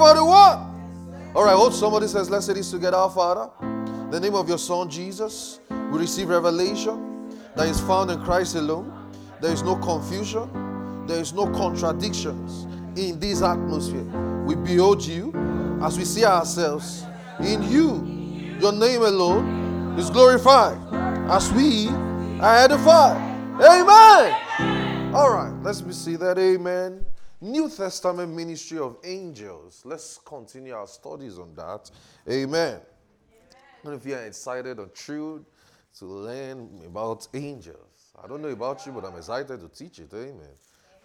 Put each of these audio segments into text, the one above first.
for the word. All right, hold somebody says, let's say this together, our Father. The name of your Son, Jesus, we receive revelation that is found in Christ alone. There is no confusion, there is no contradictions in this atmosphere. We behold you as we see ourselves in you. Your name alone is glorified as we are edified. Amen. All right, let's be see that. Amen. New Testament ministry of angels. Let's continue our studies on that. Amen. Amen. if you're excited or thrilled to learn about angels, I don't know about you, but I'm excited to teach it. Amen. Amen.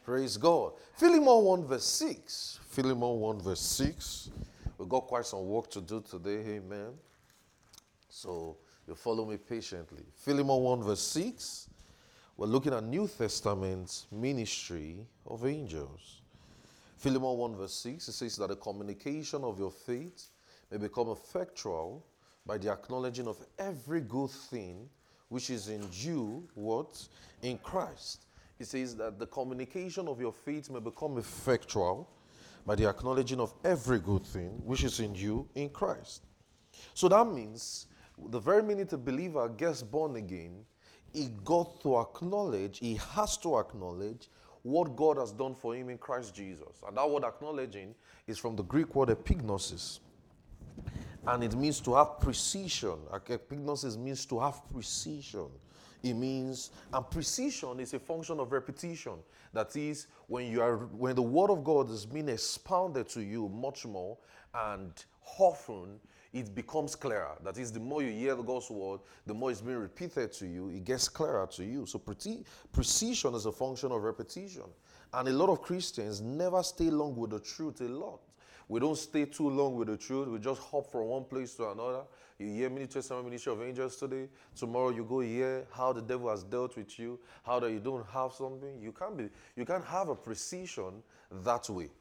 Praise God. Philemon 1 verse 6. Philemon 1 verse 6. We've got quite some work to do today. Amen. So you follow me patiently. Philemon 1 verse 6. We're looking at New Testament ministry of angels. Philemon 1 verse 6, it says that the communication of your faith may become effectual by the acknowledging of every good thing which is in you, what? In Christ. It says that the communication of your faith may become effectual by the acknowledging of every good thing which is in you in Christ. So that means the very minute a believer gets born again, he got to acknowledge, he has to acknowledge what God has done for him in Christ Jesus. And that word acknowledging is from the Greek word epignosis. And it means to have precision. Epignosis means to have precision. It means, and precision is a function of repetition. That is, when you are when the word of God is being expounded to you much more and often, it becomes clearer. That is, the more you hear the God's word, the more it's being repeated to you, it gets clearer to you. So pre- precision is a function of repetition. And a lot of Christians never stay long with the truth a lot. We don't stay too long with the truth. We just hop from one place to another. You hear Mini Testament Ministry of Angels today. Tomorrow you go hear how the devil has dealt with you, how that you don't have something. You can't be, you can't have a precision that way.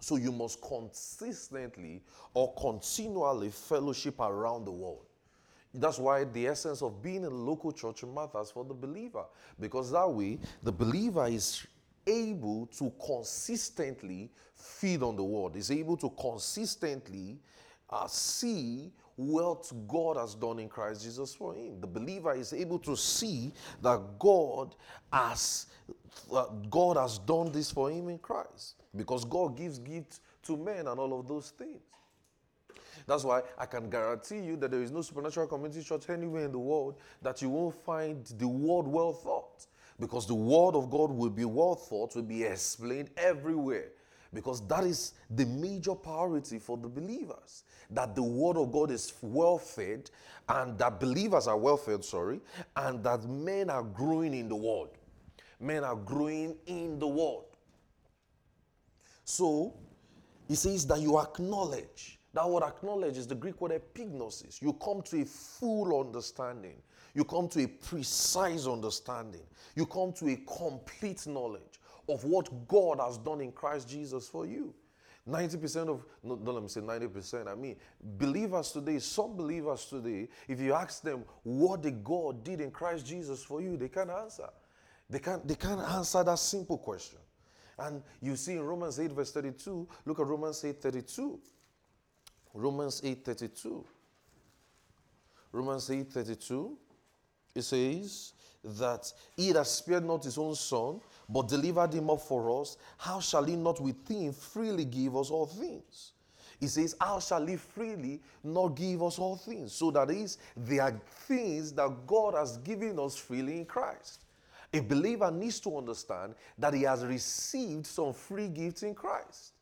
So you must consistently or continually fellowship around the world. That's why the essence of being in a local church matters for the believer. Because that way, the believer is able to consistently feed on the word, is able to consistently uh, see what God has done in Christ Jesus for him. The believer is able to see that God has uh, God has done this for him in Christ because God gives gifts to men and all of those things. That's why I can guarantee you that there is no supernatural community church anywhere in the world that you won't find the word well thought. Because the word of God will be well thought, will be explained everywhere. Because that is the major priority for the believers. That the word of God is well fed, and that believers are well fed, sorry, and that men are growing in the word. Men are growing in the word. So, he says that you acknowledge. That word acknowledge is the Greek word epignosis. You come to a full understanding. You come to a precise understanding. You come to a complete knowledge of what God has done in Christ Jesus for you. 90% of, no, don't let me say 90%, I mean, believers today, some believers today, if you ask them what the God did in Christ Jesus for you, they can't answer. They can't, they can't answer that simple question. And you see in Romans 8, verse 32, look at Romans 8, 32. Romans 8, 32. Romans 8, 32. It says that he that spared not his own son, but delivered him up for us, how shall he not with him freely give us all things? He says, How shall he freely not give us all things? So that is, there are things that God has given us freely in Christ. A believer needs to understand that he has received some free gifts in Christ.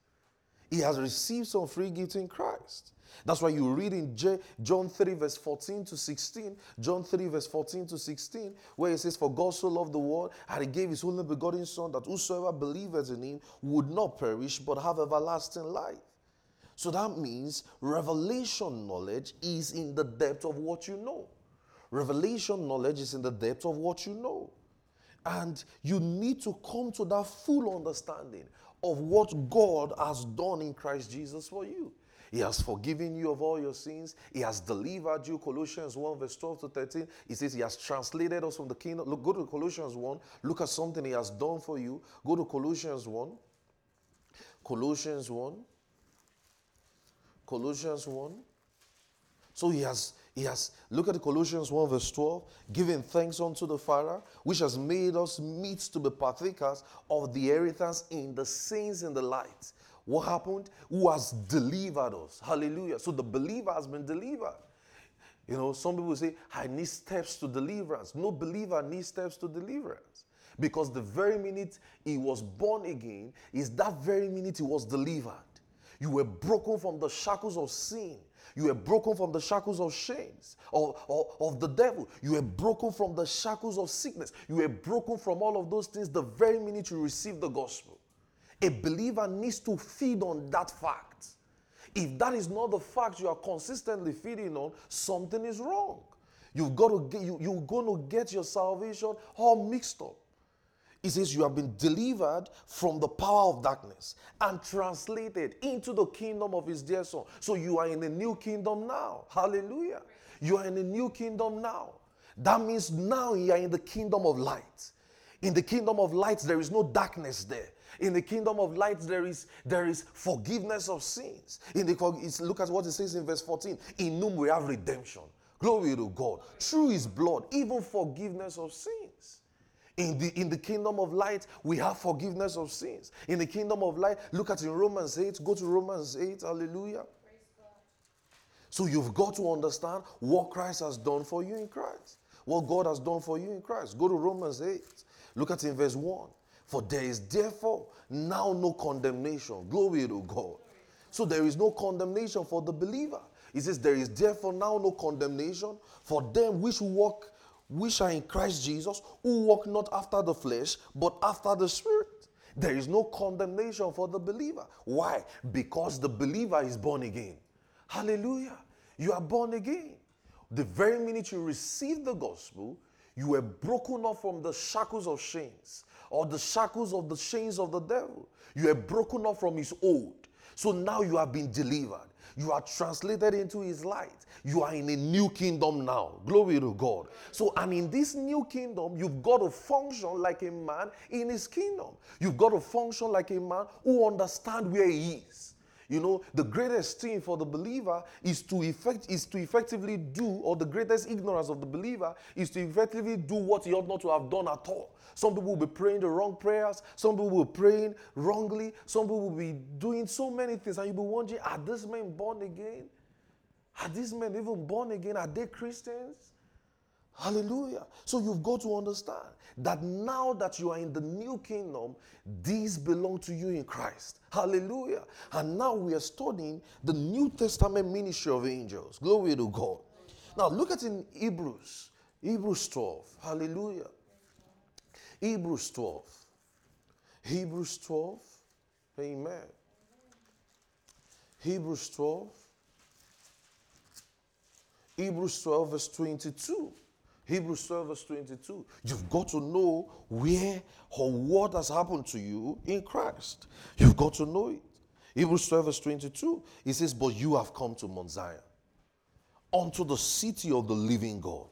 He has received some free gifts in Christ. That's why you read in J- John 3, verse 14 to 16, John 3, verse 14 to 16, where it says, For God so loved the world, and he gave his only begotten Son, that whosoever believeth in him would not perish, but have everlasting life. So that means revelation knowledge is in the depth of what you know. Revelation knowledge is in the depth of what you know. And you need to come to that full understanding of what God has done in Christ Jesus for you. He has forgiven you of all your sins. He has delivered you. Colossians 1, verse 12 to 13. He says, He has translated us from the kingdom. Look, go to Colossians 1. Look at something He has done for you. Go to Colossians 1. Colossians 1. Colossians 1. So he has, he has, look at Colossians 1, verse 12, giving thanks unto the Father, which has made us meet to be partakers of the inheritance in the saints in the light. What happened? Who has delivered us. Hallelujah. So the believer has been delivered. You know, some people say, I need steps to deliverance. No believer needs steps to deliverance. Because the very minute he was born again is that very minute he was delivered. You were broken from the shackles of sin. You were broken from the shackles of shames, or, of, of, the devil. You were broken from the shackles of sickness. You were broken from all of those things the very minute you received the gospel. A believer needs to feed on that fact. If that is not the fact you are consistently feeding on, something is wrong. You've got to get, you, you're going to get your salvation all mixed up. He says, You have been delivered from the power of darkness and translated into the kingdom of his dear son. So you are in a new kingdom now. Hallelujah. You are in a new kingdom now. That means now you are in the kingdom of light. In the kingdom of light, there is no darkness there. In the kingdom of light, there is there is forgiveness of sins. In the look at what it says in verse 14. In whom we have redemption. Glory to God. Through his blood, even forgiveness of sins. In the, in the kingdom of light, we have forgiveness of sins. In the kingdom of light, look at in Romans 8. Go to Romans 8. Hallelujah. So you've got to understand what Christ has done for you in Christ. What God has done for you in Christ. Go to Romans 8. Look at in verse 1. For there is therefore now no condemnation. Glory to God. So there is no condemnation for the believer. He says, There is therefore now no condemnation for them which walk which are in Christ Jesus, who walk not after the flesh, but after the Spirit. There is no condemnation for the believer. Why? Because the believer is born again. Hallelujah. You are born again. The very minute you receive the gospel, you were broken off from the shackles of chains or the shackles of the chains of the devil. You were broken off from his old. So now you have been delivered. You are translated into his light. You are in a new kingdom now. Glory to God. So, and in this new kingdom, you've got to function like a man in his kingdom. You've got to function like a man who understands where he is. You know, the greatest thing for the believer is to effect is to effectively do, or the greatest ignorance of the believer is to effectively do what he ought not to have done at all. Some people will be praying the wrong prayers, some people will be praying wrongly, some people will be doing so many things, and you'll be wondering, are these men born again? Are these men even born again? Are they Christians? Hallelujah. So you've got to understand that now that you are in the new kingdom, these belong to you in Christ. Hallelujah. And now we are studying the New Testament ministry of angels. Glory to God. Now look at in Hebrews, Hebrews 12. Hallelujah. Hebrews 12. Hebrews 12. Amen. Hebrews 12. Hebrews 12, verse 22. Hebrews 12, verse 22. You've got to know where or what has happened to you in Christ. You've got to know it. Hebrews 12, verse 22. He says, But you have come to Mount Zion, unto the city of the living God.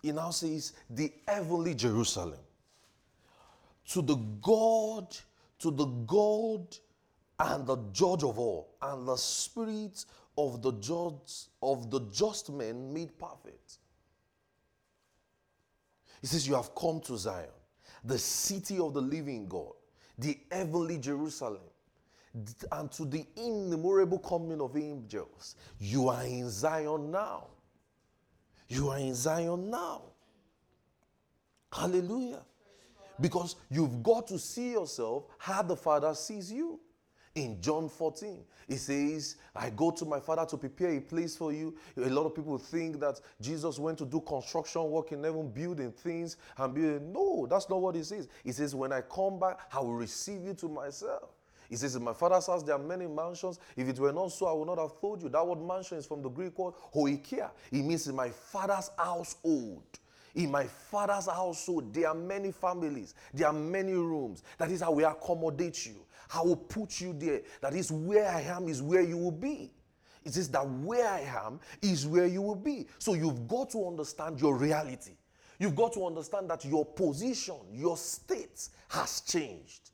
He now says, The heavenly Jerusalem, to the God, to the God and the judge of all, and the spirit of the judge of the just men made perfect he says, You have come to Zion, the city of the living God, the heavenly Jerusalem, and to the innumerable coming of angels. You are in Zion now. You are in Zion now. Hallelujah. Because you've got to see yourself how the Father sees you. In John 14, He says, I go to my father to prepare a place for you. A lot of people think that Jesus went to do construction work in heaven, building things and building. No, that's not what he says. He says, When I come back, I will receive you to myself. He says, In my father's house there are many mansions. If it were not so, I would not have told you. That word mansion is from the Greek word oikia. It means in my father's household. In my father's household, there are many families, there are many rooms. That is how we accommodate you. I will put you there. That is where I am, is where you will be. It says that where I am is where you will be. So you've got to understand your reality. You've got to understand that your position, your state has changed.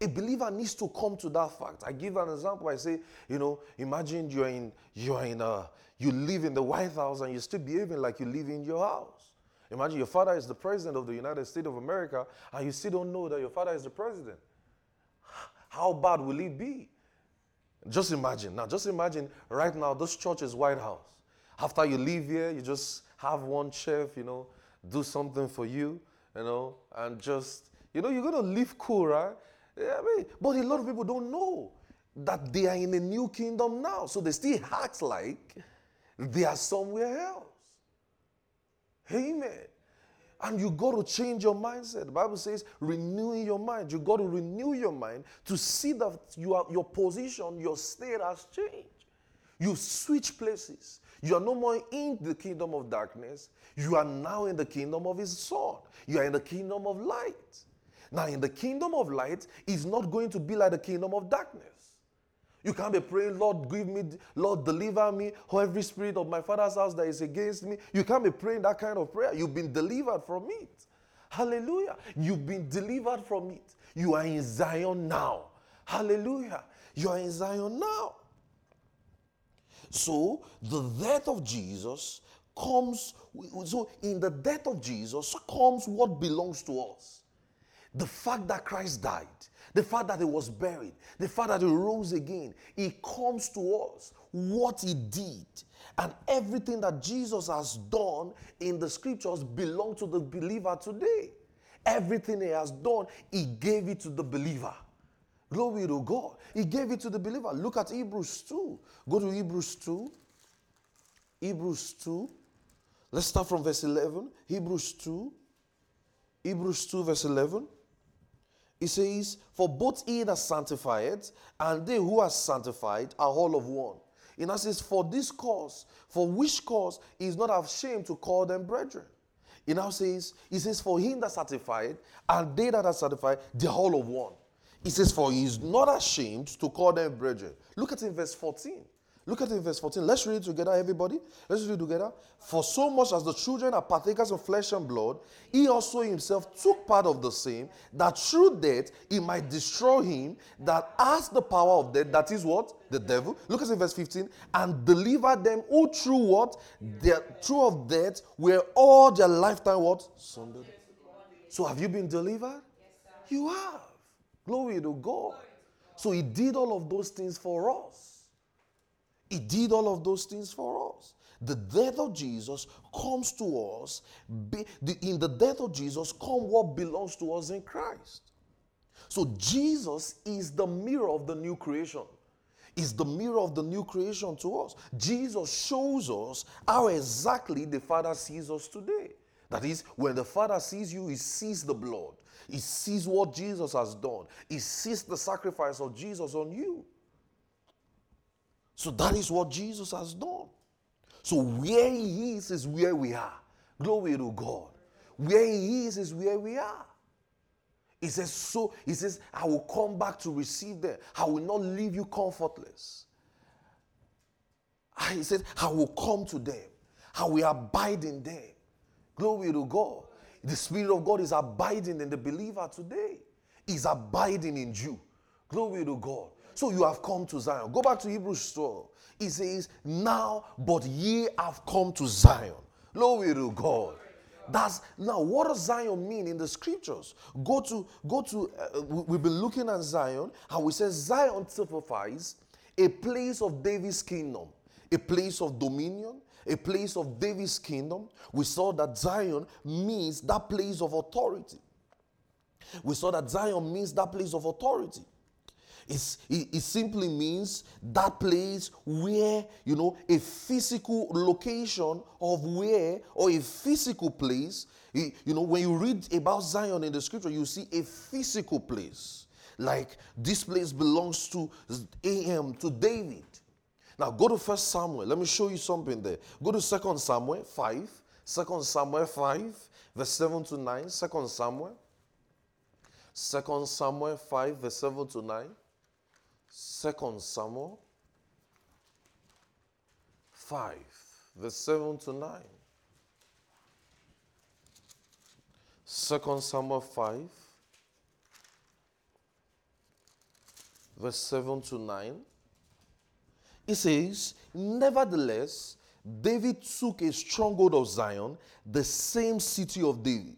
A believer needs to come to that fact. I give an example. I say, you know, imagine you're in, you're in a, you live in the White House and you're still behaving like you live in your house. Imagine your father is the president of the United States of America and you still don't know that your father is the president. How bad will it be? Just imagine. Now, just imagine right now, this church is White House. After you leave here, you just have one chef, you know, do something for you, you know, and just, you know, you're going to live cool, right? Yeah, I mean, but a lot of people don't know that they are in a new kingdom now. So they still act like they are somewhere else. Amen. And you got to change your mindset. The Bible says, renewing your mind. You got to renew your mind to see that you are, your position, your state has changed. You switch places. You are no more in the kingdom of darkness. You are now in the kingdom of His Son. You are in the kingdom of light. Now, in the kingdom of light, is not going to be like the kingdom of darkness. You can't be praying, Lord, give me, Lord, deliver me, or every spirit of my father's house that is against me. You can't be praying that kind of prayer. You've been delivered from it. Hallelujah. You've been delivered from it. You are in Zion now. Hallelujah. You are in Zion now. So, the death of Jesus comes, so in the death of Jesus comes what belongs to us. The fact that Christ died, the fact that he was buried, the fact that he rose again, it comes to us what he did. And everything that Jesus has done in the scriptures belong to the believer today. Everything he has done, he gave it to the believer. Glory to God. He gave it to the believer. Look at Hebrews 2. Go to Hebrews 2. Hebrews 2. Let's start from verse 11. Hebrews 2. Hebrews 2, verse 11. He says, For both he that sanctified and they who are sanctified are all of one. And that says, For this cause, for which cause he is not ashamed to call them brethren. He now says, He says, For him that sanctified and they that are sanctified, they are all of one. He says, For he is not ashamed to call them brethren. Look at in verse 14. Look at it in verse 14. Let's read it together, everybody. Let's read it together. For so much as the children are partakers of flesh and blood, he also himself took part of the same, that through death he might destroy him that has the power of death, that is what? The devil. Look at it in verse 15. And deliver them who through what? Their through of death were all their lifetime what? Sundered. So have you been delivered? you have. Glory to God. So he did all of those things for us. He did all of those things for us. The death of Jesus comes to us. In the death of Jesus, come what belongs to us in Christ. So Jesus is the mirror of the new creation. Is the mirror of the new creation to us. Jesus shows us how exactly the Father sees us today. That is, when the Father sees you, he sees the blood. He sees what Jesus has done. He sees the sacrifice of Jesus on you. So that is what Jesus has done. So where he is is where we are. Glory to God. Where he is is where we are. He says, So he says, I will come back to receive them. I will not leave you comfortless. Ah, he said, I will come to them. I will abide in them. Glory to God. The Spirit of God is abiding in the believer today. He's abiding in you. Glory to God. So you have come to Zion. Go back to Hebrews 12. It says, Now, but ye have come to Zion. Glory to God. That's now what does Zion mean in the scriptures? Go to go to uh, we've been looking at Zion, how we say Zion typifies a place of David's kingdom, a place of dominion, a place of David's kingdom. We saw that Zion means that place of authority. We saw that Zion means that place of authority. It's, it, it simply means that place where, you know, a physical location of where, or a physical place. You know, when you read about Zion in the scripture, you see a physical place. Like this place belongs to AM, to David. Now go to First Samuel. Let me show you something there. Go to Second Samuel 5. Second Samuel 5, verse 7 to 9. Second Samuel. Second Samuel 5, verse 7 to 9. Second Samuel 5, verse 7 to 9. Second Samuel 5, verse 7 to 9. It says, Nevertheless, David took a stronghold of Zion, the same city of David.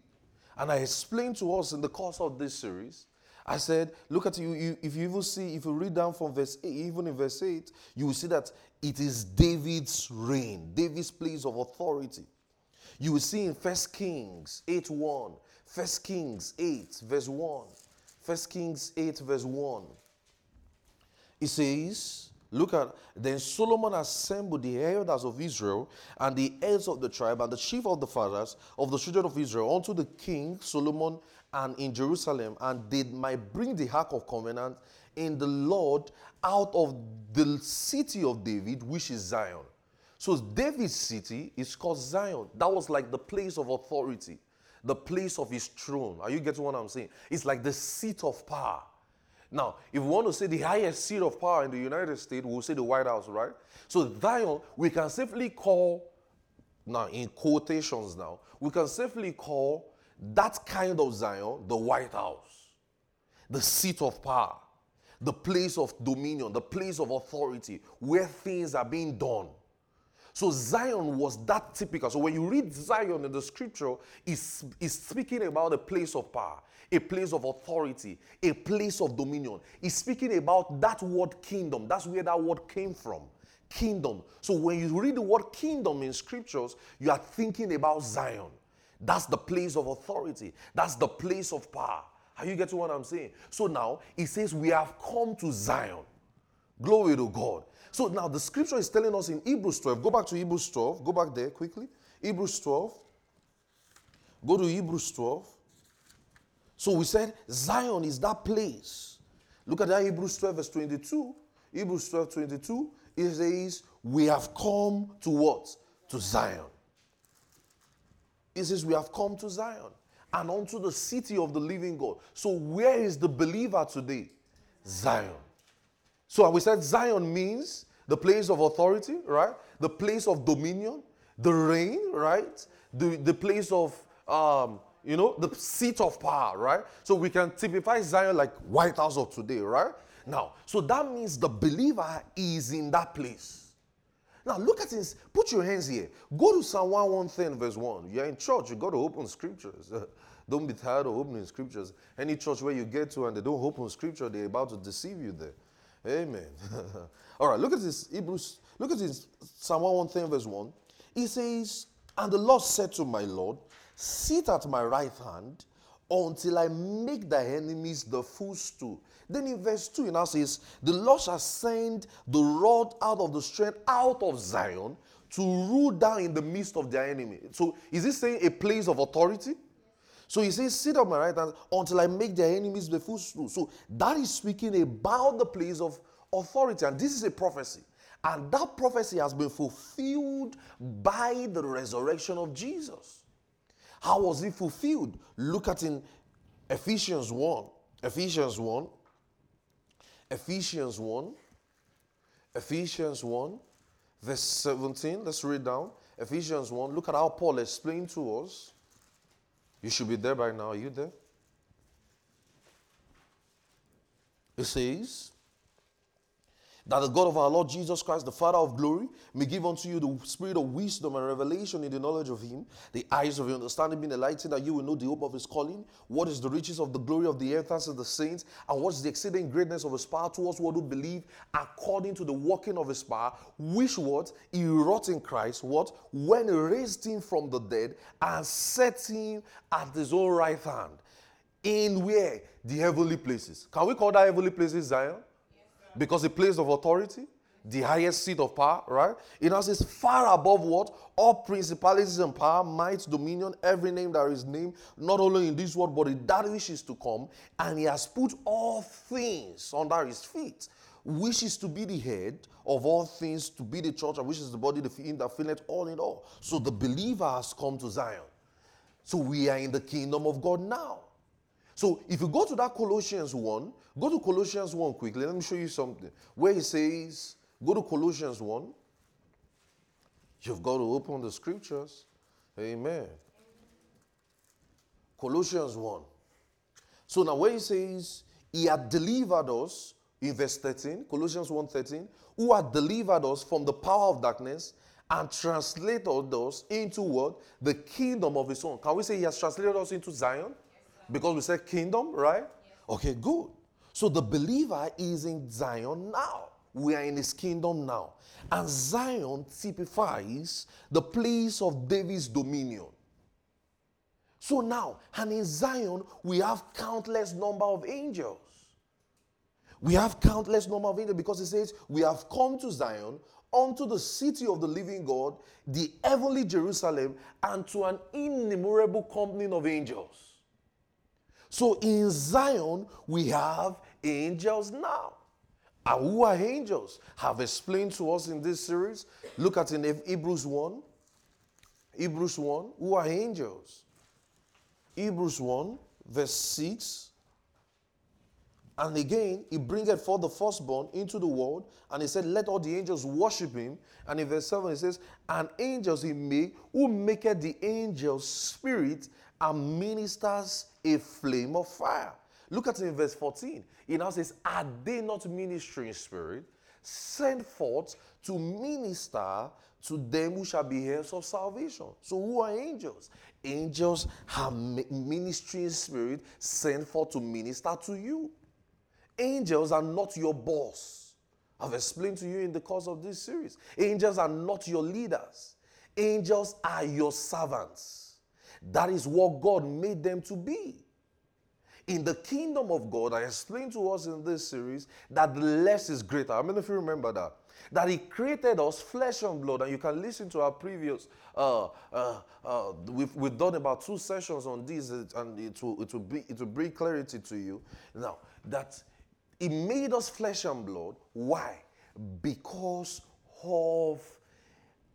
And I explained to us in the course of this series, I said, look at you, you, if you even see, if you read down from verse 8, even in verse 8, you will see that it is David's reign, David's place of authority. You will see in First Kings 8 1, 1 Kings 8, verse 1, 1 Kings 8, verse 1. It says, Look at then Solomon assembled the elders of Israel and the heads of the tribe and the chief of the fathers of the children of Israel unto the king Solomon and in Jerusalem, and they might bring the ark of covenant in the Lord out of the city of David, which is Zion. So David's city is called Zion. That was like the place of authority, the place of his throne. Are you getting what I'm saying? It's like the seat of power. Now, if we want to say the highest seat of power in the United States, we'll say the White House, right? So Zion, we can safely call, now in quotations now, we can safely call that kind of Zion the White House, the seat of power, the place of dominion, the place of authority, where things are being done. So Zion was that typical. So when you read Zion in the scripture, it's, it's speaking about a place of power a place of authority, a place of dominion. He's speaking about that word kingdom. That's where that word came from. Kingdom. So when you read the word kingdom in scriptures, you are thinking about Zion. That's the place of authority. That's the place of power. Are you getting what I'm saying? So now he says we have come to Zion. Glory to God. So now the scripture is telling us in Hebrews 12. Go back to Hebrews 12. Go back there quickly. Hebrews 12. Go to Hebrews 12. So we said Zion is that place. Look at that Hebrews 12, verse 22. Hebrews 12, 22. It says, We have come to what? To Zion. It says, We have come to Zion and unto the city of the living God. So, where is the believer today? Zion. So, we said Zion means the place of authority, right? The place of dominion, the reign, right? The, the place of um, you know, the seat of power, right? So we can typify Zion like White House of today, right? Now, so that means the believer is in that place. Now look at this. Put your hands here. Go to Psalm 110, verse 1. You're in church, you got to open scriptures. don't be tired of opening scriptures. Any church where you get to and they don't open scripture, they're about to deceive you there. Amen. All right, look at this. Hebrews, look at this. Psalm 110, verse 1. He says, And the Lord said to my Lord, Sit at my right hand until I make thy enemies the footstool. Then in verse 2, it now says, The Lord shall send the rod out of the strength out of Zion to rule down in the midst of their enemy. So is this saying a place of authority? So he says, Sit at my right hand until I make their enemies the footstool. So that is speaking about the place of authority. And this is a prophecy. And that prophecy has been fulfilled by the resurrection of Jesus. How was it fulfilled? Look at in Ephesians 1. Ephesians 1. Ephesians 1. Ephesians 1, verse 17. Let's read down. Ephesians 1. Look at how Paul explained to us. You should be there by now. Are you there? It says, that the God of our Lord Jesus Christ, the Father of glory, may give unto you the spirit of wisdom and revelation in the knowledge of Him, the eyes of your understanding being enlightened, that you will know the hope of His calling, what is the riches of the glory of the inheritance of the saints, and what is the exceeding greatness of His power towards what who believe, according to the working of His power, which what He wrought in Christ, what when He raised Him from the dead and set Him at His own right hand, in where the heavenly places. Can we call that heavenly places Zion? Because the place of authority, the highest seat of power, right? It now says far above what? All principalities and power, might, dominion, every name that is named, not only in this world, but in that which is to come. And he has put all things under his feet, which is to be the head of all things, to be the church, and which is the body, the feet that filleth all in all. So the believer has come to Zion. So we are in the kingdom of God now. So if you go to that Colossians 1, go to Colossians 1 quickly. Let me show you something. Where he says, go to Colossians 1. You've got to open the scriptures. Amen. Colossians 1. So now where he says, he had delivered us, in verse 13, Colossians 1:13, who had delivered us from the power of darkness and translated us into what? The kingdom of his own. Can we say he has translated us into Zion? because we said kingdom, right? Okay, good. So the believer is in Zion now. We are in his kingdom now. And Zion typifies the place of David's dominion. So now, and in Zion, we have countless number of angels. We have countless number of angels because it says, We have come to Zion, unto the city of the living God, the heavenly Jerusalem, and to an innumerable company of angels. So in Zion, we have angels now. And who are angels? Have explained to us in this series. Look at in Hebrews 1. Hebrews 1. Who are angels? Hebrews 1, verse 6. And again, he bringeth forth the firstborn into the world, and he said, Let all the angels worship him. And in verse 7, he says, And angels he made, who maketh the angels spirit and ministers a flame of fire. Look at it in verse 14. He now says, Are they not ministering spirit, sent forth to minister to them who shall be heirs of salvation? So, who are angels? Angels have ministering spirit sent forth to minister to you. Angels are not your boss. I've explained to you in the course of this series. Angels are not your leaders, angels are your servants. That is what God made them to be. In the kingdom of God, I explained to us in this series that the less is greater. I mean, if you remember that. That He created us flesh and blood, and you can listen to our previous. Uh, uh, uh, we've, we've done about two sessions on this, and it will, it will, be, it will bring clarity to you. Now, that He made us flesh and blood. Why? Because of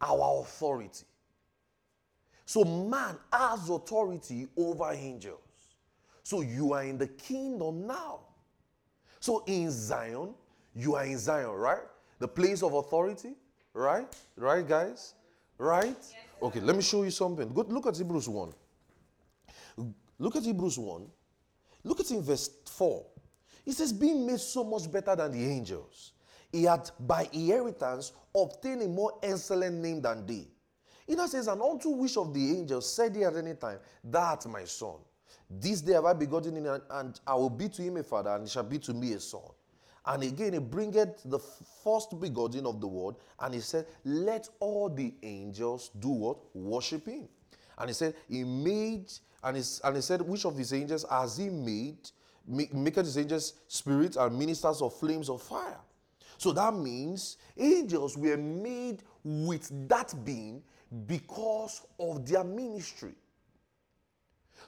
our authority. So man has authority over angels. So you are in the kingdom now. So in Zion, you are in Zion, right? The place of authority, right? Right, guys? Right? Yes, okay, let me show you something. Go, look at Hebrews 1. Look at Hebrews 1. Look at in verse 4. It says, being made so much better than the angels, he had by inheritance obtained a more excellent name than they. He now says, And unto which of the angels said he at any time, That my son, this day have I begotten him, and I will be to him a father, and he shall be to me a son. And again, he bringeth the first begotten of the world, and he said, Let all the angels do what? Worship him. And he said, He made, and he, and he said, Which of his angels has he made? Make, his angels spirits and ministers of flames of fire. So that means angels were made with that being because of their ministry.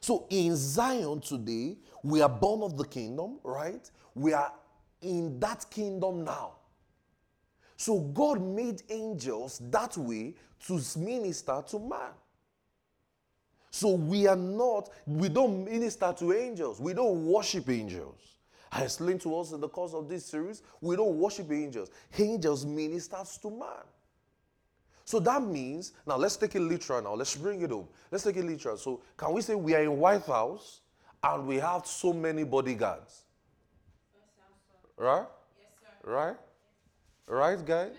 So in Zion today, we are born of the kingdom, right? We are in that kingdom now. So God made angels that way to minister to man. So we are not, we don't minister to angels, we don't worship angels. I explained to us in the course of this series, we don't worship angels. Angels ministers to man. So that means, now let's take it literal now. Let's bring it home. Let's take it literal. So can we say we are in White House and we have so many bodyguards? Right? Yes. Right? Right, guys?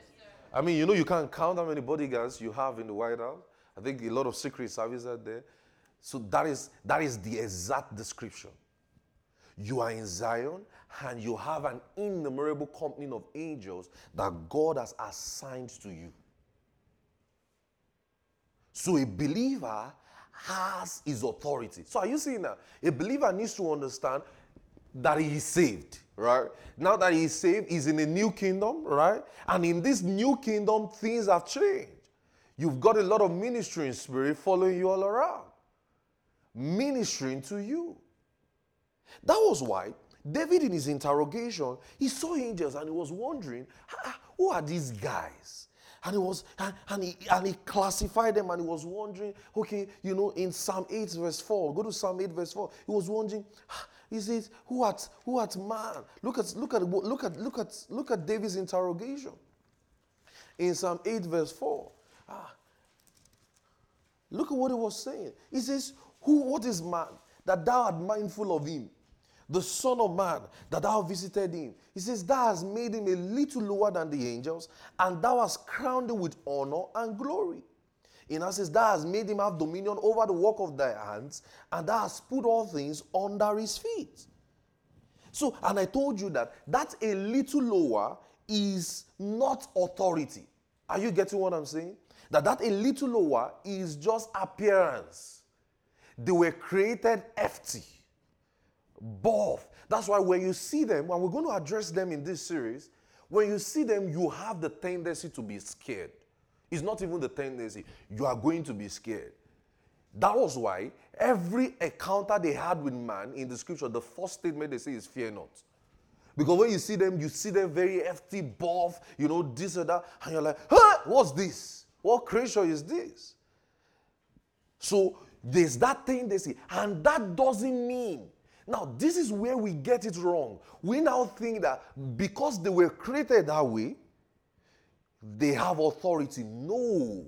I mean, you know, you can't count how many bodyguards you have in the White House. I think a lot of secret service are there. So that is that is the exact description. You are in Zion and you have an innumerable company of angels that God has assigned to you. So a believer has his authority. So are you seeing that? A believer needs to understand that he is saved, right? Now that he is saved, he's in a new kingdom, right? And in this new kingdom, things have changed. You've got a lot of ministering spirit following you all around, ministering to you. That was why David, in his interrogation, he saw angels and he was wondering, who are these guys? And he was and, and, he and he classified them and he was wondering, okay, you know, in Psalm 8, verse 4, go to Psalm 8, verse 4. He was wondering, he says, Who art who art man? Look at look at look at look at look at David's interrogation. In Psalm 8, verse 4. Ah, look at what he was saying. He says, Who what is man that thou art mindful of him? The Son of Man, that thou visited him. He says, Thou hast made him a little lower than the angels, and thou hast crowned him with honor and glory. In says, Thou hast made him have dominion over the work of thy hands, and thou hast put all things under his feet. So, and I told you that that a little lower is not authority. Are you getting what I'm saying? That that a little lower is just appearance. They were created empty, buff. That's why when you see them, and we're going to address them in this series, when you see them, you have the tendency to be scared. It's not even the tendency, you are going to be scared. That was why every encounter they had with man in the scripture, the first statement they say is fear not. Because when you see them, you see them very hefty, buff, you know, this or that, and you're like, huh, what's this? What creation is this? So there's that see, and that doesn't mean. Now, this is where we get it wrong. We now think that because they were created that way, they have authority. No,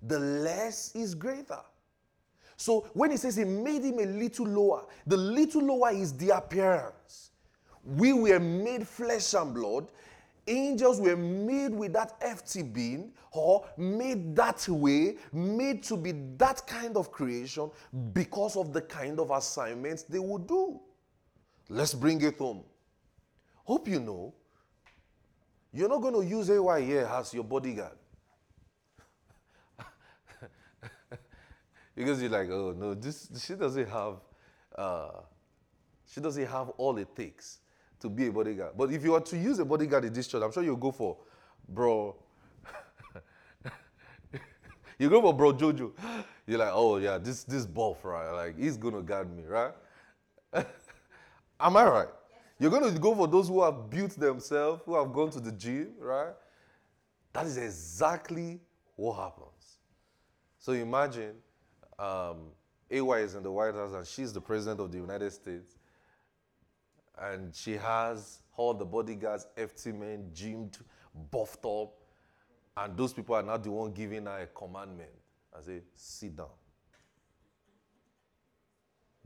the less is greater. So when he says he made him a little lower, the little lower is the appearance. We were made flesh and blood. Angels were made with that FT being, or made that way, made to be that kind of creation because of the kind of assignments they would do. Let's bring it home. Hope you know you're not going to use AY here as your bodyguard. because you're like, oh no, this she doesn't have uh, she doesn't have all it takes to be a bodyguard. But if you were to use a bodyguard in this church, I'm sure you'll go for bro. you go for bro Jojo. You're like, oh yeah, this this buff, right? Like he's gonna guard me, right? Am I right? You're to go for those who have built themselves, who have gone to the gym, right? That is exactly what happens. So imagine um, AY is in the White House and she's the president of the United States. And she has all the bodyguards, FT men, gymmed, buffed up. And those people are not the one giving her a commandment. I say, sit down.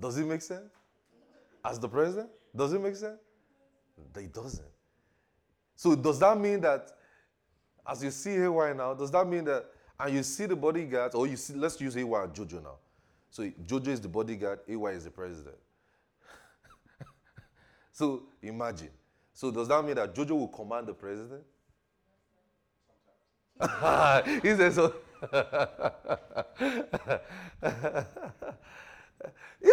Does it make sense? As the president? Does it make sense? It doesn't. So does that mean that as you see AY now, does that mean that and you see the bodyguards, or you see, let's use AY and Jojo now. So Jojo is the bodyguard, AY is the president. So imagine. So does that mean that Jojo will command the president? he says so. if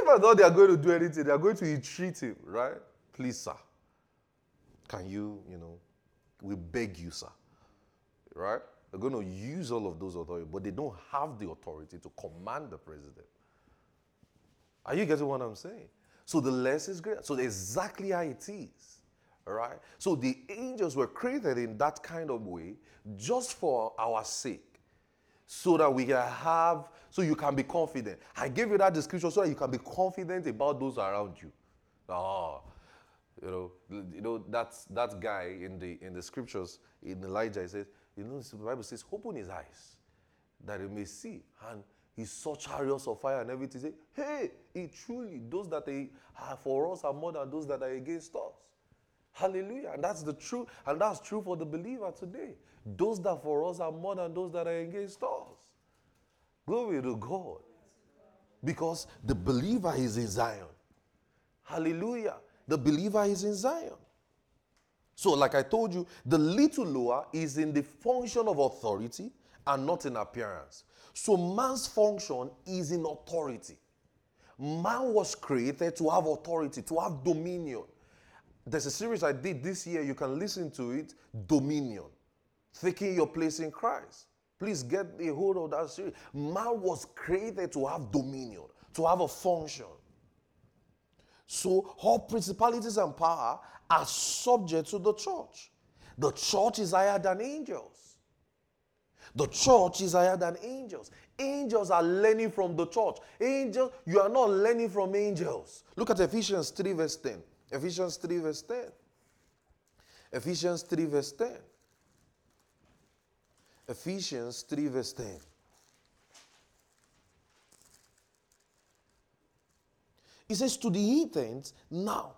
I thought they are going to do anything, they are going to entreat him, right? Please, sir. Can you, you know, we beg you, sir. Right? They're going to use all of those authority, but they don't have the authority to command the president. Are you getting what I'm saying? So the less is greater. So exactly how it is. All right? So the angels were created in that kind of way just for our sake. So that we can have, so you can be confident. I gave you that description so that you can be confident about those around you. Oh, you know, you know that's that guy in the in the scriptures in Elijah. He says, you know, the Bible says, open his eyes that he may see, and he saw chariots of fire and everything. Say, hey, it truly those that are uh, for us are more than those that are against us. Hallelujah. And that's the truth, and that's true for the believer today. Those that for us are more than those that are against us. Glory to God. Because the believer is in Zion. Hallelujah. The believer is in Zion. So, like I told you, the little lower is in the function of authority and not in appearance. So, man's function is in authority. Man was created to have authority, to have dominion. There's a series I did this year, you can listen to it Dominion. Taking your place in Christ. Please get a hold of that series. Man was created to have dominion, to have a function. So all principalities and power are subject to the church. The church is higher than angels. The church is higher than angels. Angels are learning from the church. Angels, you are not learning from angels. Look at Ephesians 3, verse 10. Ephesians 3, verse 10. Ephesians 3, verse 10. Ephesians 3, verse 10. He says, To the heathens, now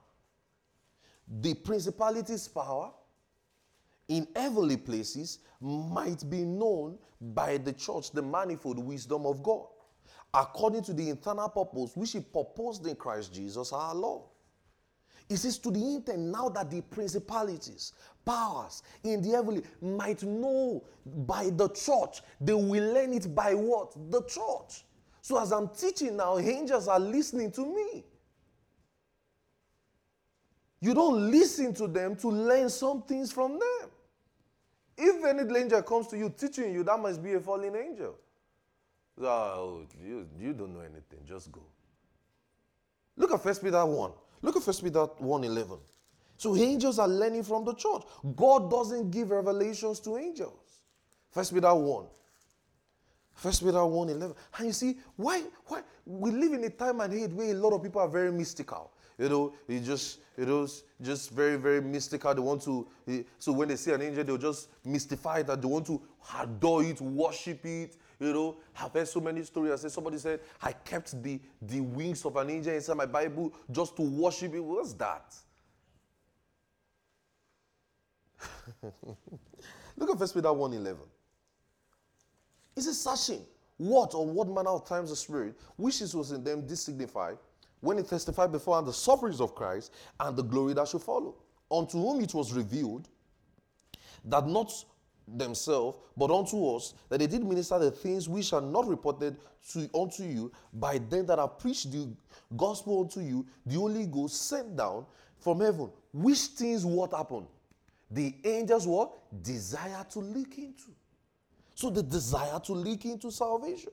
the principalities' power in heavenly places might be known by the church, the manifold wisdom of God, according to the internal purpose which He proposed in Christ Jesus our Lord. It says to the intent now that the principalities, powers in the heavenly might know by the church. They will learn it by what? The church. So as I'm teaching now, angels are listening to me. You don't listen to them to learn some things from them. If any angel comes to you teaching you, that must be a fallen angel. Oh, you, you don't know anything. Just go. Look at First Peter 1. Look at First Peter 1 11. So angels are learning from the church. God doesn't give revelations to angels. First Peter 1. First Peter 1 11. And you see, why, why we live in a time and age where a lot of people are very mystical. You know, it just it was just very, very mystical. They want to, so when they see an angel, they'll just mystify that. They want to adore it, worship it. You know, I've heard so many stories. I said, somebody said, I kept the, the wings of an angel inside my Bible just to worship it. What's that? Look at First Peter 1 11. It says, searching what or what manner of times the Spirit, which is was in them, this signified when he testified before the sufferings of Christ and the glory that should follow. Unto whom it was revealed that not themselves, but unto us, that they did minister the things which are not reported to, unto you by them that have preached the gospel unto you, the Holy Ghost sent down from heaven. Which things what happened? The angels what? Desire to leak into. So the desire to leak into salvation.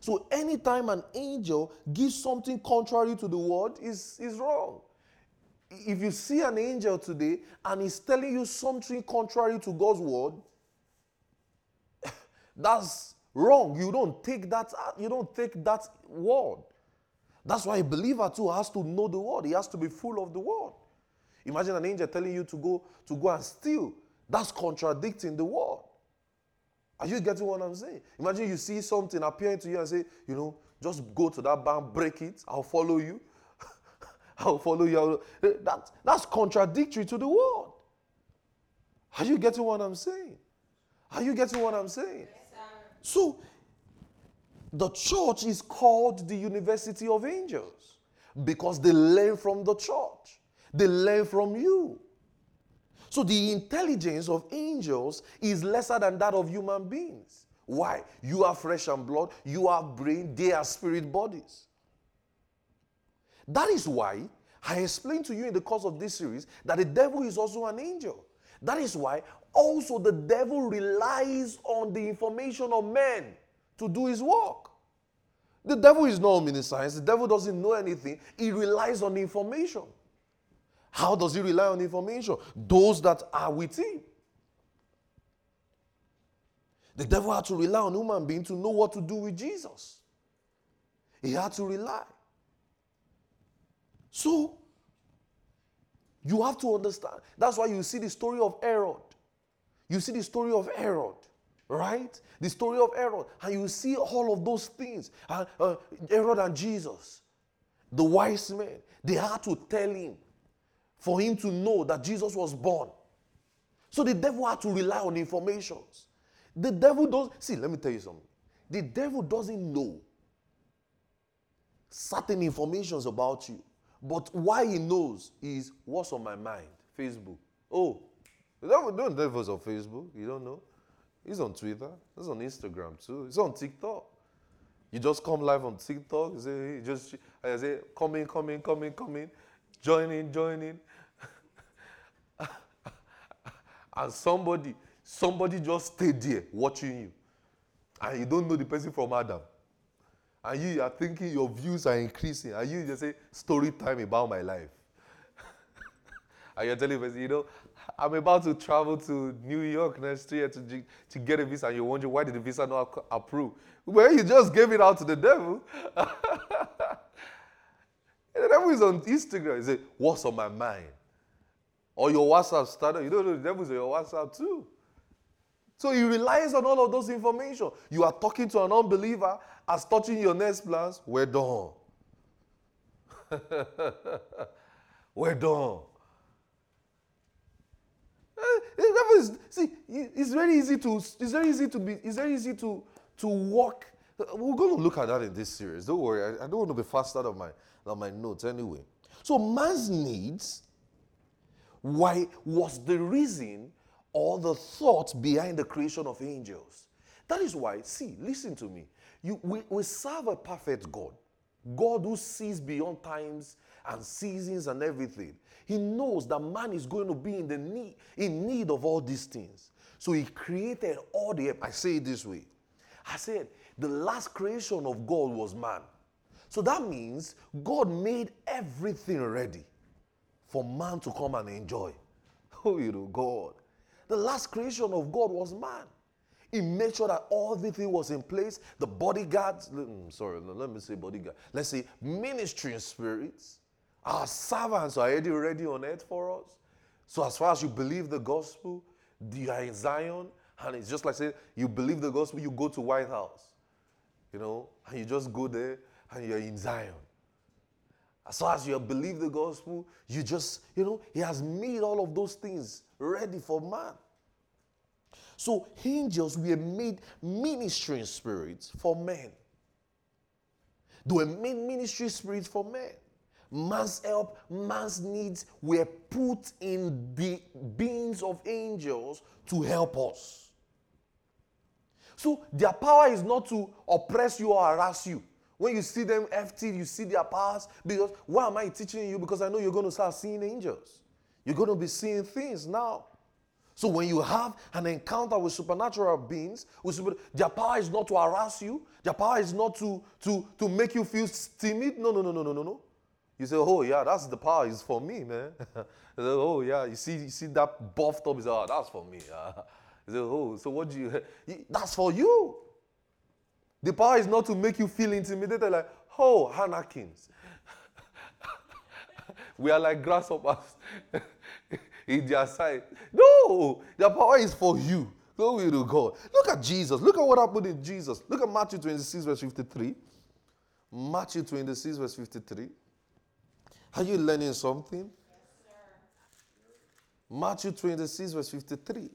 So anytime an angel gives something contrary to the word is, is wrong. If you see an angel today and he's telling you something contrary to God's word, that's wrong. You don't take that, you don't take that word. That's why a believer too has to know the word. He has to be full of the word. Imagine an angel telling you to go to go and steal. That's contradicting the word. Are you getting what I'm saying? Imagine you see something appearing to you and say, you know, just go to that bank, break it, I'll follow you. I'll follow you. That, that's contradictory to the word. Are you getting what I'm saying? Are you getting what I'm saying? Yes, so, the church is called the University of Angels because they learn from the church, they learn from you. So the intelligence of angels is lesser than that of human beings. Why? You are flesh and blood, you are brain, they are spirit bodies. That is why I explained to you in the course of this series that the devil is also an angel. That is why also the devil relies on the information of men to do his work. The devil is not omniscience, the devil doesn't know anything, he relies on information. How does he rely on information? Those that are with him. The devil had to rely on human being to know what to do with Jesus. He had to rely. So, you have to understand. That's why you see the story of Herod. You see the story of Herod, right? The story of Herod. And you see all of those things. Uh, uh, Herod and Jesus, the wise men, they had to tell him for him to know that Jesus was born. So the devil had to rely on informations. The devil does see, let me tell you something. The devil doesn't know certain informations about you. But why he knows is what's on my mind. Facebook. Oh, the devil don't devil's on Facebook. You don't know. He's on Twitter. He's on Instagram too. He's on TikTok. You just come live on TikTok. You say, just I say, come in, come in, come in, come in. Join in, join in and somebody somebody just stay there watching you. And you don't know the person from adam. And you are thinking your views are increasing. And you just say story time about my life. And you're telling person you know i'm about to travel to new york next year to, to get a visa. And you're wondering why did the visa not approve? Well you just gave it out to the devil. The devil is on instagram. He say what's on my mind or your WhatsApp started. You don't know the devil's your WhatsApp too. So he relies on all of those information. You are talking to an unbeliever as touching your next plans. We're done. We're done. Uh, see, it's very easy to it's very easy to be it's very easy to to walk. We're going to look at that in this series. Don't worry. I, I don't want to be fast out of my of my notes anyway. So man's needs why was the reason or the thought behind the creation of angels. That is why, see, listen to me. You, we, we serve a perfect God. God who sees beyond times and seasons and everything. He knows that man is going to be in the need, in need of all these things. So he created all the I say it this way. I said the last creation of God was man. So that means God made everything ready for man to come and enjoy. Oh, you know, God. The last creation of God was man. He made sure that all the everything was in place. The bodyguards, mm, sorry, let me say bodyguard. Let's say ministering spirits. Our servants are already ready on earth for us. So as far as you believe the gospel, you are in Zion, and it's just like say you believe the gospel, you go to White House, you know, and you just go there and you're in Zion. As far as you believe the gospel, you just, you know, He has made all of those things ready for man. So angels were made ministering spirits for men. They were made ministry spirits for men. Man's help, man's needs were put in the beings of angels to help us. So their power is not to oppress you or harass you. When you see them FT, you see their powers. Because why am I teaching you? Because I know you're going to start seeing angels. You're going to be seeing things now. So when you have an encounter with supernatural beings, with super, their power is not to harass you. Their power is not to, to, to make you feel timid. No, no, no, no, no, no, no. You say, oh yeah, that's the power is for me, man. say, oh yeah, you see, you see that buffed up. Say, oh, that's for me. say, oh, so what do you? That's for you. The power is not to make you feel intimidated, like, oh, Anakims. we are like grasshoppers in their sight. No, the power is for you. Glory to God. Look at Jesus. Look at what happened in Jesus. Look at Matthew 26, verse 53. Matthew 26, verse 53. Are you learning something? Yes, Matthew 26, verse 53.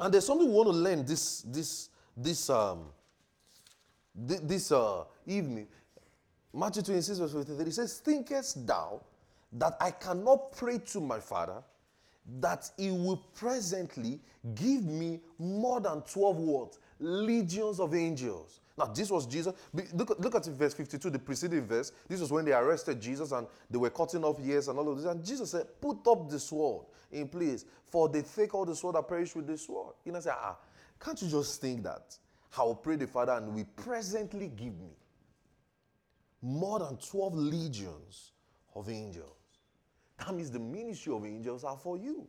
And there's something we want to learn this this this um this uh, evening. Matthew 26, verse 53 it says, Thinkest thou that I cannot pray to my father that he will presently give me more than 12 words, legions of angels. Now, this was Jesus. Look, look at verse 52, the preceding verse. This was when they arrested Jesus and they were cutting off ears and all of this. And Jesus said, Put up the sword in place, for they take all the sword that perish with the sword. You know, say, ah, can't you just think that? I will pray the Father and we presently give me more than 12 legions of angels. That means the ministry of angels are for you.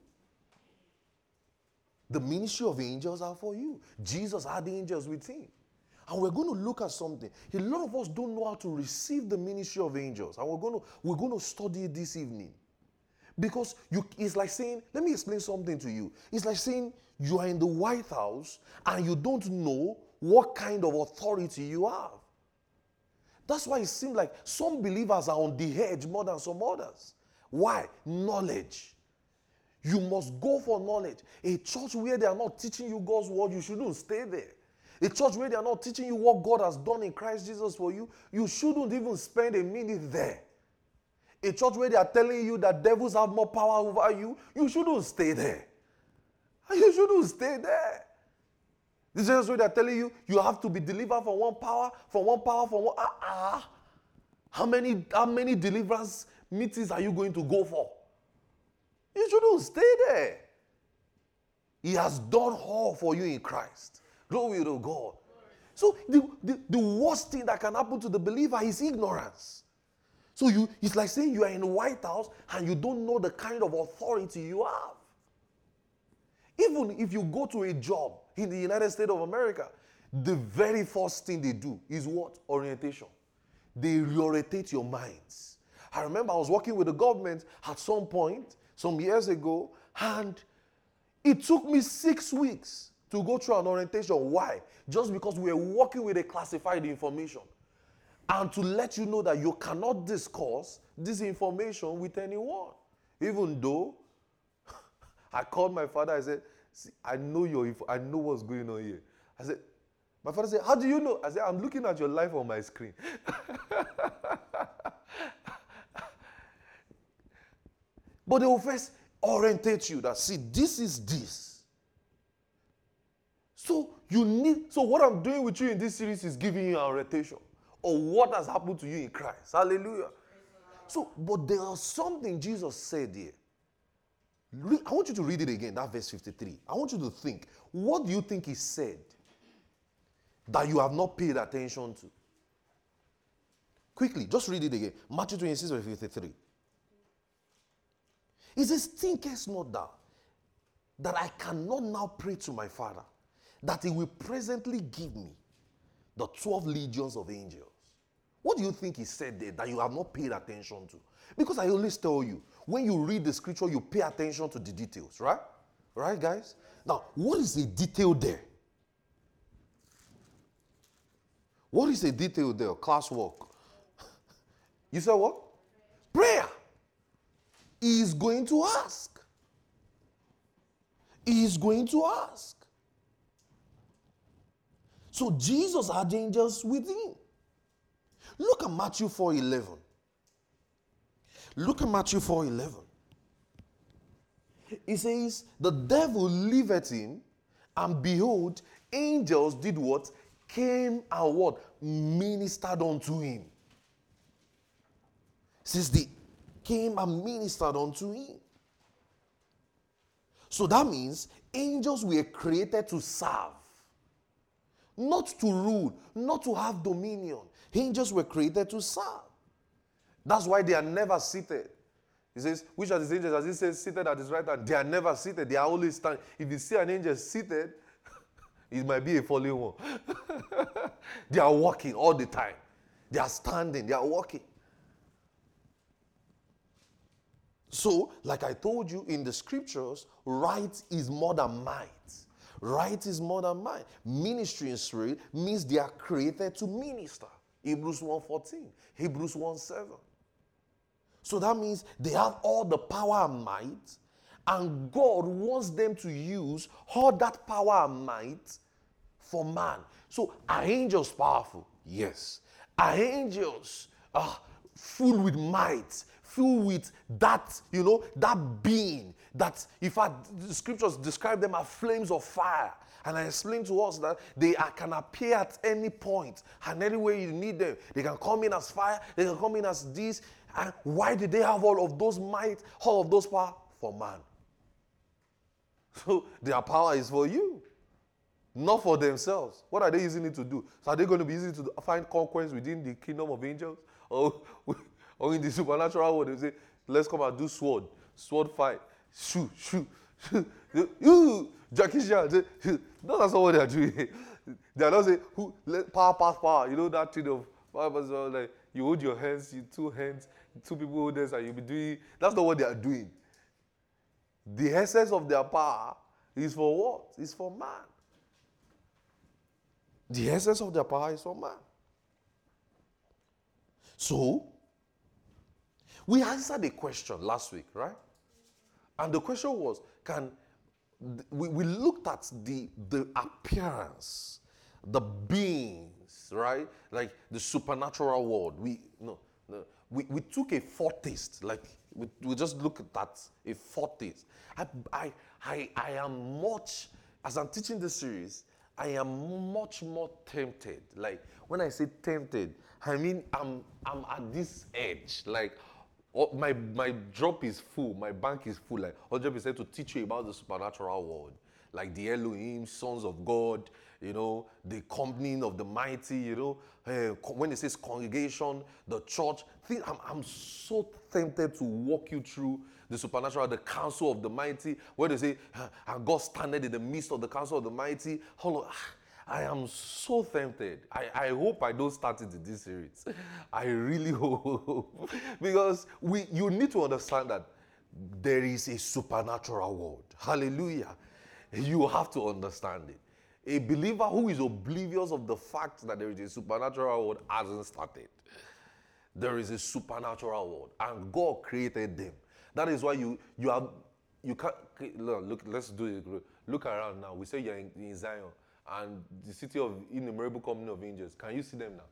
The ministry of angels are for you. Jesus had the angels with him. And we're going to look at something. A lot of us don't know how to receive the ministry of angels. And we're going to, we're going to study this evening. Because you, it's like saying, let me explain something to you. It's like saying you are in the White House and you don't know what kind of authority you have. That's why it seems like some believers are on the edge more than some others. Why? Knowledge. You must go for knowledge. A church where they are not teaching you God's word, you shouldn't stay there. A church where they are not teaching you what God has done in Christ Jesus for you, you shouldn't even spend a minute there. A church where they are telling you that devils have more power over you, you shouldn't stay there. You shouldn't stay there. This is where they're telling you you have to be delivered from one power, from one power, from one. Ah, ah. How many, how many deliverance meetings are you going to go for? You shouldn't stay there. He has done all for you in Christ. Glory to God. So the, the, the worst thing that can happen to the believer is ignorance. So you it's like saying you are in the White House and you don't know the kind of authority you have. Even if you go to a job in the United States of America, the very first thing they do is what? Orientation. They reorientate your minds. I remember I was working with the government at some point, some years ago, and it took me six weeks to go through an orientation. Why? Just because we were working with a classified information. And to let you know that you cannot discuss this information with anyone. Even though I called my father, I said, "See, I know your I know what's going on here. I said, my father said, How do you know? I said, I'm looking at your life on my screen. but they will first orientate you that see, this is this. So you need, so what I'm doing with you in this series is giving you an orientation of what has happened to you in Christ. Hallelujah. So, but there was something Jesus said here. I want you to read it again, that verse 53. I want you to think, what do you think he said that you have not paid attention to? Quickly, just read it again. Matthew 26, verse 53. He says, Thinkest not thou that I cannot now pray to my Father, that he will presently give me the 12 legions of angels? What do you think he said there that you have not paid attention to? Because I always tell you, when you read the scripture, you pay attention to the details, right? Right, guys? Now, what is the detail there? What is the detail there? Classwork. You said what? Prayer. He is going to ask. He is going to ask. So Jesus had angels with him. Look at Matthew 4:11. Look at Matthew 4:11. He says, The devil liveth him, and behold, angels did what? Came and what? Ministered unto him. Since they came and ministered unto him. So that means angels were created to serve, not to rule, not to have dominion. Angels were created to serve. That's why they are never seated. He says, Which are the angels? As he says, seated at his right hand, they are never seated. They are always standing. If you see an angel seated, it might be a fallen one. they are walking all the time. They are standing, they are walking. So, like I told you in the scriptures, right is more than might. Right is more than might. Ministry in spirit means they are created to minister. Hebrews 1:14, Hebrews 1:7. So that means they have all the power and might, and God wants them to use all that power and might for man. So are angels powerful? Yes. Are angels uh, full with might, filled with that, you know, that being that, if I, the scriptures describe them as flames of fire. And I explained to us that they are, can appear at any point and any way you need them. They can come in as fire, they can come in as this. And why did they have all of those might, all of those power? For man. So their power is for you, not for themselves. What are they using it to do? So are they going to be using it to find conquest within the kingdom of angels? Or, or in the supernatural world, they say, let's come and do sword, sword fight, shoot, shoot, shoot. Jackie Chan, no, that's not what they are doing. They are not saying, who, let, power, pass power. You know that thing of, like, you hold your hands, you two hands, two people hold hands, and you'll be doing. That's not what they are doing. The essence of their power is for what? It's for man. The essence of their power is for man. So, we answered a question last week, right? And the question was can we, we looked at the, the appearance, the beings, right? Like the supernatural world. We, no, no, we, we took a foretaste, like we, we just looked at a foretaste. I, I, I, I am much, as I'm teaching this series, I am much more tempted. Like when I say tempted, I mean I'm, I'm at this edge. Like My, my drop is full, my bank is full, like 100% to teach you about the supernatural world. Like the Elohim, sons of God, you know, the company of the mighty, you know, uh, when it says congregation, the church. Think, I'm, I'm so tempted to walk you through the supernatural, the council of the mighty, where they say, and God standeth in the midst of the council of the mighty. Hold on. I am so tempted. I, I hope I don't start it in this series. I really hope. because we you need to understand that there is a supernatural world. Hallelujah. You have to understand it. A believer who is oblivious of the fact that there is a supernatural world hasn't started. There is a supernatural world, and God created them. That is why you you are you can't look. Let's do it. Look around now. We say you're in, in Zion and the city of innumerable company of angels. Can you see them now?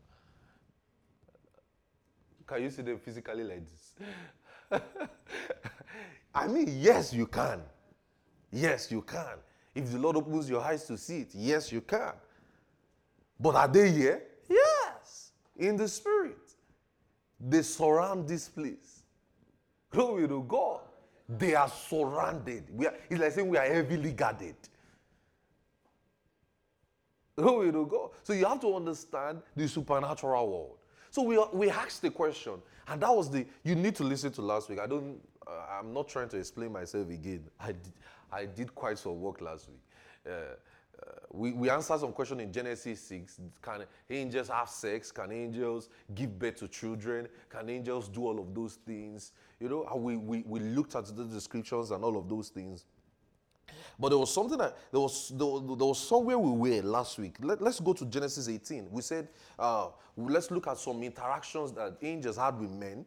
Can you see them physically like this? I mean, yes, you can. Yes, you can. If the Lord opens your eyes to see it, yes, you can. But are they here? Yes, in the spirit. They surround this place. Glory to God. They are surrounded. We are, it's like saying we are heavily guarded. Glory to God. So you have to understand the supernatural world. So we, we asked the question, and that was the, you need to listen to last week. I don't, uh, I'm not trying to explain myself again. I did, I did quite some work last week. Uh, uh, we, we answered some question in Genesis 6. Can angels have sex? Can angels give birth to children? Can angels do all of those things? You know, we, we, we looked at the descriptions and all of those things. But there was something that there was there, there was somewhere we were last week. Let, us go to Genesis 18. We said uh, let's look at some interactions that angels had with men.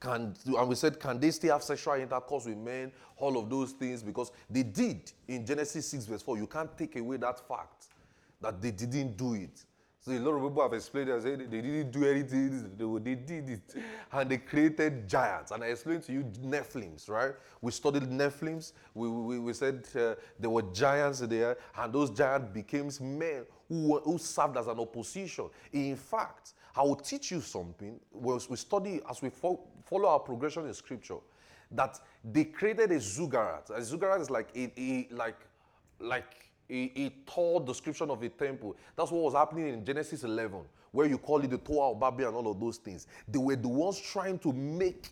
Can, and we said, can they still have sexual intercourse with men? All of those things, because they did in Genesis 6, verse 4. You can't take away that fact that they didn't do it. So a lot of people have explained and said they didn't do anything, they, did it. And they created giants. And I explained to you Nephilims, right? We studied Nephilims. We, we, we said uh, there were giants there, and those giants became men who, who served as an opposition. In fact, I will teach you something as we study, as we fo- follow our progression in scripture, that they created a zuggurat. A zuggurat is like a, a like like a, a tall description of a temple. That's what was happening in Genesis 11, where you call it the Tower of Babel and all of those things. They were the ones trying to make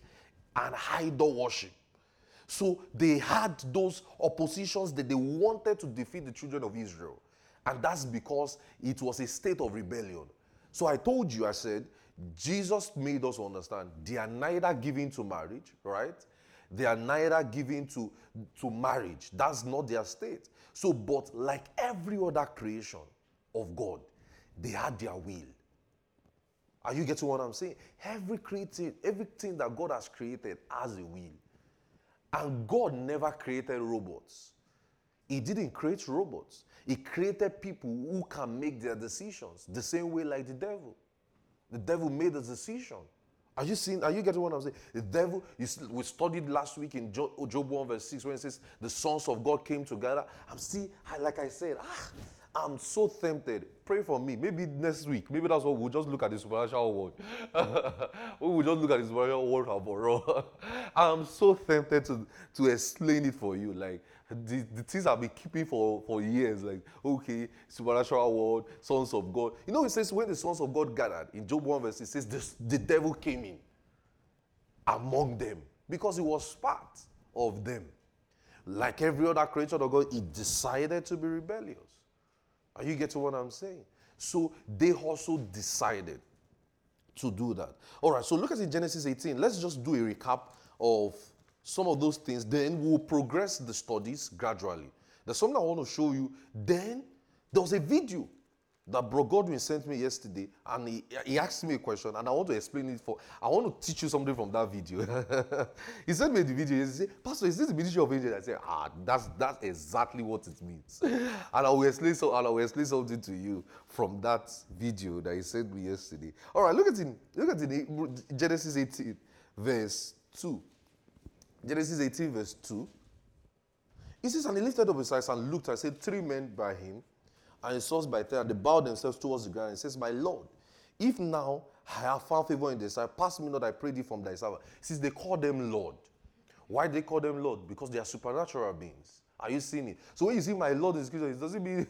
an idol worship. So they had those oppositions that they wanted to defeat the children of Israel. And that's because it was a state of rebellion. So I told you, I said, Jesus made us understand they are neither given to marriage, right? They are neither given to, to marriage. That's not their state. So, but like every other creation of God, they had their will. Are you getting what I'm saying? Every created, everything that God has created has a will. And God never created robots. He didn't create robots. He created people who can make their decisions the same way like the devil. The devil made a decision. Are you seeing? Are you getting what I'm saying? The devil, you, we studied last week in Job, Job 1 verse 6 when it says the sons of God came together. I'm still, like I said, ah, I'm so tempted. Pray for me. Maybe next week. Maybe that's what we'll just look at the supernatural world. we will just look at the supernatural world. I'm so tempted to, to explain it for you. Like the, the things I've been keeping for, for years. Like, okay, supernatural world, sons of God. You know, it says when the sons of God gathered in Job 1 verse, it says the, the devil came in among them because he was part of them. Like every other creature of God, he decided to be rebellious. Are you getting what I'm saying? So they also decided to do that. All right, so look at in Genesis 18. Let's just do a recap of some of those things. Then we'll progress the studies gradually. There's something I want to show you. Then there was a video that Bro Godwin sent me yesterday, and he, he asked me a question, and I want to explain it for. I want to teach you something from that video. he sent me the video. He said, "Pastor, is this the ministry of angels?" I said, "Ah, that's that's exactly what it means." and I will explain so. And I will explain something to you from that video that he sent me yesterday. All right, look at it. Look at it. Genesis 18, verse 2. Genesis 18, verse 2. He says, And he lifted up his eyes and looked and said, Three men by him and his sons by ten, and they bowed themselves towards the ground. And says, My Lord, if now I have found favor in thy sight, pass me not, I pray thee, from thy servant. Since they call them Lord. Why they call them Lord? Because they are supernatural beings. Are you seeing it? So when you see my Lord in scripture, it doesn't mean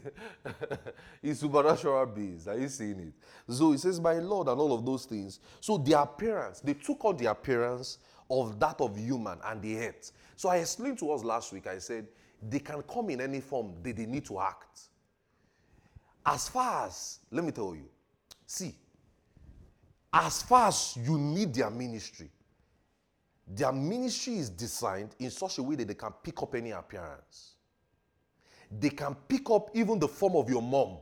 he's supernatural beings. Are you seeing it? So he says, My Lord, and all of those things. So the appearance, they took on the appearance of that of human and the earth. So I explained to us last week, I said, they can come in any form, they, they need to act. As far as, let me tell you, see, as far as you need their ministry, their ministry is designed in such a way that they can pick up any appearance. They can pick up even the form of your mom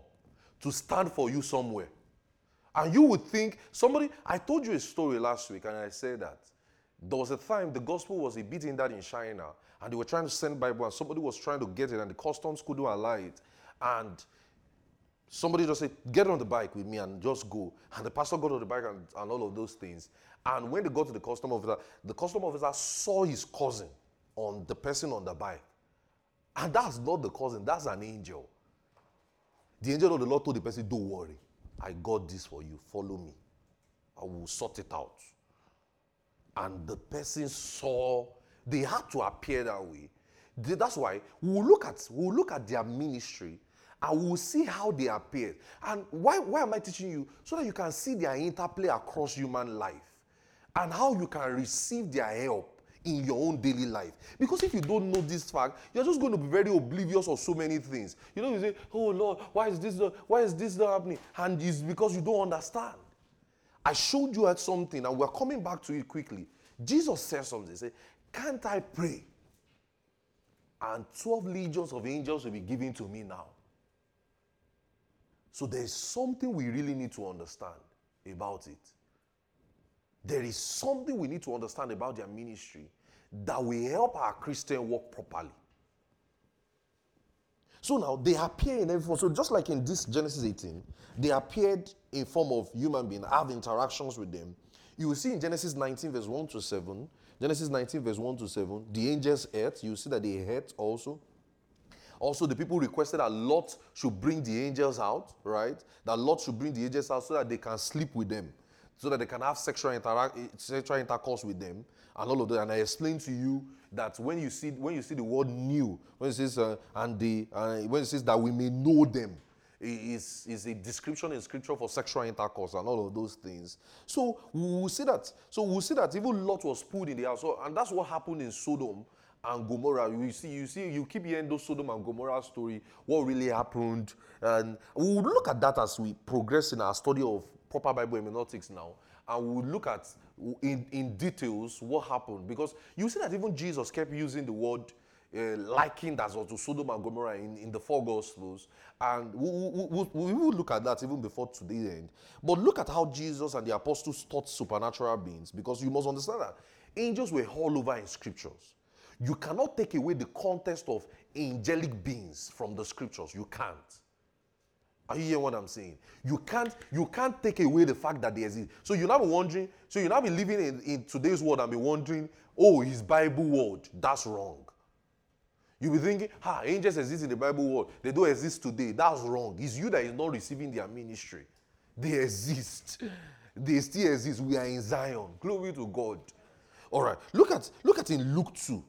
to stand for you somewhere. And you would think somebody, I told you a story last week and I said that there was a time the gospel was a bit hindered in China and they were trying to send Bible and somebody was trying to get it and the customs couldn't allow it. And somebody just said, Get on the bike with me and just go. And the pastor got on the bike and, and all of those things. And when they got to the custom officer, the custom officer saw his cousin on the person on the bike. And that's not the cousin, that's an angel. The angel of the Lord told the person, Don't worry, I got this for you. Follow me. I will sort it out. And the person saw, they had to appear that way. That's why we'll look at we'll look at their ministry and we'll see how they appear. And why, why am I teaching you? So that you can see their interplay across human life and how you can receive their help in your own daily life. Because if you don't know this fact, you're just going to be very oblivious of so many things. You know, you say, "Oh Lord, why is this not, why is this not happening?" And it's because you don't understand. I showed you something, and we're coming back to it quickly. Jesus said something. He said, "Can't I pray?" And twelve legions of angels will be given to me now. So there's something we really need to understand about it. There is something we need to understand about their ministry that will help our Christian work properly. So now they appear in every form. So just like in this Genesis 18, they appeared in form of human being, have interactions with them. You will see in Genesis 19, verse 1 to 7, Genesis 19, verse 1 to 7, the angels ate. You see that they ate also. Also, the people requested that Lot should bring the angels out, right? That Lot should bring the angels out so that they can sleep with them so that they can have sexual, sexual intercourse with them and all of that. And I explain to you that when you see when you see the word new, when it says uh, and the uh, when it says that we may know them, is is a description in scripture for sexual intercourse and all of those things. So we will see that. So we'll see that even Lot was put in the house. So, and that's what happened in Sodom and Gomorrah. You see, you see, you keep hearing those Sodom and Gomorrah story, what really happened. And we'll look at that as we progress in our study of proper Bible hermeneutics now, and we'll look at in, in details what happened. Because you see that even Jesus kept using the word uh, likened as to Sodom and Gomorrah in, in the four Gospels. And we, we, we, we will look at that even before today's end. But look at how Jesus and the apostles taught supernatural beings, because you must understand that angels were all over in scriptures. You cannot take away the context of angelic beings from the scriptures. You can't. Are you hearing what I'm saying? You can't you can't take away the fact that they exist. So you're not wondering, so you're not be living in, in today's world and be wondering, oh, his Bible word. That's wrong. You'll be thinking, ah, angels exist in the Bible world. They don't exist today. That's wrong. It's you that is not receiving their ministry. They exist. They still exist. We are in Zion. Glory to God. All right. Look at look at in Luke 2.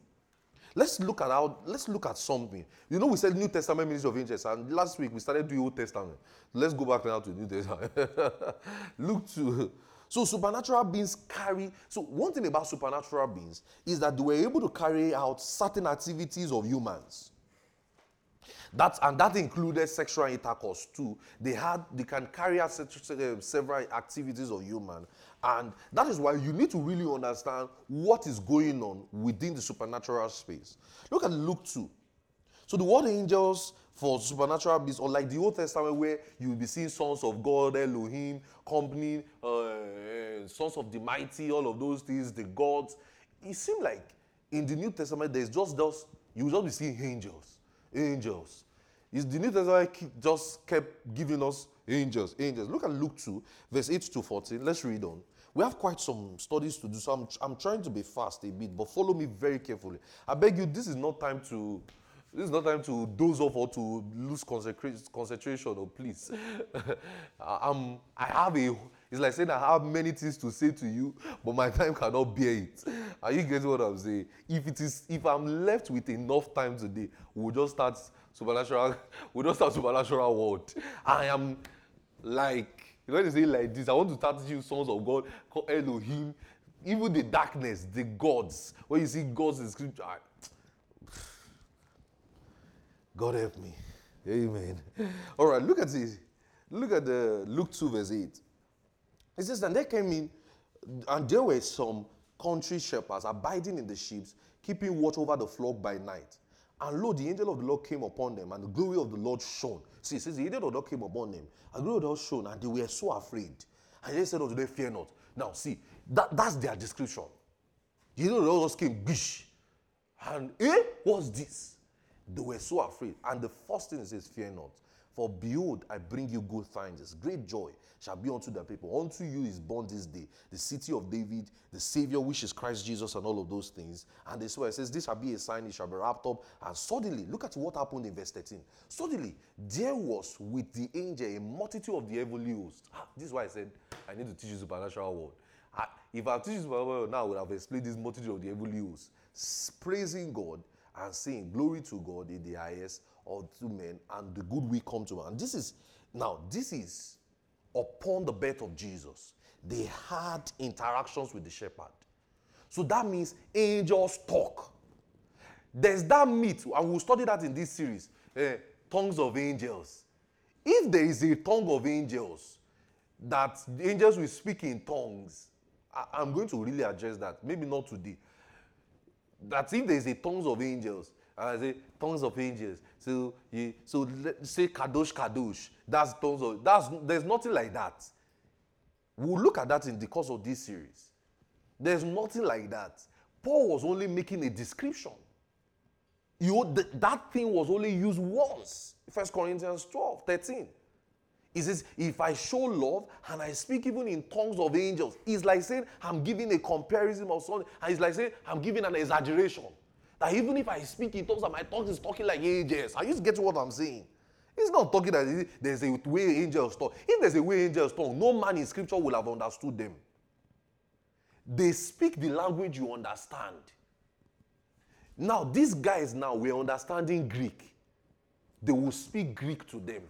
Let's look at how let's look at something. You know, we said New Testament ministry of interest, and last week we started doing Old Testament. Let's go back now to New Testament. Luke 2. So supernatural beings carry. So one thing about supernatural beings is that they were able to carry out certain activities of humans. That and that included sexual intercourse too. They had they can carry out eh, several activities of human, and that is why you need to really understand what is going on within the supernatural space. Look at Luke 2. So the word angels for supernatural beings, or like the Old Testament where you will be seeing sons of God, Elohim, company, uh, sons of the mighty, all of those things, the gods. It seems like in the New Testament there's just those, you will just be seeing angels, angels. Is the New Testament just kept giving us angels, angels. Look at Luke 2, verse 8 to 14. Let's read on. We have quite some studies to do, so I'm, I'm trying to be fast a bit, but follow me very carefully. I beg you, this is not time to this is not time to doze off or to lose concentration. Or oh, please, I'm, I have a. It's like saying I have many things to say to you, but my time cannot bear it. Are you getting what I'm saying? If it is, if I'm left with enough time today, we'll just start supernatural. We'll just start supernatural world. I am like when they say like this, I want to start you sons of God called Elohim. Even the darkness, the gods. When you see gods in scripture, I, God help me. Amen. All right, look at this. Look at the Luke 2, verse 8. It says, And there came in, and there were some country shepherds abiding in the sheep, keeping watch over the flock by night. And lo, the angel of the Lord came upon them, and the glory of the Lord shone. See, it says the angel of the Lord came upon them, and the glory of the Lord shone, and they were so afraid. And they said unto them, Fear not. Now, see, that, that's their description. You know, they all just came, bish. And, eh, what's this? They were so afraid. And the first thing it says, Fear not. For behold, I bring you good tidings. Great joy shall be unto the people. Unto you is born this day the city of David, the Savior, which is Christ Jesus, and all of those things. And this way it says, This shall be a sign, it shall be wrapped up. And suddenly, look at what happened in verse 13. Suddenly, there was with the angel a multitude of the heavenly host. Ah, this is why I said, I need to teach you the supernatural word. I, if I teach you supernatural word now, I would have explained this multitude of the heavenly hosts, praising God and saying, Glory to God in the highest or to men, and the good will come to. And this is now, this is upon the birth of Jesus. They had interactions with the shepherd. So that means angels talk. There's that myth, and we'll study that in this series uh, tongues of angels. If there is a tongue of angels, that angels will speak in tongues, I, am going to really address that. Maybe not today. That if there is a tongues of angels, I say tongues of angels. So you so let, say kadosh kadosh. That's tongues of that's there's nothing like that. We'll look at that in the course of this series. There's nothing like that. Paul was only making a description. You th- that thing was only used once. First Corinthians 12, 13. He says, if I show love and I speak even in tongues of angels, it's like saying I'm giving a comparison of something, and it's like saying I'm giving an exaggeration. That even if I speak in tongues and my tongue is talking like angels, are you getting what I'm saying? He's not talking that there's a way angels talk. If there's a way angels talk, no man in scripture will have understood them. They speak the language you understand. Now, these guys now we're understanding Greek. They will speak Greek to them.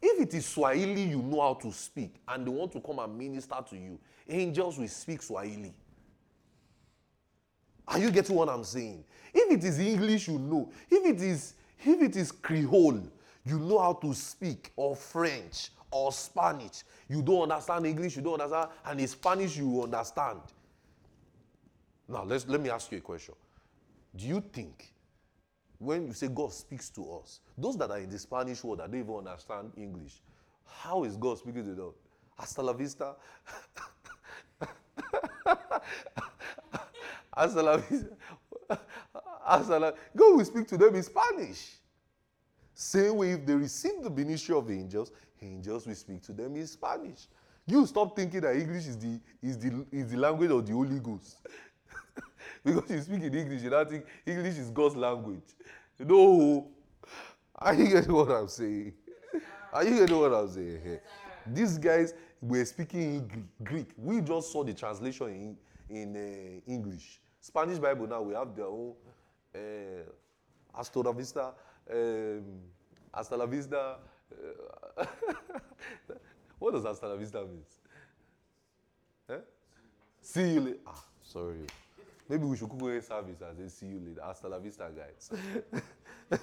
If it is Swahili you know how to speak and they want to come and minister to you, angels will speak Swahili. Are you getting what I'm saying? If it is English, you know. If it is if it is Creole, you know how to speak, or French, or Spanish. You don't understand English, you don't understand, and in Spanish you understand. Now let's let me ask you a question. Do you think when you say God speaks to us, those that are in the Spanish world that don't even understand English, how is God speaking to them? Hasta la vista. Hasta la vista. Hasta la. God will speak to them in Spanish. Same way, if they receive the ministry of angels, angels will speak to them in Spanish. You stop thinking that English is the, is the, is the language of the Holy Ghost. because you speak in English, you don't think English is God's language. No. Are you getting what I'm saying? Are you getting what I'm saying here? These guys were speaking Greek. We just saw the translation in, in uh, English. Spanish Bible now, we have their own uh, Hasta la Vista, um, Hasta la Vista. Uh, what does Hasta la Vista mean? Eh? See you later. Ah, sorry. Maybe we should cook a service and say, see you later. Hasta la vista, guys.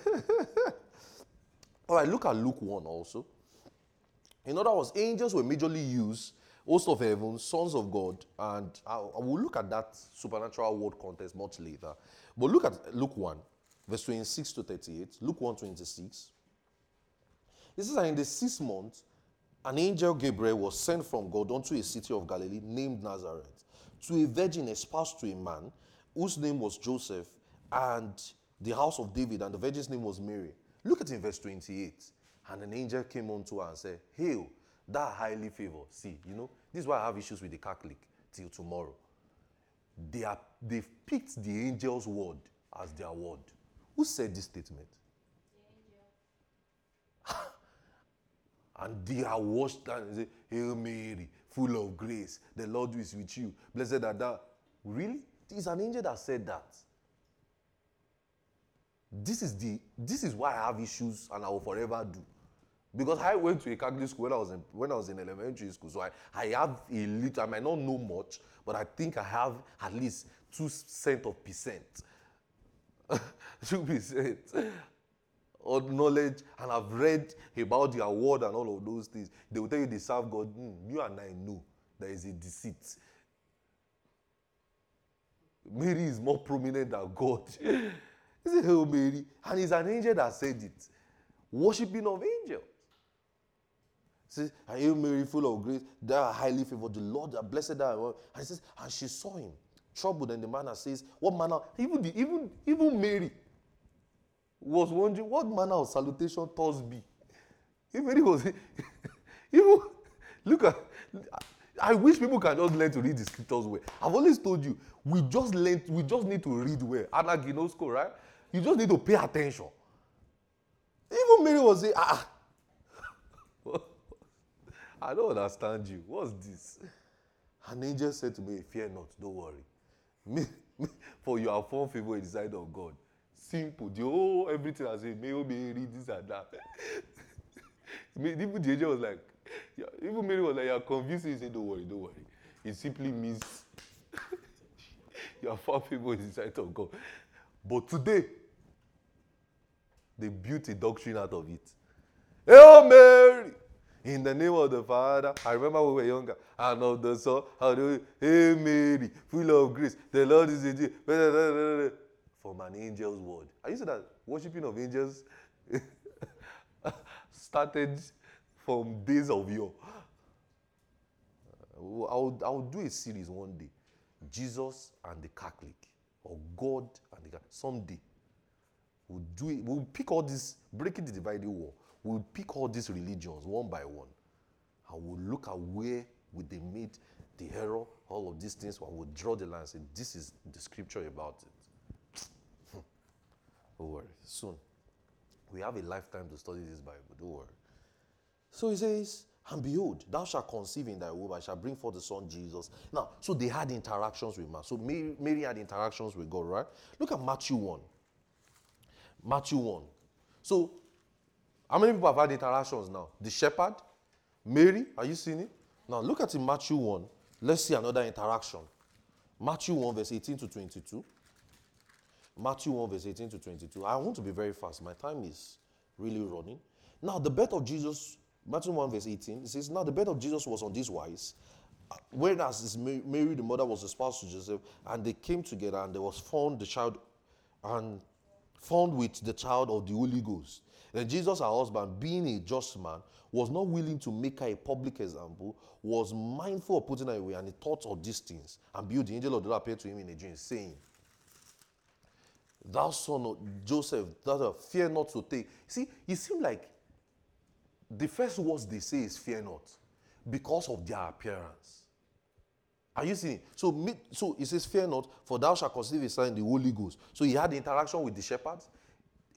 All right, look at Luke 1 also. In other words, angels were majorly used, host of heaven, sons of God, and I, I will look at that supernatural word context much later. But look at Luke 1, verse 26 to 38. Luke 1 26. This is in the sixth month, an angel Gabriel was sent from God unto a city of Galilee named Nazareth to a virgin espoused to a man whose name was Joseph and the house of David, and the virgin's name was Mary. Look at in verse 28. And an angel came unto her and said, Hail, thou highly favored. See, you know, this is why I have issues with the Catholic till tomorrow. They are, they've picked the angel's word as their word. Who said this statement? and they are washed and say, Hail Mary, full of grace. The Lord is with you. Blessed are thou. Really? It's an angel that said that. This is the this is why I have issues and I will forever do. Because I went to a Catholic school when I was in when I was in elementary school. So I, I have a little, I might not know much, but I think I have at least two cent of percent. two percent of knowledge and I've read about the award and all of those things. They will tell you they serve God. Mm, you and I know there is a deceit. Mary is more prominent than God. He said, Hail Mary. And it's an angel that said it. Worshipping of angels. Says, Hail Mary, full of grace, thou art highly favored. The Lord, are blessed thou. And he says, and she saw him troubled, and the man says, What manner? Even the, even even Mary was wondering what manner of salutation thoughts be. If Mary was even look at I wish people can just learn to read the scriptures well. I've always told you, we just learn, we just need to read well. anaginosko, right? You just need to pay attention. Even Mary was saying, ah, I don't understand you. What's this? An angel said to me, Fear not, don't worry. Me, for you are found favor in the sight of God. Simple. The whole everything I say, may be read this and that. even the angel was like, yeah, even Mary was like, You're confused. He said, Don't worry, don't worry. It simply means you are found favor in the sight of God. But today, they built a doctrine out of it. Hail Mary! In the name of the Father, I remember we were younger, and of the Son, how do we, Hey Mary, full of grace, the Lord is with you. From an angel's word. Are you saying that worshiping of angels started from days of yore? I'll, I'll do a series one day Jesus and the Catholic, or God and the Catholic, someday. We'll do it. We'll pick all this, breaking the dividing wall we'll pick all these religions one by one and we'll look at where would they meet the error, all of these things, and we'll draw the line and say, this is the scripture about it. Hmm. don't worry, soon. We have a lifetime to study this Bible, don't worry. So he says, and behold, thou shalt conceive in thy womb, and shall bring forth the son Jesus. Now, so they had interactions with man. So Mary, Mary had interactions with God, right? Look at Matthew 1. Matthew 1. So how many people have had interactions now? The shepherd, Mary, are you seeing it? Now look at in Matthew 1. Let's see another interaction. Matthew 1, verse 18 to 22. Matthew 1, verse 18 to 22. I want to be very fast. My time is really running. Now, the birth of Jesus, Matthew 1, verse 18, it says, Now the birth of Jesus was on this wise. Whereas Mary, the mother, was espoused to Joseph, and they came together, and there was found the child, and found with the child of the Holy Ghost. Then Jesus, her husband, being a just man, was not willing to make her a public example, was mindful of putting her away, and he thought of these things. And behold, the angel of the Lord appeared to him in a dream, saying, Thou son of Joseph, thou fear not to take. See, it seemed like the first words they say is fear not because of their appearance. Are you seeing? So, so it says, Fear not, for thou shalt conceive a son in the Holy Ghost. So he had interaction with the shepherds,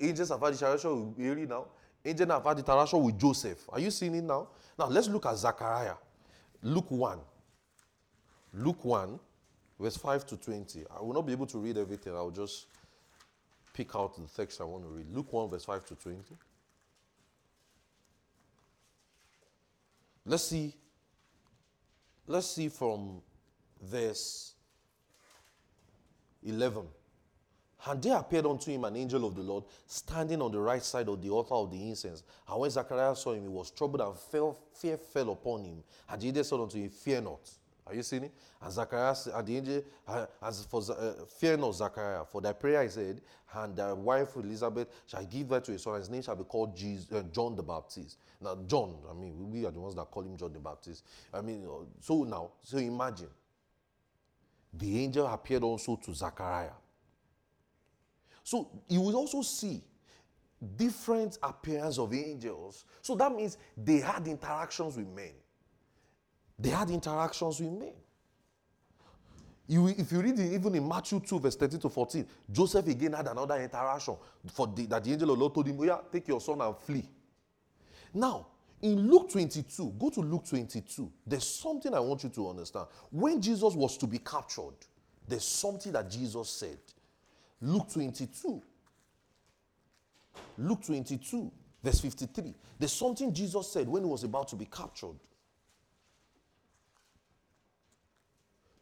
Angels have had interaction with Mary now. Angels have had interaction with Joseph. Are you seeing it now? Now let's look at Zechariah. Luke 1. Luke 1, verse 5 to 20. I will not be able to read everything. I'll just pick out the text I want to read. Luke 1, verse 5 to 20. Let's see. Let's see from verse 11. And there appeared unto him an angel of the Lord, standing on the right side of the altar of the incense. And when Zacharias saw him, he was troubled, and fell, fear fell upon him. And angel said unto him, Fear not. Are you seeing it? And Zacharias, and the angel, uh, as for uh, fear not, Zachariah, for thy prayer is heard, and thy wife Elizabeth shall give birth to a son, his name shall be called Jesus, uh, John the Baptist. Now, John, I mean, we are the ones that call him John the Baptist. I mean, uh, so now, so imagine, the angel appeared also to Zachariah so you will also see different appearance of angels. So that means they had interactions with men. They had interactions with men. You, if you read even in Matthew 2, verse 13 to 14, Joseph again had another interaction for the, that the angel of the Lord told him, oh yeah, take your son and flee. Now, in Luke 22, go to Luke 22. There's something I want you to understand. When Jesus was to be captured, there's something that Jesus said. Luke 22. Luke 22, verse 53. There's something Jesus said when he was about to be captured.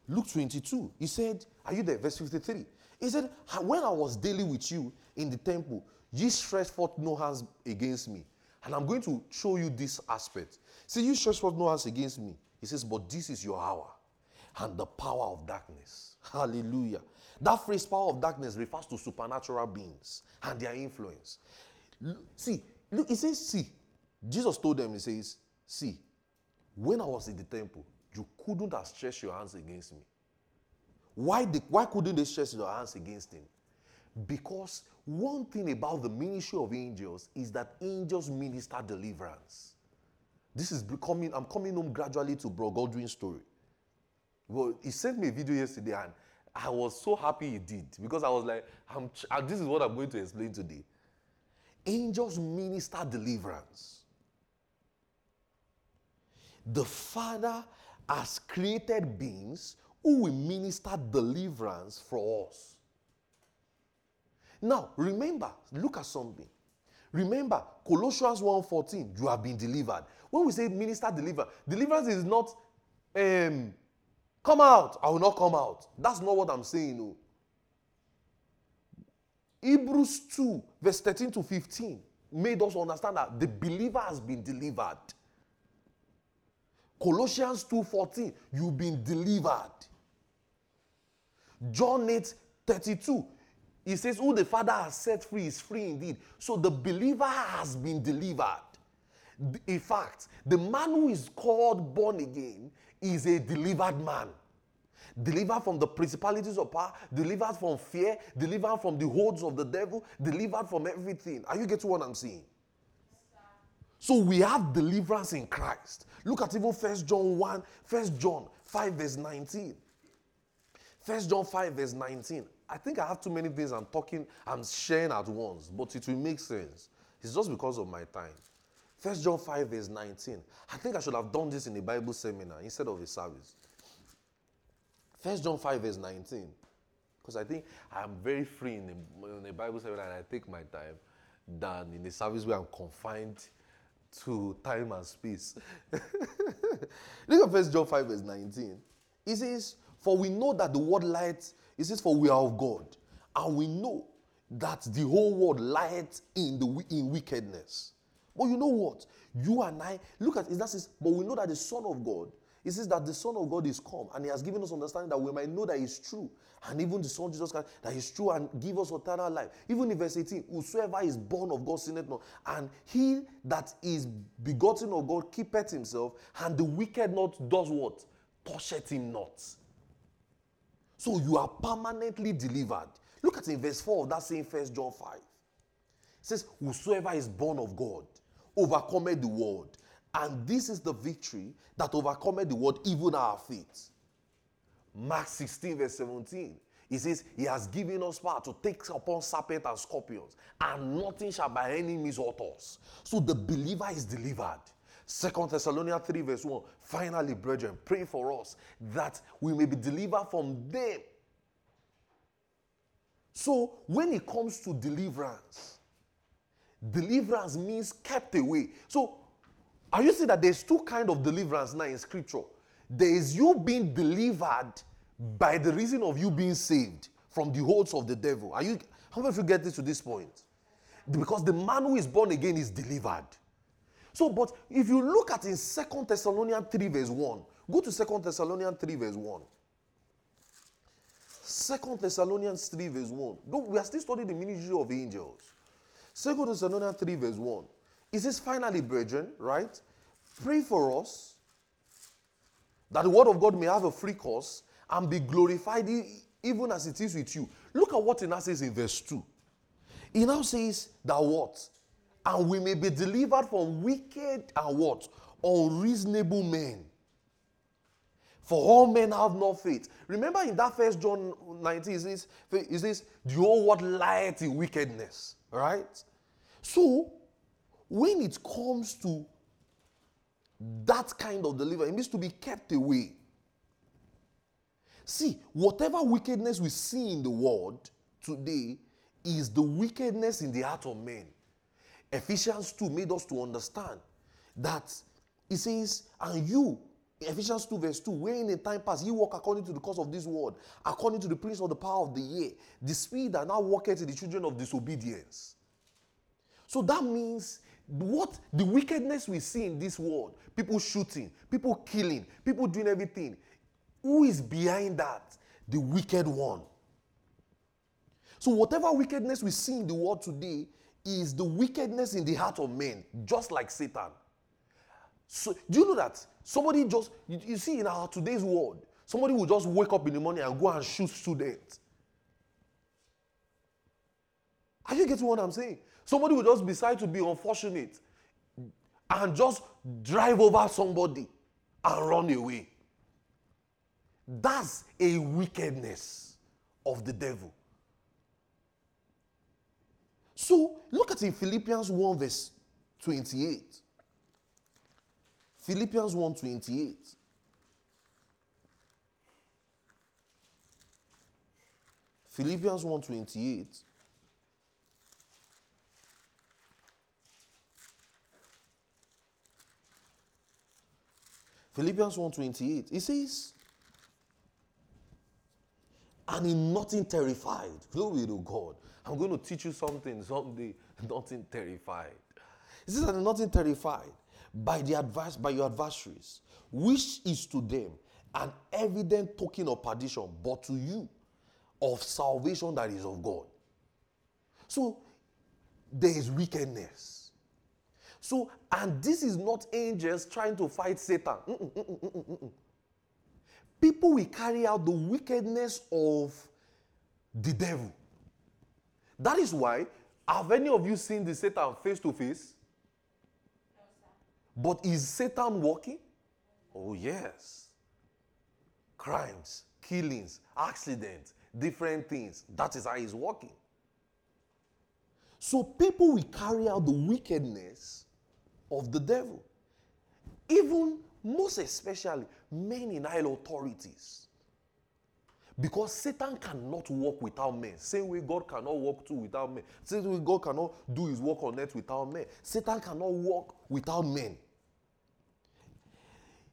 Luke 22, he said, Are you there? Verse 53. He said, When I was daily with you in the temple, ye stretched forth no hands against me. And I'm going to show you this aspect. See, you stretched forth no hands against me. He says, But this is your hour and the power of darkness. Hallelujah. That phrase, power of darkness, refers to supernatural beings and their influence. See, look, he says, see. Jesus told them, he says, See, when I was in the temple, you couldn't have stretched your hands against me. Why, the, why couldn't they stretch their hands against him? Because one thing about the ministry of angels is that angels minister deliverance. This is becoming, I'm coming home gradually to Bro Godwin's story. Well, he sent me a video yesterday and I was so happy he did because I was like, I'm, this is what I'm going to explain today. Angels minister deliverance. The Father has created beings who will minister deliverance for us. Now, remember, look at something. Remember, Colossians 1:14, you have been delivered. When we say minister deliver, deliverance is not um, come out, I will not come out. That's not what I'm saying. No. Hebrews 2, verse 13 to 15, made us understand that the believer has been delivered. Colossians 2:14, you've been delivered. John 8 32. He says, Who the Father has set free is free indeed. So the believer has been delivered. In fact, the man who is called born again is a delivered man. Delivered from the principalities of power, delivered from fear, delivered from the holds of the devil, delivered from everything. Are you getting what I'm saying? So we have deliverance in Christ. Look at even First John 1, First John 5, verse 19. First John 5, verse 19. I think I have too many things I'm talking, I'm sharing at once, but it will make sense. It's just because of my time. First John 5, verse 19. I think I should have done this in a Bible seminar instead of a service. First John 5, verse 19. Because I think I'm very free in a, in a Bible seminar and I take my time than in a service where I'm confined to time and space. Look at First John 5, verse 19. It says, For we know that the word light, it says, For we are of God, and we know that the whole world lieth in the in wickedness. But you know what? You and I, look at it, that says, but we know that the Son of God he says that the Son of God is come and He has given us understanding that we might know that He's true. And even the Son Jesus Christ, that He's true and give us eternal life. Even in verse 18, whosoever is born of God sinneth not. And he that is begotten of God keepeth himself, and the wicked not does what? Toucheth him not. So you are permanently delivered. Look at in verse 4 of that same first John 5. It says, Whosoever is born of God overcometh the world. And this is the victory that overcometh the world, even our faith. Mark 16, verse 17. He says, He has given us power to take upon serpents and scorpions, and nothing shall by any means hurt us. So the believer is delivered. Second Thessalonians 3, verse 1. Finally, brethren, pray for us that we may be delivered from them. So when it comes to deliverance, deliverance means kept away. So are you seeing that there's two kind of deliverance now in scripture? There is you being delivered by the reason of you being saved from the holds of the devil. Are you how many of you get this to this point? Because the man who is born again is delivered. So, but if you look at in Second Thessalonians 3, verse 1, go to Second Thessalonians 3, verse 1. Second Thessalonians 3, verse 1. Do we are still studying the ministry of angels. Second Thessalonians 3, verse 1. It says, finally, brethren, right? Pray for us that the word of God may have a free course and be glorified even as it is with you. Look at what it now says in verse 2. He now says that what? And we may be delivered from wicked and what? Unreasonable men. For all men have no faith. Remember in that first John 19, it says, it says the whole world lieth in wickedness. Right? So when it comes to that kind of deliverance, it needs to be kept away. See, whatever wickedness we see in the world today is the wickedness in the heart of men. Ephesians 2 made us to understand that it says, and you, Ephesians 2, verse 2, where in a time past you walk according to the course of this world, according to the prince of the power of the year, the spirit that now worketh in the children of disobedience. So that means what the wickedness we see in this world people shooting people killing people doing everything who is behind that the wicked one so whatever wickedness we see in the world today is the wickedness in the heart of men just like satan So do you know that somebody just you, you see in our today's world, somebody will just wake up in the morning and go and shoot students. Are you getting what I'm saying? Somebody will just decide to be unfortunate and just drive over somebody and run away. That's a wickedness of the devil. So look at in Philippians 1 verse 28. Philippians 1 28. Philippians 1 28. Philippians 1:28. It says, and in nothing terrified. Glory to God. I'm going to teach you something someday. Nothing terrified. It says, and nothing terrified by the advice by your adversaries, which is to them an evident token of perdition, but to you of salvation that is of God. So there is wickedness. So, and this is not angels trying to fight Satan. Mm-mm, mm-mm, mm-mm, People will carry out the wickedness of the devil. That is why, have any of you seen the Satan face to face? But is Satan walking? Oh, yes. Crimes, killings, accidents, different things. That is how he's walking. So people will carry out the wickedness of the devil. Even most especially men in high authorities. Because Satan cannot work without men. Same way God cannot work too without men. Same way God cannot do his work on earth without men. Satan cannot work without men.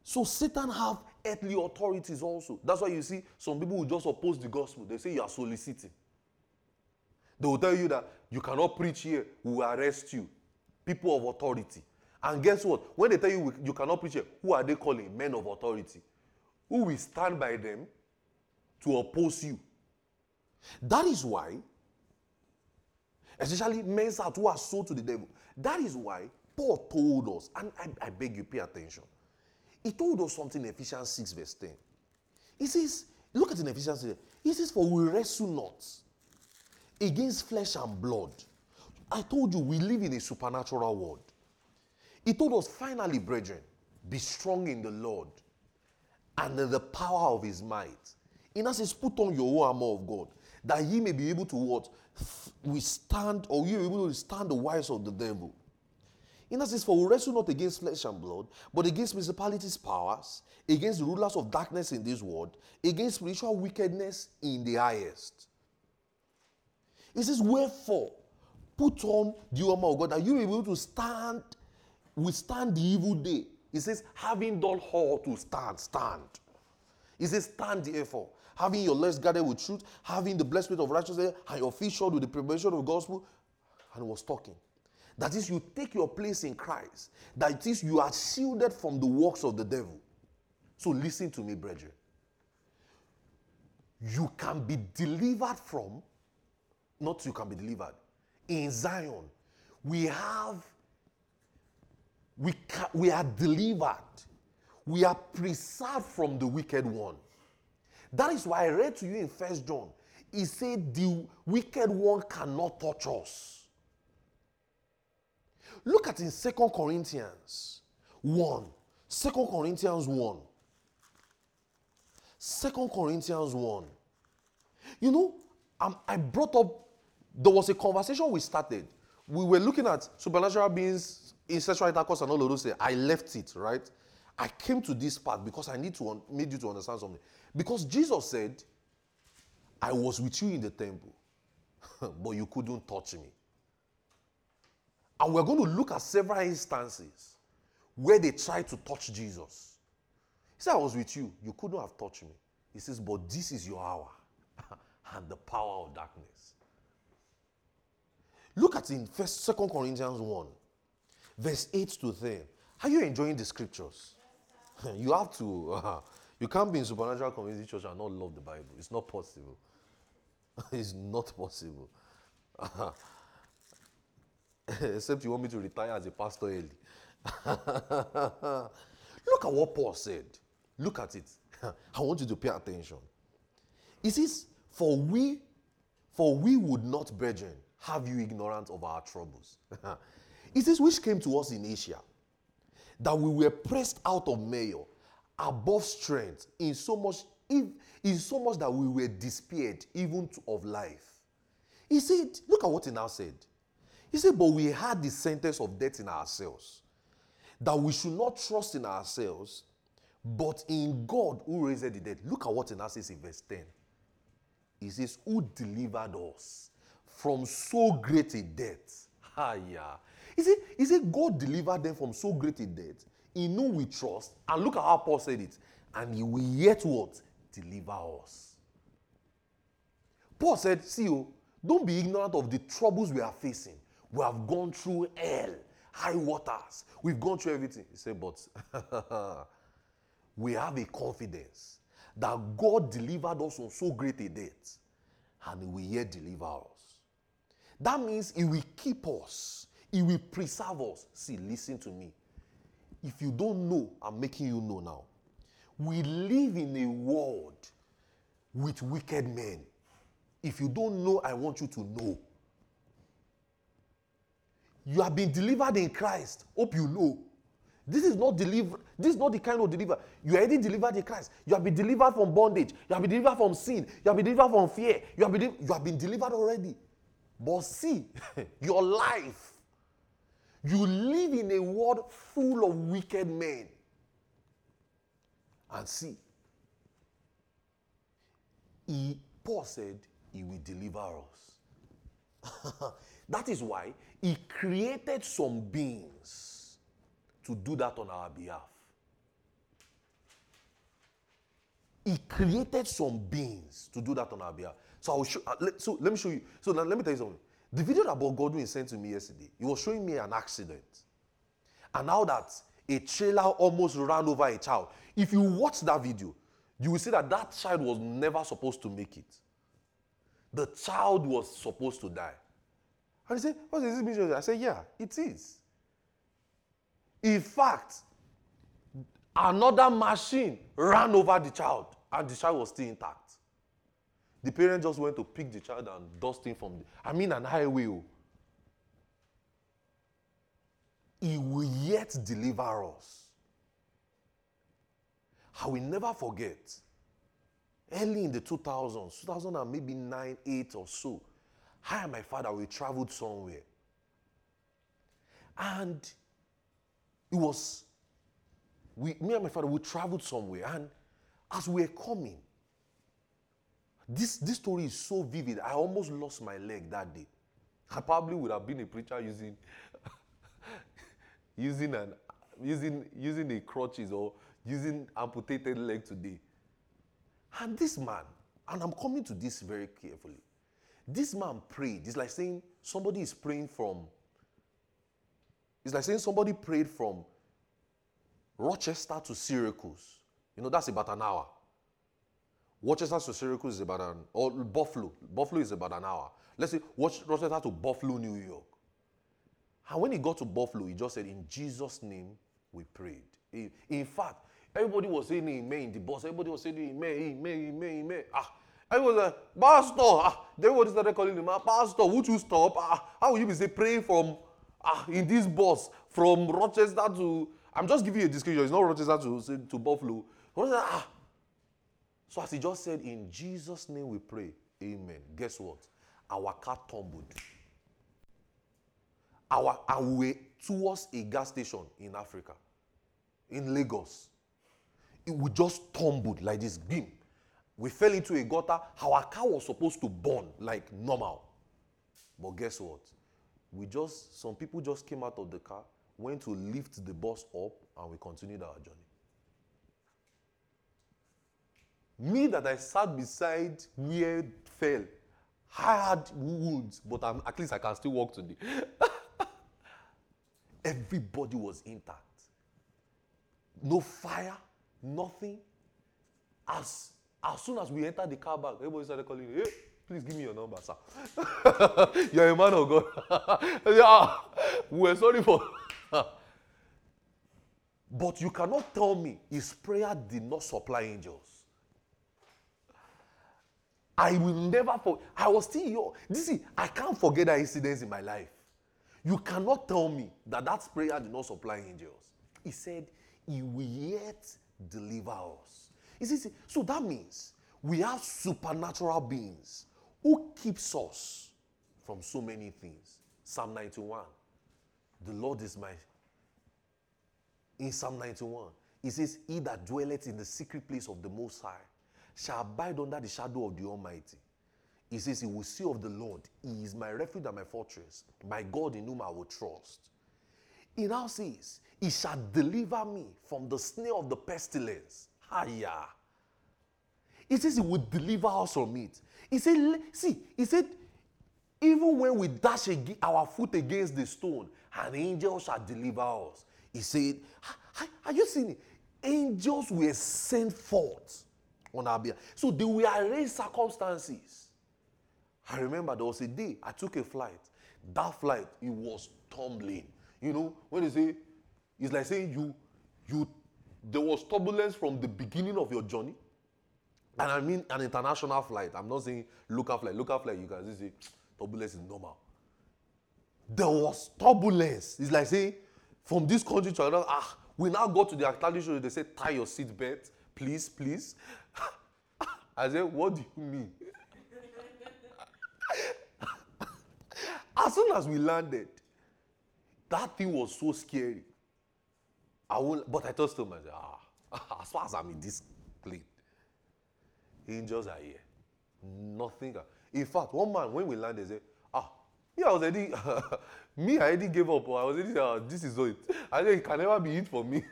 So Satan have earthly authorities also. That's why you see some people will just oppose the gospel. They say you are soliciting. They will tell you that you cannot preach here, we will arrest you. People of authority. And guess what? When they tell you you cannot preach here, who are they calling? Men of authority. Who will stand by them to oppose you. That is why, especially men who are sold to the devil, that is why Paul told us, and I, I beg you, pay attention. He told us something in Ephesians 6, verse 10. He says, look at in Ephesians 6. He says, For we wrestle not against flesh and blood. I told you we live in a supernatural world. He told us, finally, brethren, be strong in the Lord and in the power of his might. In us says, put on your armor of God, that ye may be able to what? Withstand, or you able to withstand the wiles of the devil. In us says, for we wrestle not against flesh and blood, but against principalities, powers, against the rulers of darkness in this world, against spiritual wickedness in the highest. It says, wherefore, put on the armor of God, that you may be able to stand, withstand the evil day. He says, having done all to stand, stand. He says, stand therefore having your legs guarded with truth, having the blessed spirit of righteousness, and your feet shod with the preparation of the gospel. And was talking. That is, you take your place in Christ. That is, you are shielded from the works of the devil. So listen to me, brethren. You can be delivered from, not you can be delivered. In Zion, we have, we, ca- we are delivered. We are preserved from the wicked one. That is why I read to you in First John. He said, The wicked one cannot touch us. Look at in Second Corinthians 1. 2 Corinthians 1. 2 Corinthians 1. You know, I brought up, there was a conversation we started. We were looking at supernatural beings in sexual intercourse and all of those things. I left it, right? I came to this part because I need to un- need you to understand something. Because Jesus said, I was with you in the temple, but you couldn't touch me. And we're going to look at several instances where they tried to touch Jesus. He said, I was with you. You couldn't have touched me. He says, But this is your hour and the power of darkness. Look at in First, Second Corinthians 1, verse 8 to 10. Are you enjoying the scriptures? you have to. Uh, you can't be in supernatural community church and not love the Bible. It's not possible. it's not possible. Except you want me to retire as a pastor early. Look at what Paul said. Look at it. I want you to pay attention. He says, For we, for we would not, brethren, have you ignorant of our troubles. He says, which came to us in Asia, that we were pressed out of measure, above strength, in so much, in so much that we were despaired even to, of life. He said, look at what he now said. He said, but we had the sentence of death in ourselves, that we should not trust in ourselves, but in God who raised the dead. Look at what he now says in verse 10. He says, Who delivered us from so great a death? Ah, yeah. He said, he said, God delivered them from so great a death. In whom we trust. And look at how Paul said it. And he will yet what? Deliver us. Paul said, See, oh, don't be ignorant of the troubles we are facing. We have gone through hell, high waters. We've gone through everything. He said, but we have a confidence that God delivered us from so great a debt and He will yet deliver us. That means He will keep us, He will preserve us. See, listen to me. If you don't know, I'm making you know now. We live in a world with wicked men. If you don't know, I want you to know. You have been delivered in Christ. Hope you know. This is not deliver. This is not the kind of deliver. You are already delivered in Christ. You have been delivered from bondage. You have been delivered from sin. You have been delivered from fear. You have been, you have been delivered already. But see, your life. You live in a world full of wicked men. And see, he, Paul said, He will deliver us. that is why He created some beings to do that on our behalf. He created some beings to do that on our behalf. So I will show. Uh, let, so let me show you. So now let me tell you something. The video that Bob Godwin sent to me yesterday, he was showing me an accident, and now that a trailer almost ran over a child. If you watch that video, you will see that that child was never supposed to make it. The child was supposed to die. And he said, What is this mean? I said, Yeah, it is. In fact, another machine ran over the child, and the child was still intact. The parent just went to pick the child and dust him from the, I mean, an highway. Oh. He will yet deliver us. I will never forget. Early in the 2000s, 2000 and maybe 9, 8 or so, I and my father, we traveled somewhere. And it was, we, me and my father, we traveled somewhere. And as we were coming, this, this story is so vivid. I almost lost my leg that day. I probably would have been a preacher using using an using using a crutches or using amputated leg today. And this man, and I'm coming to this very carefully. This man prayed. It's like saying somebody is praying from. It's like saying somebody prayed from Rochester to Syracuse. You know, that's about an hour. Rochester to Syracuse is about an, or Buffalo. Buffalo is about an hour. Let's say watch Rochester to Buffalo, New York. And when he got to Buffalo, he just said, In Jesus' name, we prayed. In fact, everybody was saying amen in the bus. Everybody was saying amen, amen, amen, amen. Ah, everybody was like, Pastor. Ah, everybody started calling him, ah, Pastor, would you stop? Ah, how will you be say praying from ah in this bus from Rochester to I'm just giving you a description. It's not Rochester to, to Buffalo. Ah. So as he just said, in Jesus' name we pray. Amen. Guess what? Our car tumbled our, way towards a gas station in Africa, in Lagos. It would just tumbled like this beam. We fell into a gutter. Our car was supposed to burn like normal. But guess what? We just, some people just came out of the car, went to lift the bus up, and we continued our journey. Me that I sat beside where fell, I had wounds, but I'm, at least I can still walk today. Everybody was intact. No fire, nothing. As, as soon as we entered the car back, everybody started calling, hey, please give me your number, sir. You're a man of God. yeah, we're sorry for. But you cannot tell me his prayer did not supply angels. I will never forget. I was still young. This is, I can't forget that incident in my life. You cannot tell me that that prayer did not supply angels. He said, He will yet deliver us. You see, so that means we have supernatural beings who keeps us from so many things. Psalm 91. The Lord is my. In Psalm 91, he says, He that dwelleth in the secret place of the Most High shall abide under the shadow of the Almighty. He says, He will say of the Lord, He is my refuge and my fortress, my God in whom I will trust. He now says, He shall deliver me from the snare of the pestilence. Higher. He says He will deliver us from it. He said, See, He said, even when we dash our foot against the stone, an angel shall deliver us. He said, Are you seeing it? Angels were sent forth on our behalf. So they will arrange circumstances. I remember there was a day I took a flight. That flight, it was tumbling. You know, when they say, it's like saying you, you, there was turbulence from the beginning of your journey. And I mean an international flight. I'm not saying local flight. Local flight, you can say turbulence is normal. There was turbulence. It's like saying from this country to another, ah, we now go to the acknowledgement. They say tie your seat belt, please, please. I said, What do you mean? as soon as we landed, that thing was so scary. I will, but I told myself, ah, as far as I'm in this plane, angels are here. Nothing. In fact, one man, when we landed, said, ah, me, I was already, me, I already gave up. I was already, ah, this is it. I said, it can never be it for me.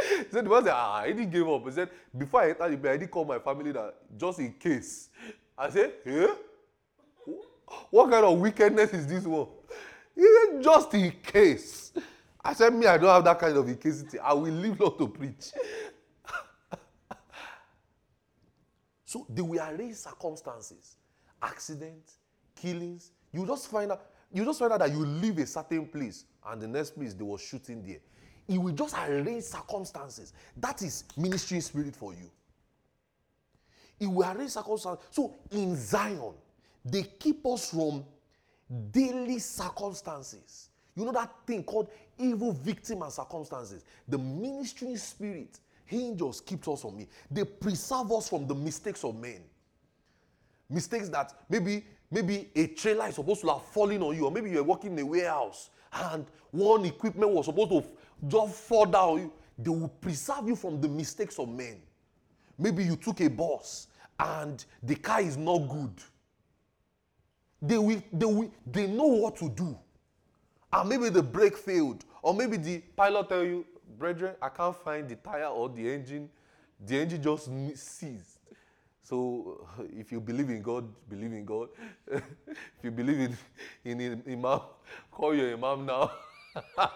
He said, the man said, ah, I didn't give up. He said, before I entered the I did call my family that just in case. I said, eh? What kind of wickedness is this one? He said, just in case. I said, me, I don't have that kind of incasity. I will live not to preach. so they will arrange circumstances, accidents, killings. You just find out, you just find out that you leave a certain place and the next place they were shooting there. He will just arrange circumstances. That is ministry spirit for you. He will arrange circumstances. So in Zion, they keep us from daily circumstances. You know that thing called evil victim and circumstances? The ministry spirit, angels keep us from me. They preserve us from the mistakes of men. Mistakes that maybe maybe a trailer is supposed to have fallen on you, or maybe you're working in a warehouse and one equipment was supposed to just fall down. They will preserve you from the mistakes of men. Maybe you took a bus and the car is not good. They will, they will, they know what to do. And maybe the brake failed, or maybe the pilot tell you, brethren, I can't find the tire or the engine. The engine just seized. So if you believe in God, believe in God. if you believe in, in, in Imam, call your Imam now.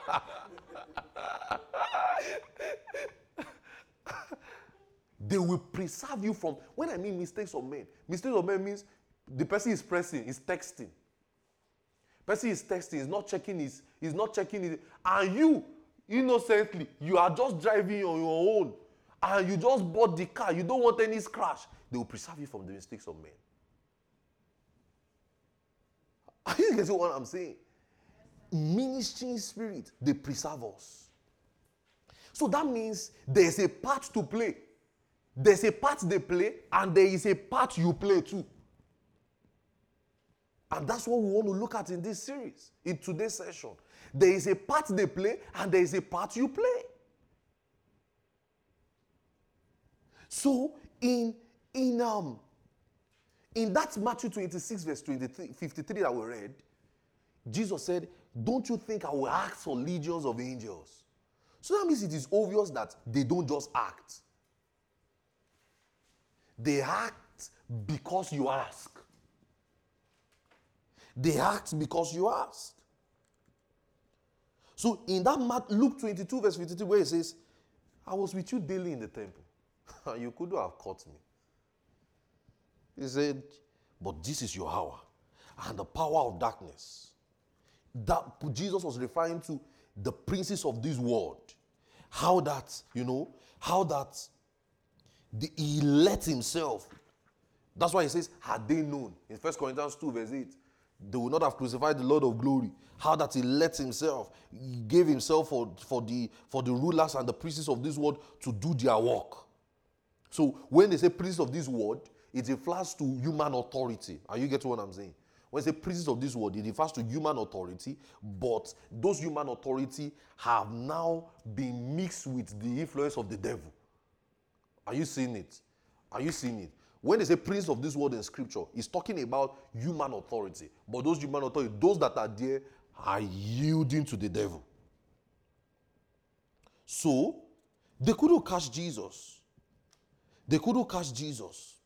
they will preserve you from when i mean mistakes of men mistakes of men means the person is pressing is texting person is texting is not checking his is not checking his and you innocently you are just driving on your own and you just bought the car. You don't want any scratch. They will preserve you from the mistakes of men. Are you getting what i'm saying? Ministry spirit they preserve us. So that means there's a part to play. There's a part they play and there is a part you play too. And that's what we want to look at in this series in today's session. There is a part they play and there is a part you play so in in um in that matthew 26 verse 23 53 that we read jesus said don't you think I will ask for legions of angels? So that means it is obvious that they don't just act. They act because you ask. They act because you ask. So in that Luke 22, verse 52, where it says, I was with you daily in the temple. you couldn't have caught me. He said, But this is your hour and the power of darkness that Jesus was referring to the princes of this world how that, you know, how that the, he let himself. That's why he says, had they known in First Corinthians 2, verse 8, they would not have crucified the Lord of glory. How that he let himself, he gave himself for, for, the, for the rulers and the princes of this world to do their work. So when they say prince of this world, it refers to human authority. Are you getting what I'm saying? When they say priests of this world, it refers to human authority, but those human authority have now been mixed with the influence of the devil. Are you seeing it? Are you seeing it? When they say prince of this world in scripture, it's talking about human authority. But those human authority, those that are there, are yielding to the devil. So, they couldn't catch Jesus. They couldn't catch Jesus.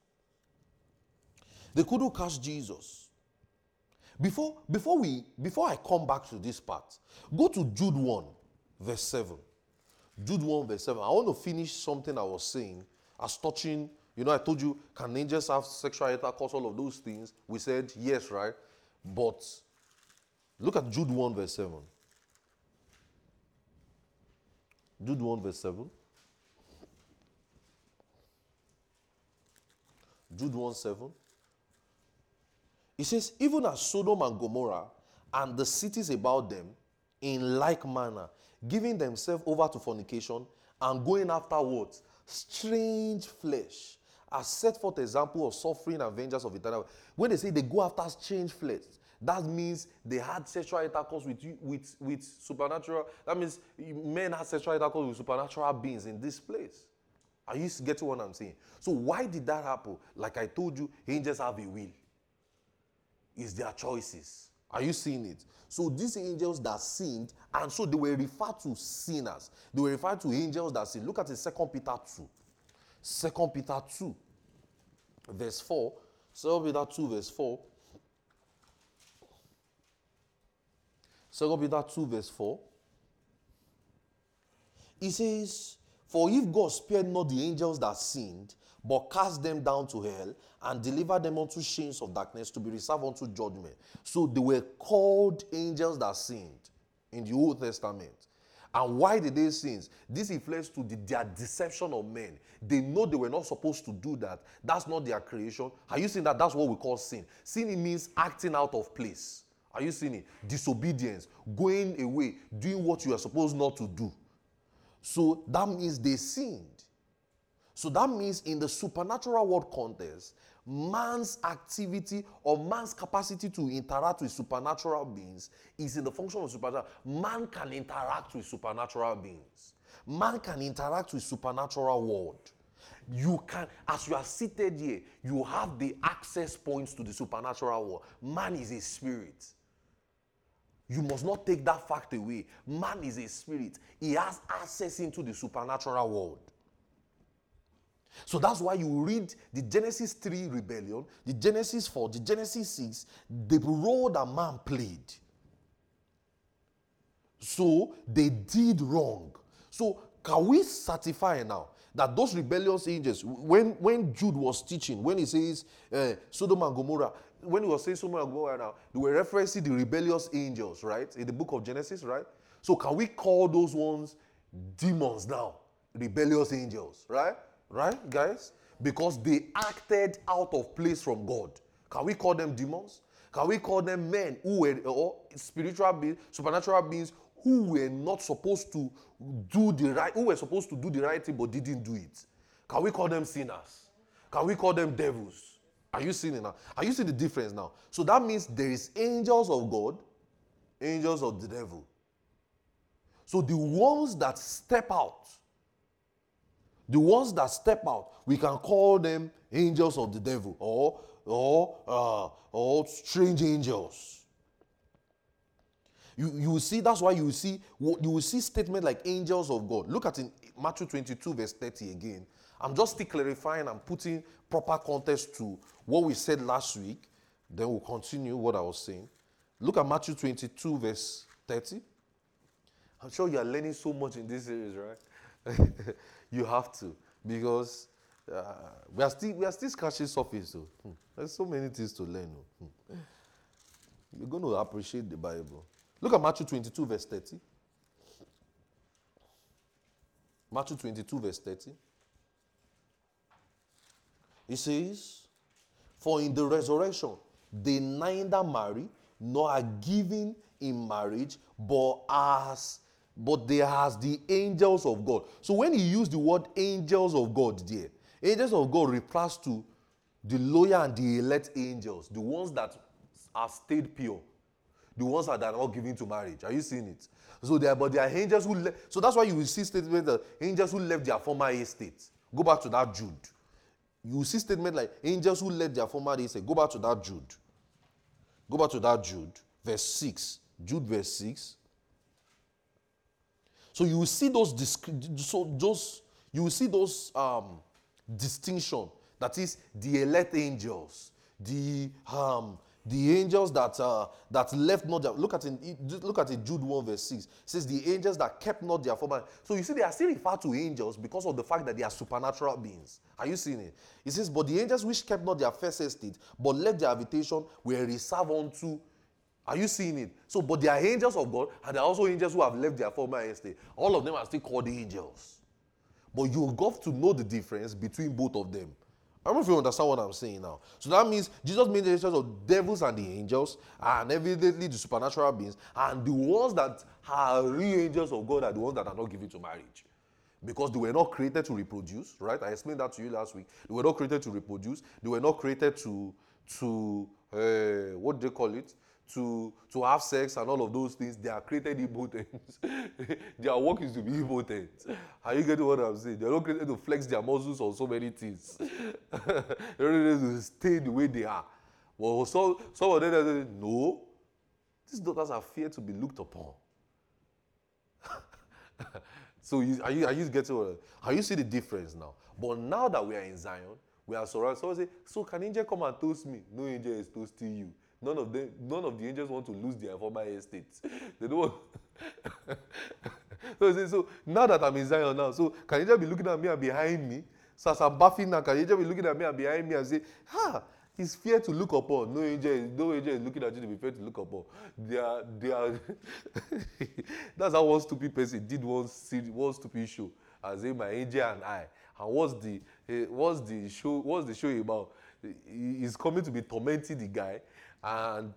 They couldn't catch Jesus. Before, before we before I come back to this part, go to Jude 1, verse 7. Jude 1, verse 7. I want to finish something I was saying as touching, you know, I told you, can angels have sexual intercourse, all of those things? We said yes, right? But look at Jude 1, verse 7. Jude 1, verse 7. Jude 1 7. It says, Even as Sodom and Gomorrah and the cities about them, in like manner, giving themselves over to fornication and going after what? Strange flesh. As set forth example of suffering and vengeance of eternal. When they say they go after strange flesh, that means they had sexual intercourse with with with supernatural. That means men had sexual intercourse with supernatural beings in this place. Are you getting what I'm saying? So why did that happen? Like I told you, angels have a will. It's their choices. Are you seeing it? So these angels that sinned, and so they were referred to sinners. They were referred to angels that sinned. Look at the Second Peter 2. Second Peter 2, verse 4. Second Peter 2, verse 4. Second Peter 2, verse 4. He says, For if God spared not the angels that sinned, but cast them down to hell and delivered them unto chains of darkness to be reserved unto judgment. So they were called angels that sinned in the Old Testament. And why did they sin? This reflects to the, their deception of men. They know they were not supposed to do that. That's not their creation. Are you seeing that? That's what we call sin. Sin means acting out of place. Are you seeing it? Disobedience, going away, doing what you are supposed not to do. So that means they sinned. So that means in the supernatural world context, man's activity or man's capacity to interact with supernatural beings is in the function of supernatural. Man can interact with supernatural beings. Man can interact with supernatural world. You can, as you are seated here, you have the access points to the supernatural world. Man is a spirit. You must not take that fact away. Man is a spirit. He has access into the supernatural world. So that's why you read the Genesis 3 rebellion, the Genesis 4, the Genesis 6, the role that man played. So they did wrong. So can we certify now that those rebellious angels, when, when Jude was teaching, when he says uh, Sodom and Gomorrah, when he was saying Sodom and Gomorrah now, they were referencing the rebellious angels, right? In the book of Genesis, right? So can we call those ones demons now? Rebellious angels, right? Right, guys? Because they acted out of place from God. Can we call them demons? Can we call them men who were or spiritual beings, supernatural beings who were not supposed to do the right, who were supposed to do the right thing but didn't do it? Can we call them sinners? Can we call them devils? Are you seeing it now? Are you seeing the difference now? So that means there is angels of God, angels of the devil. So the ones that step out the ones that step out, we can call them angels of the devil or or uh, or strange angels. You, you will see that's why you will see you will see statement like angels of God. Look at in Matthew 22 verse 30 again. I'm just clarifying and putting proper context to what we said last week. Then we'll continue what I was saying. Look at Matthew 22 verse 30. I'm sure you are learning so much in this series, right? you have to because uh, we are still we are still scratching surface. So hmm. there's so many things to learn. Oh. Hmm. You're going to appreciate the Bible. Look at Matthew 22, verse 30. Matthew 22, verse 30. It says, For in the resurrection they neither marry nor are given in marriage, but as but they as the angels of God. So when he used the word angels of God there, angels of God refers to the loyal and the elect angels, the ones that are stayed pure, the ones that are not given to marriage. Are you seeing it? So they are, but they are angels who. So that's why you will see statement that angels who left their former estate. Go back to that Jude. You see statement like angels who left their former estate. Go back to that Jude. Go back to that Jude, verse 6. Jude, verse 6. So you will see those so those you will see those um, distinction. That is the elect angels, the um, the angels that uh, that left not their, look at it look at it Jude 1 verse 6 it says the angels that kept not their former so you see they are still referred to angels because of the fact that they are supernatural beings. Are you seeing it? It says but the angels which kept not their first estate but left their habitation were reserved unto are you seeing it? So but they are angels of God and they are also angels who have left their former estate. All of them are still called angels. But you got to know the difference between both of them I don't know if you understand what I'm saying now. So that means Jesus made the of devils and the angels, and evidently the supernatural beings, and the ones that are real angels of God are the ones that are not given to marriage. Because they were not created to reproduce, right? I explained that to you last week. They were not created to reproduce. They were not created to, to uh, what do they call it? To to have sex and all of those things they are created impotent their work is to be impotent. Are you getting what i'm saying? They are not created to flex their muscles on so many things. They're created to stay the way they are. But some some of them are saying no these daughters are feared to be looked upon. So you, are you are you getting what are you see the difference now? But now that we are in zion we are surrounded someone say so can angel come and toast me? No angel is toasting you None of them, none of the angels want to lose their former estates. they don't want. so, so now that I'm in Zion now, so can angel be looking at me and behind me? So as I'm bathing now, can angel be looking at me and behind me and say, ha it's fear to look upon. No angel, no angel is looking at you to be fear to look upon. They are, they are. That's how one stupid person did one, one stupid show. As in my angel and I. And what's the, uh, what's the show? What's the show about? He's coming to be tormenting the guy and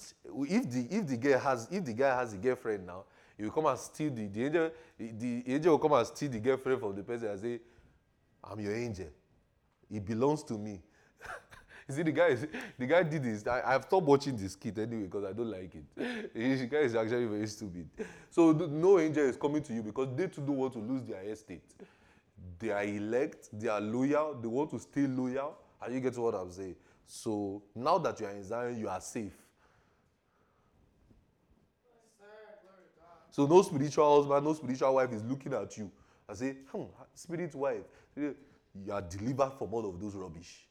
if the if the girl has if the guy has a girlfriend now he will come and steal the the angel the angel will come and steal the girlfriend from the person and say i'm your angel. It belongs to me. You see the guy the guy did this. I i've stopped watching this kid anyway because i don't like it. The guy is actually very stupid. So no angel is coming to you because they too don't want to lose their estate. They are elect they are loyal they want to stay loyal. And you get what i'm saying so now that you are in Zion, you are safe. So no spiritual husband, no spiritual wife is looking at you and say, hmm, spirit wife, you are delivered from all of those rubbish.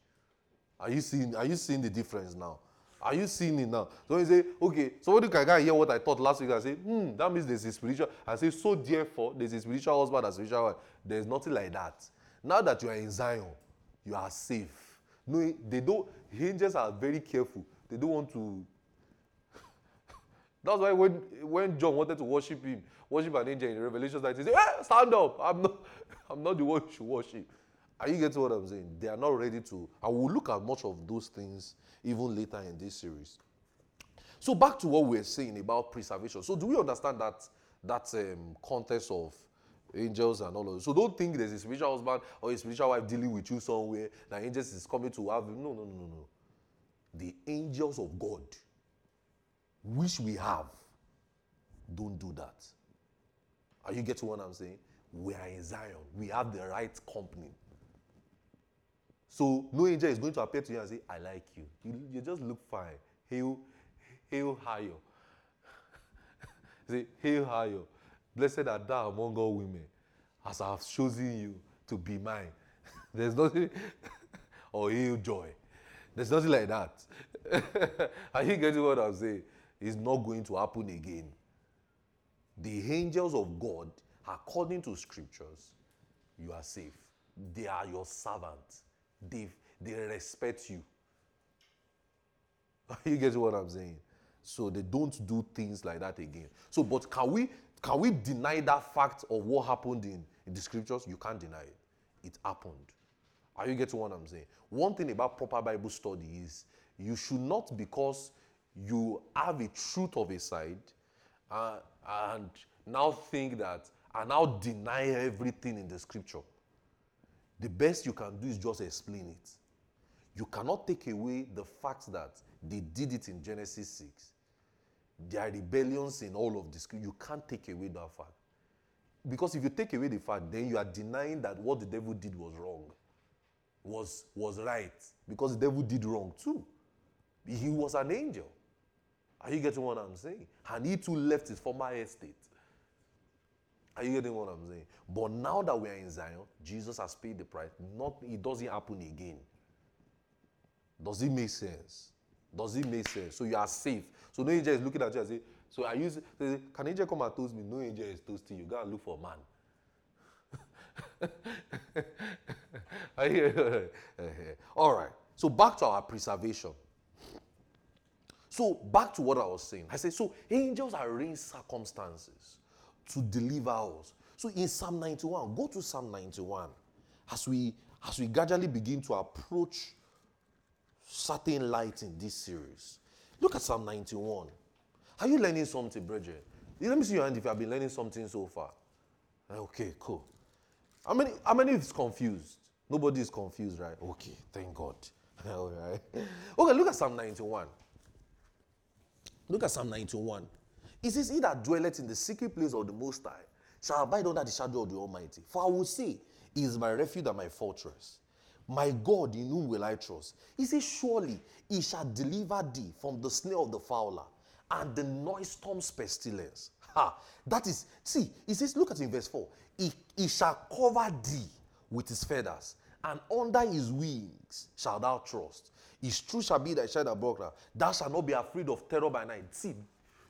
Are you seeing, are you seeing the difference now? Are you seeing it now? So you say, okay, somebody can hear what I thought last week and say, hmm, that means there's a spiritual. I say, so therefore, there's a spiritual husband and spiritual wife. There's nothing like that. Now that you are in Zion, you are safe. No, they don't. Angels are very careful. They don't want to. That's why when when John wanted to worship him, worship an angel in Revelation, that he said, hey, stand up. I'm not, I'm not the one you should worship. Are you getting what I'm saying? They are not ready to. I will look at much of those things even later in this series. So back to what we are saying about preservation. So do we understand that that um, context of angels and all of this. So don't think there's a spiritual husband or a spiritual wife dealing with you somewhere that angels is coming to have. No, no, no, no, no. The angels of God, which we have, don't do that. Are you getting what I'm saying? We are in Zion. We have the right company. So no angel is going to appear to you and say, I like you. You, you just look fine. Hail, hail higher. say, hail higher. Blessed are thou among all women, as I have chosen you to be mine. There's nothing, or heal joy. There's nothing like that. Are you getting what I'm saying? It's not going to happen again. The angels of God, according to scriptures, you are safe. They are your servants. They, they respect you. You getting what I'm saying? So they don't do things like that again. So, but can we can we deny that fact of what happened in, in the scriptures, you can't deny it. It happened. Are you getting what I'm saying? One thing about proper Bible study is you should not, because you have a truth of a side, uh, and now think that, and now deny everything in the scripture. The best you can do is just explain it. You cannot take away the fact that they did it in Genesis 6. There are rebellions in all of this. You can't take away that fact. Because if you take away the fact, then you are denying that what the devil did was wrong, was, was right. Because the devil did wrong too. He was an angel. Are you getting what I'm saying? And he too left his former estate. Are you getting what I'm saying? But now that we are in Zion, Jesus has paid the price. Not it doesn't happen again. Does it make sense? Does it make sense? So you are safe. So no angel is looking at you and say, so I use say, can angel come and toast me? No angel is toasting you. Go and look for a man. Eh, eh. All right. So back to our preservation. So back to what I was saying. I said, so angels arrange circumstances to deliver us. So in Psalm 91, go to Psalm 91 as we as we gradually begin to approach certain light in this series. Look at Psalm 91. Are you learning something, brethren? Let me see your hand if you have been learning something so far. Eh, okay, cool. How many, how many is confused? Nobody is confused, right? Okay, thank God. All right. Okay, look at Psalm 91. Look at Psalm 91. It says, He that dwelleth in the secret place of the Most High shall abide under the shadow of the Almighty. For I will say, He is my refuge and my fortress. My God, in whom will I trust? He says, Surely he shall deliver thee from the snare of the fowler and the noisome pestilence. Ha! That is, see, he says, look at in verse 4. He, he shall cover thee with his feathers, and under his wings shall thou trust. His truth shall be thy shadow buckler. Thou shalt not be afraid of terror by night. See,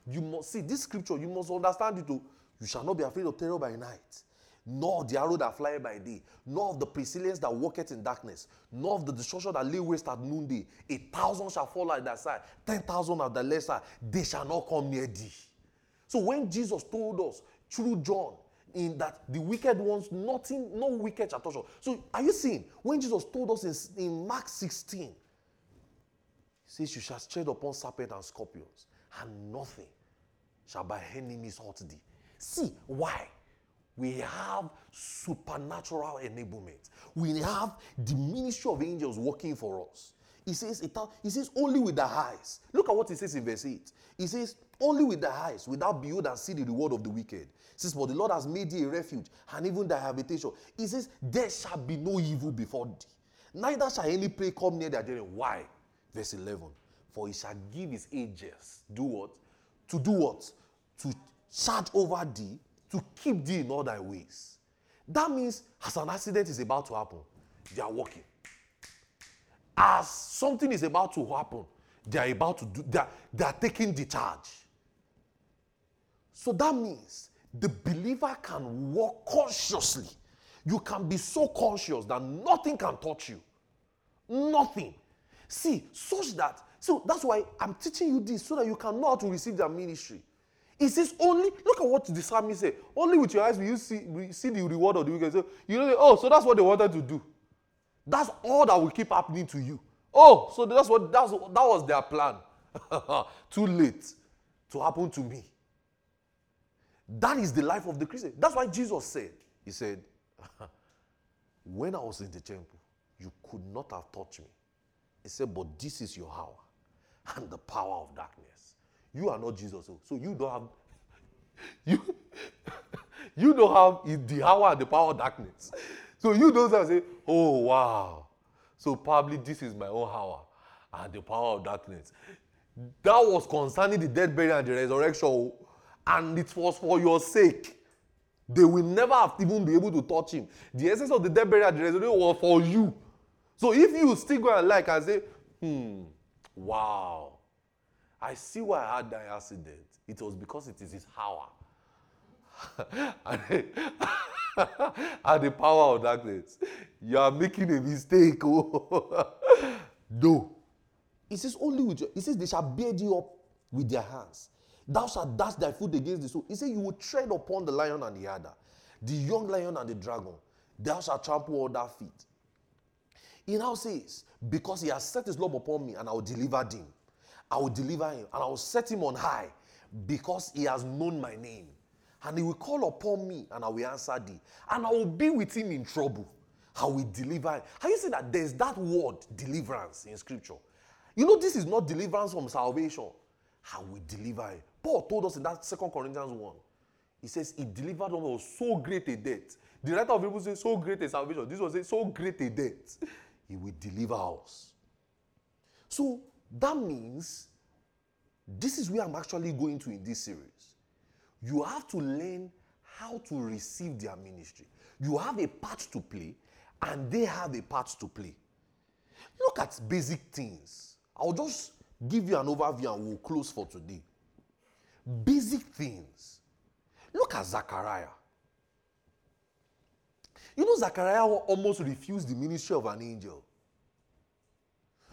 you must see this scripture, you must understand it. Too. You shall not be afraid of terror by night nor the arrow that fly by day, nor of the pestilence that walketh in darkness, nor of the destruction that lay waste at noonday. A thousand shall fall at thy side, ten thousand at the side, they shall not come near thee. So when Jesus told us through John in that the wicked ones, nothing, no wicked shall touch us. So are you seeing when Jesus told us in, in Mark 16, he says, You shall tread upon serpents and scorpions, and nothing shall by enemies hurt thee. See why? We have supernatural enablement. We have the ministry of angels working for us. He says, it, he says, only with the eyes. Look at what he says in verse 8. He says, only with the eyes, without behold and see the reward of the wicked. He says, For the Lord has made thee a refuge and even thy habitation. He says, There shall be no evil before thee. Neither shall any plague come near thy dwelling. Why? Verse 11. For he shall give his angels, do what? To do what? To charge over thee to keep thee in all thy ways. That means as an accident is about to happen, they are walking. As something is about to happen, they are about to do, they are, they are taking the charge. So that means the believer can walk consciously. You can be so conscious that nothing can touch you. Nothing. See, such that, so that's why I'm teaching you this so that you can know how to receive their ministry. He says, only, look at what the psalmist say. Only with your eyes will you see, will see the reward of the wicked. So you know, oh, so that's what they wanted to do. That's all that will keep happening to you. Oh, so that's what that's that was their plan. Too late to happen to me. That is the life of the Christian. That's why Jesus said, He said, When I was in the temple, you could not have touched me. He said, But this is your hour and the power of darkness. You are not Jesus. Oh. So you don't have you you don't have the hour and the power of darkness. So you don't say, oh wow. So probably this is my own hour and the power of darkness. That was concerning the dead, burial, and the resurrection. Oh. And it was for your sake. They will never have even be able to touch him. The essence of the dead, burial, and the resurrection was for you. So if you still go and like and say, hmm, wow. I see why I had that accident. It was because it is his hour. and, the power of darkness. You are making a mistake. Oh. no. He says, only with your, he says, they shall bear thee up with their hands. Thou shalt dash thy foot against the stone. He says, you will tread upon the lion and the adder. the young lion and the dragon, thou shalt trample all their feet. He now says, Because he has set his love upon me, and I will deliver him. I will deliver him, and I will set him on high, because he has known my name. And he will call upon me, and I will answer thee. And I will be with him in trouble. I will deliver him. Have you seen that there's that word, deliverance, in scripture? You know, this is not deliverance from salvation. I will deliver him. Paul told us in that Second Corinthians 1. He says, He delivered us so great a debt. The writer of Hebrews says, So great a salvation. This was say, So great a debt. He will deliver us. So that means this is where I'm actually going to in this series. You have to learn how to receive their ministry. You have a part to play, and they have a part to play. Look at basic things. I'll just give you an overview and we'll close for today. Basic things. Look at Zachariah. You know, Zachariah almost refused the ministry of an angel.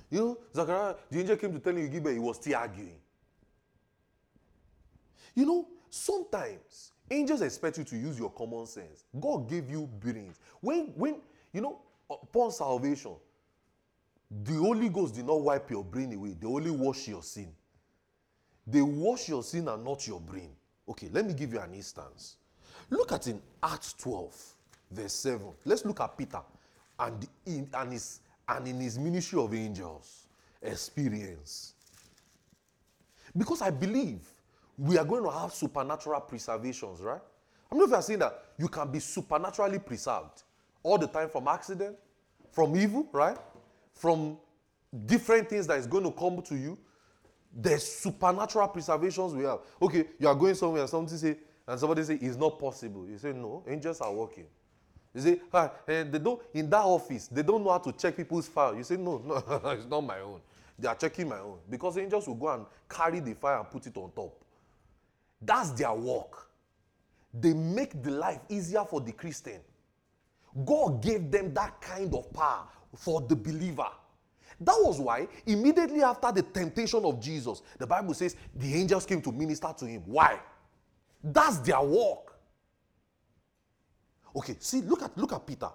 You know, Zachariah, the angel came to tell him, Gibeah, he was still arguing. You know, sometimes angels expect you to use your common sense. God gave you brains. When, when, you know, upon salvation, the Holy Ghost did not wipe your brain away, they only wash your sin. They wash your sin and not your brain. Okay, let me give you an instance. Look at in Acts 12 verse 7. Let's look at Peter and and, his, and in his ministry of angels experience. Because I believe we are going to have supernatural preservations, right? I mean, if you are saying that you can be supernaturally preserved all the time from accident, from evil, right? From different things that is going to come to you. There's supernatural preservations we have. Okay, you are going somewhere, and something say, and somebody say it's not possible. You say no, angels are working. You say, ah, eh, they don't in that office, they don't know how to check people's file. You say, no, no, it's not my own. They are checking my own. Because angels will go and carry the file and put it on top. That's their work. They make the life easier for the Christian. God gave them that kind of power for the believer. That was why, immediately after the temptation of Jesus, the Bible says the angels came to minister to him. Why? That's their work. Okay, see, look at look at Peter.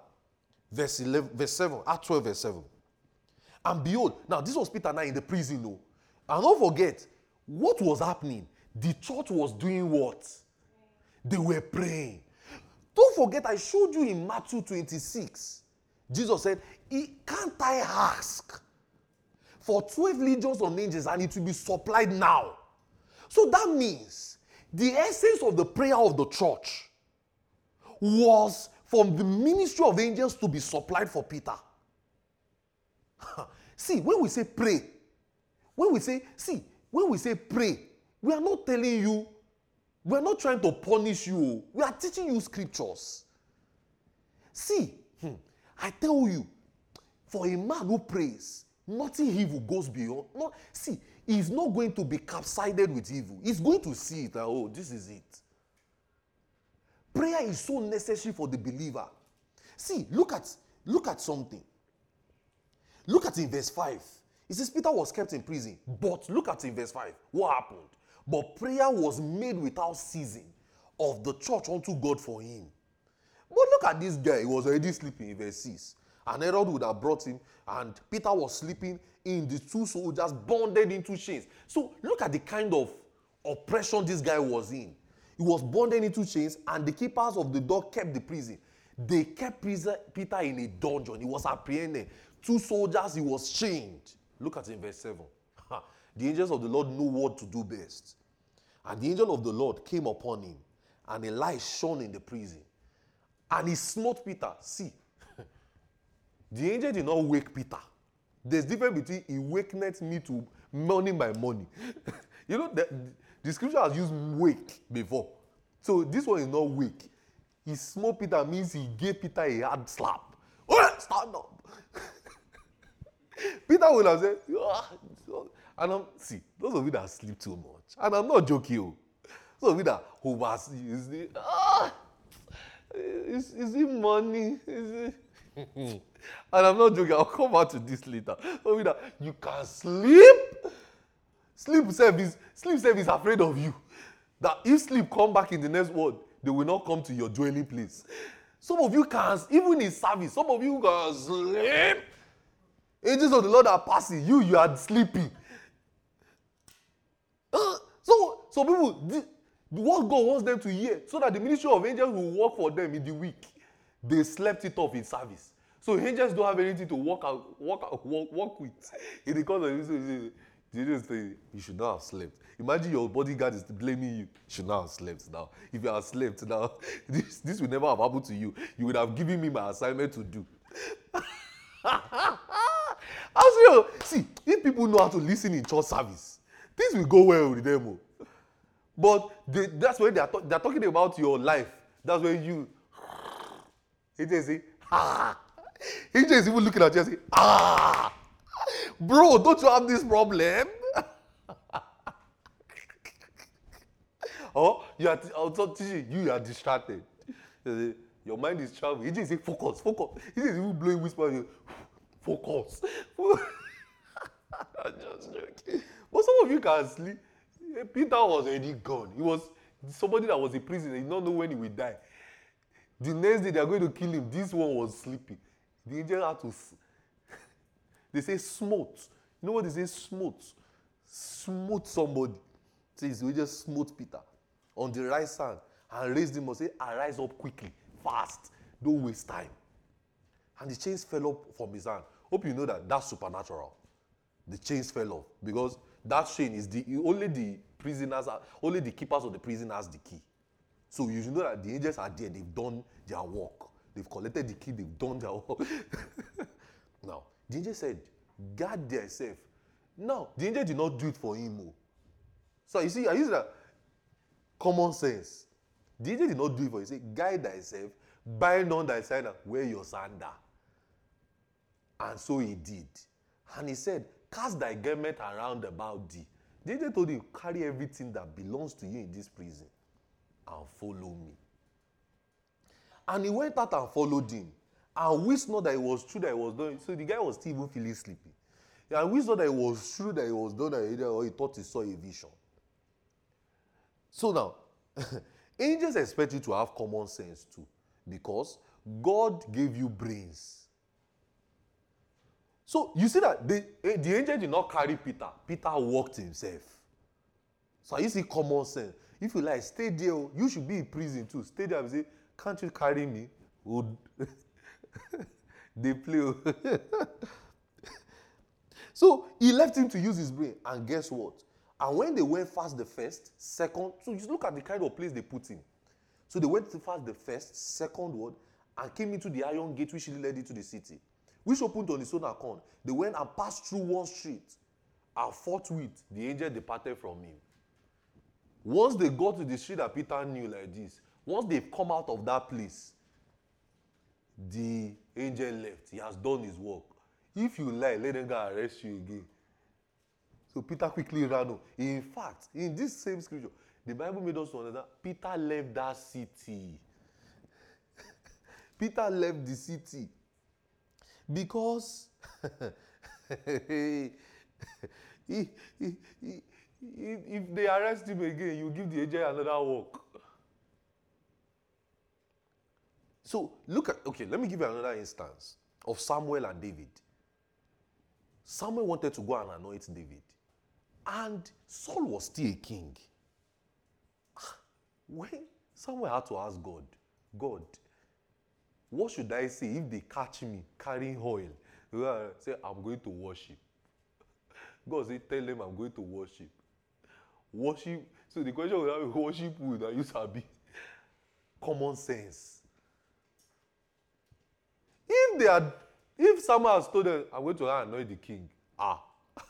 Verse 11, verse 7, Act 12, verse 7. And behold, now this was Peter now in the prison, no. And don't forget, what was happening? The church was doing what? They were praying. Don't forget, I showed you in Matthew 26. Jesus said, Can't I ask for 12 legions of angels and it will be supplied now? So that means the essence of the prayer of the church was from the ministry of angels to be supplied for Peter. see, when we say pray, when we say, see, when we say pray, we are not telling you, we are not trying to punish you. We are teaching you scriptures. See, hmm, I tell you, for a man who prays, nothing evil goes beyond. No, see, he's not going to be capsided with evil. He's going to see it. Oh, this is it. Prayer is so necessary for the believer. See, look at look at something. Look at in verse 5. It says Peter was kept in prison. But look at in verse 5. What happened? But prayer was made without ceasing of the church unto God for him. But look at this guy. He was already sleeping in verse 6. And Herod would have brought him, and Peter was sleeping in the two soldiers bonded into chains. So look at the kind of oppression this guy was in. He was bonded into chains, and the keepers of the door kept the prison. They kept Peter in a dungeon. He was apprehended. Two soldiers, he was chained. Look at it in verse 7. the angels of the Lord knew what to do best. And the angel of the Lord came upon him, and a light shone in the prison. And he smote Peter. See, the angel did not wake Peter. There's difference between he wakened me to money by money. you know, the, the scripture has used wake before. So this one is not wake. He smote Peter means he gave Peter a hard slap. Oh, stand up. Peter will have said, ah. and I'm, see, those of you that sleep too much, and I'm not joking, you. Oh. those of you that over, is it, ah, is, is it money? Is it? and I'm not joking, I'll come back to this later. So that you can sleep Sleep self is sleep self is afraid of you. That if sleep come back in the next world, they will not come to your dwelling place. Some of you can, even in service, some of you can sleep. Angels of the Lord are passing. You, you are sleeping. Uh, so, so people, the, what God wants them to hear, so that the ministry of angels will work for them in the week. They slept it off in service. So angels don't have anything to work out, work out, work, work with. In the course of this, you just say you should not have slept. Imagine your bodyguard is blaming you. You should not have slept now. If you have slept now, this, this will never have happened to you. You would have given me my assignment to do. As you see, if people know how to listen in church service, things will go well with them. oh. But they, that's when they are, talk, they are talking about your life. That's when you. He just say, ah. He just even looking at you and say, ah. Bro, don't you have this problem? or you are also teaching you are distracted. Your mind is traveling. He just say focus, focus. He just even blowing whisper. Focus. I'm just joking. But some of you can sleep. Eh, Peter was already gone. He was somebody that was a prisoner. He did not know when he would die. The next day they are going to kill him. This one was sleeping. The angel had to. They say smote. You know what they say smote? Smote somebody. Says we just smote Peter on the right hand and raised him up. Say, arise up quickly, fast. Don't waste time. And the chains fell off from his hand. Hope you know that that's supernatural. The chains fell off because that chain is the only the prisoners, are, only the keepers of the prison has the key. So you should know that the angels are there. They've done their work. They've collected the key. They've done their work. now the angel said, "Guard thyself." Now the angel did not do it for him. oh. So you see, I use that common sense. The angel did not do it for you. He said, "Guide thyself, bind on thy sandal, wear your sandal." And so he did. And he said, Cast thy garment around about thee. The angel told him, Carry everything that belongs to you in this prison and follow me. And he went out and followed him. And wish not that it was true that he was done. So the guy was still even feeling sleepy. And wished not that it was true that he was done or he thought he saw a vision. So now, angels expect you to have common sense too. Because God gave you brains. So you see that the, eh, the angel did not carry Peter. Peter walked himself. So you see common sense. If you like, stay there. oh. You should be in prison too. Stay there and say, can't you carry me? Oh, they play. so he left him to use his brain. And guess what? And when they went fast the first, second, so you look at the kind of place they put him. So they went fast the first, second word, and came into the iron gate which led into the city, which opened on its own account. They went and passed through one street, and forthwith the angel departed from him. Once they got to the street that Peter knew like this, once they've come out of that place, the angel left. He has done his work. If you lie, let them go arrest you again. So Peter quickly ran on. In fact, in this same scripture, the Bible made us to understand Peter left that city. Peter left the city because he, he, he, if they arrest him again, you give the angel another work. So look at okay, let me give you another instance of Samuel and David. Samuel wanted to go and anoint David, and Saul was still a king. Ah, When Samuel had to ask God, God, what should I say if they catch me carrying oil? Say, I'm going to worship. God said, Tell them I'm going to worship. Worship. So the question have worship that you sabi. Common sense. If they had, if someone has told them, I'm going to annoy the king, ah.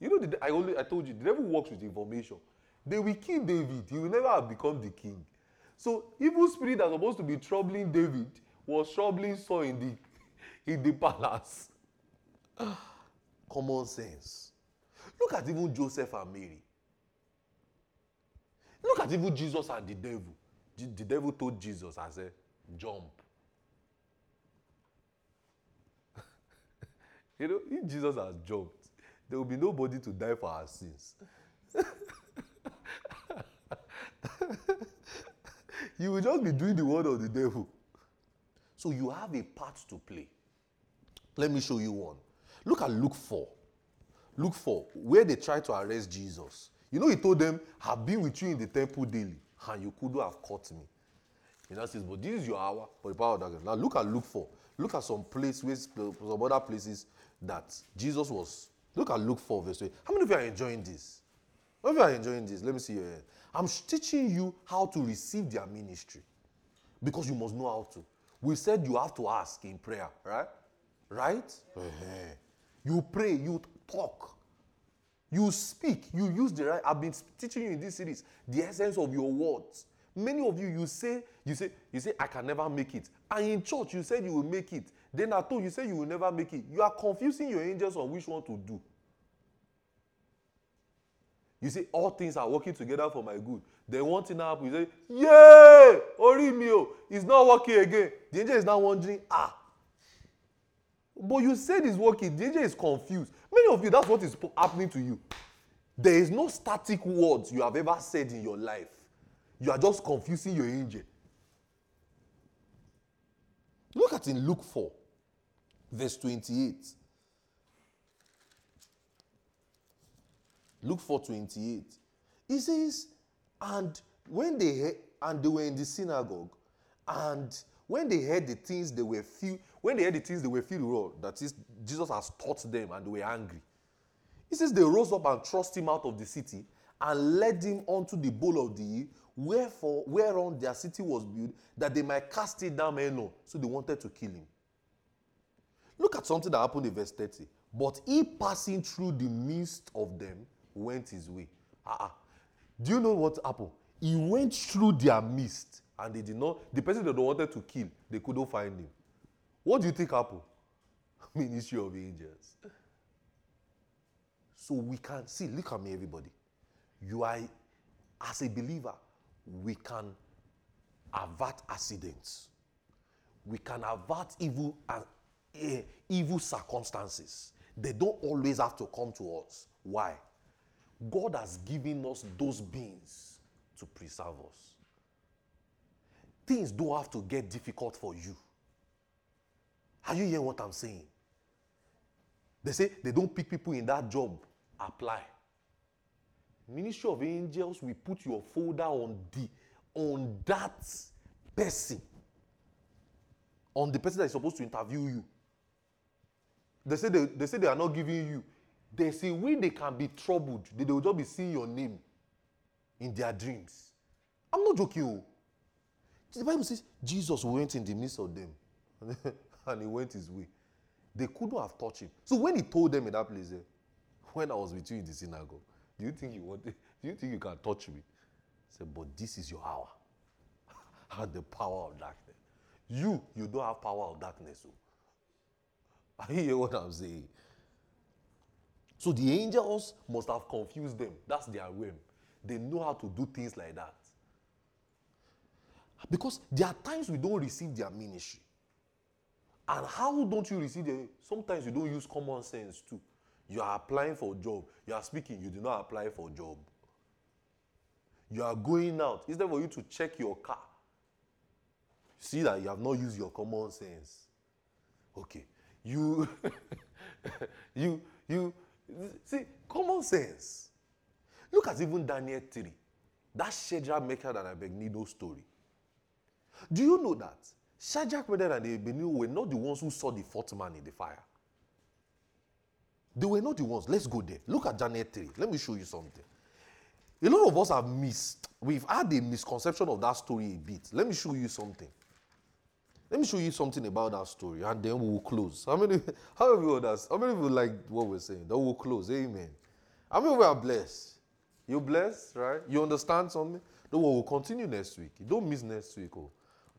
you know, the, I only I told you, the devil works with information. They will kill David. He will never have become the king. So evil spirit that was supposed to be troubling David was troubling Saul in the in the palace. Common sense. Look at even Joseph and Mary. Look at even Jesus and the devil. Je- The devil told Jesus, I said, jump. You know, if Jesus has jumped, there will be nobody to die for our sins. you will just be doing the word of the devil. So you have a part to play. Let me show you one. Look at Luke 4. Luke 4, where they tried to arrest Jesus. You know, he told them, I've been with you in the temple daily, and you couldn't have caught me. He now says, But this is your hour for the power of darkness. Now look at Luke 4. Look at some places, some other places that Jesus was. Look at Luke 4, verse 8. How many of you are enjoying this? How many of you are enjoying this? Let me see your hand. I'm teaching you how to receive their ministry because you must know how to. We said you have to ask in prayer, right? Right? Uh-huh. You pray, you talk, you speak, you use the right. I've been teaching you in this series the essence of your words. Many of you, you say, you say, you say, I can never make it. And in church, you said you will make it. Then I told you, say you will never make it. You are confusing your angels on which one to do. You say all things are working together for my good. Then one thing happens, you say, Yay! Ori mi it's not working again. The angel is now wondering, ah. But you said it's working. The angel is confused. Many of you, that's what is happening to you. There is no static words you have ever said in your life. You are just confusing your angel. Look at in Luke 4, verse 28. Luke 4 28. He says, and when they and they were in the synagogue, and when they heard the things they were filled, when they heard the things they were filled with, that is, Jesus has taught them and they were angry. He says they rose up and thrust him out of the city and led him onto the bowl of the hill, wherefore whereon their city was built, that they might cast it down and So they wanted to kill him. Look at something that happened in verse 30. But he passing through the midst of them went his way. Uh-uh. Do you know what happened? He went through their midst and they did not, the person that they wanted to kill, they couldn't find him. What do you think happened? Ministry of angels. So we can see, look at me, everybody. You are, as a believer, we can avert accidents. We can avert evil, evil circumstances. They don't always have to come to us. Why? God has given us those beings to preserve us. Things don't have to get difficult for you. Are you hearing what I'm saying? They say they don't pick people in that job, apply. Ministry of Angels will put your folder on the on that person. On the person that is supposed to interview you. They say they, they say they are not giving you They say way they can be troubled. They, they will just be seeing your name in their dreams. I'm not joking. Oh. The Bible says Jesus went in the midst of them and he went his way. They couldn't have touched him. So when he told them in that place, eh, when I was with you in the synagogue, do you think you want? Do you think you can touch me? He said, but this is your hour. and the power of darkness. You, you don't have power of darkness. Oh. Are you hear what I'm saying? So the angels must have confused them. That's their whim. They know how to do things like that. Because there are times we don't receive their ministry. And how don't you receive them? Sometimes you don't use common sense too. You are applying for a job. You are speaking, you do not apply for a job. You are going out. Instead for you to check your car, see that you have not used your common sense. Okay. You you you See, common sense. Look at even Daniel 3. That Shadrach, Meshach, and Abednego story. Do you know that Shadrach, Meshach, and Abednego were not the ones who saw the fourth man in the fire? They were not the ones. Let's go there. Look at Daniel 3. Let me show you something. A lot of us have missed, we've had a misconception of that story a bit. Let me show you something. Let me show you something about that story and then we will close. How many how many of you How many of you like what we're saying? Then we'll close. Amen. How many of you are blessed? You blessed, right? You understand something? No, we'll continue next week. Don't miss next week. Oh.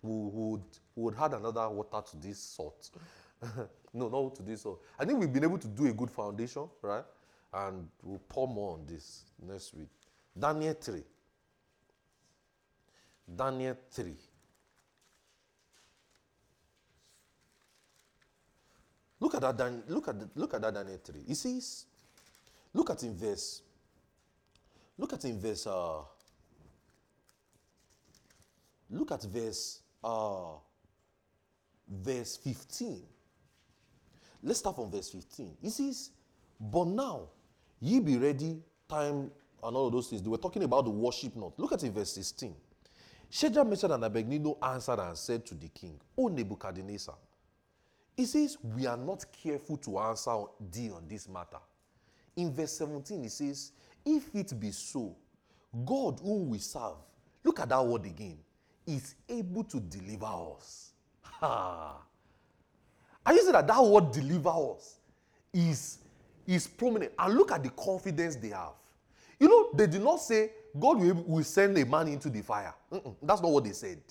We would we would add another water to this salt. no, not to this salt. I think we've been able to do a good foundation, right? And we'll pour more on this next week. Daniel 3. Daniel 3. Look at that, Dan, look at, look at that Daniel 3. He says, look at in verse, look at in verse, uh, look at verse uh, verse 15. Let's start from verse 15. He says, But now ye be ready, time and all of those things. They were talking about the worship not. Look at it, verse 16. Shadrach, Meshach, and Abednego answered and said to the king, O Nebuchadnezzar, he says, We are not careful to answer thee on this matter. In verse 17, he says, If it be so, God whom we serve, look at that word again, is able to deliver us. Ha! Are you saying that that word deliver us is, is prominent? And look at the confidence they have. You know, they did not say God will, will send a man into the fire. Mm-mm, that's not what they said.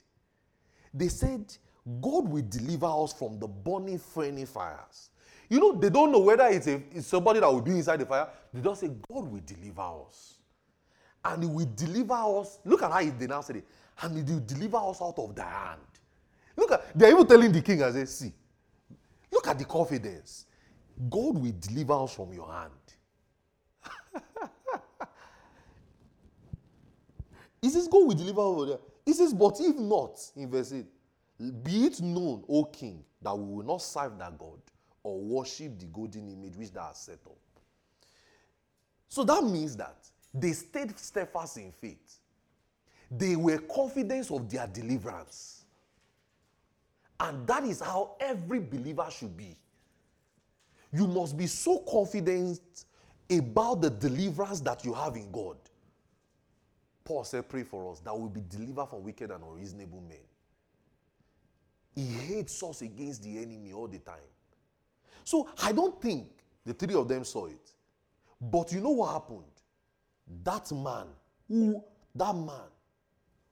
They said God will deliver us from the burning, flaming fires. You know, they don't know whether it's, a, it's somebody that will be inside the fire. They just say God will deliver us. And he will deliver us. Look at how they now said it. And he will deliver us out of the hand. Look at, they're even telling the king, I say, see, look at the confidence. God will deliver us from your hand. he says, God will deliver us. He says, but if not, in verse 8, be it known, O king, that we will not serve that God or worship the golden image which thou hast set up. So that means that they stayed steadfast in faith. They were confident of their deliverance. And that is how every believer should be. You must be so confident about the deliverance that you have in God. Paul said, Pray for us that we will be delivered from wicked and unreasonable men. He hates us against the enemy all the time. So I don't think the three of them saw it. But you know what happened? That man, who that man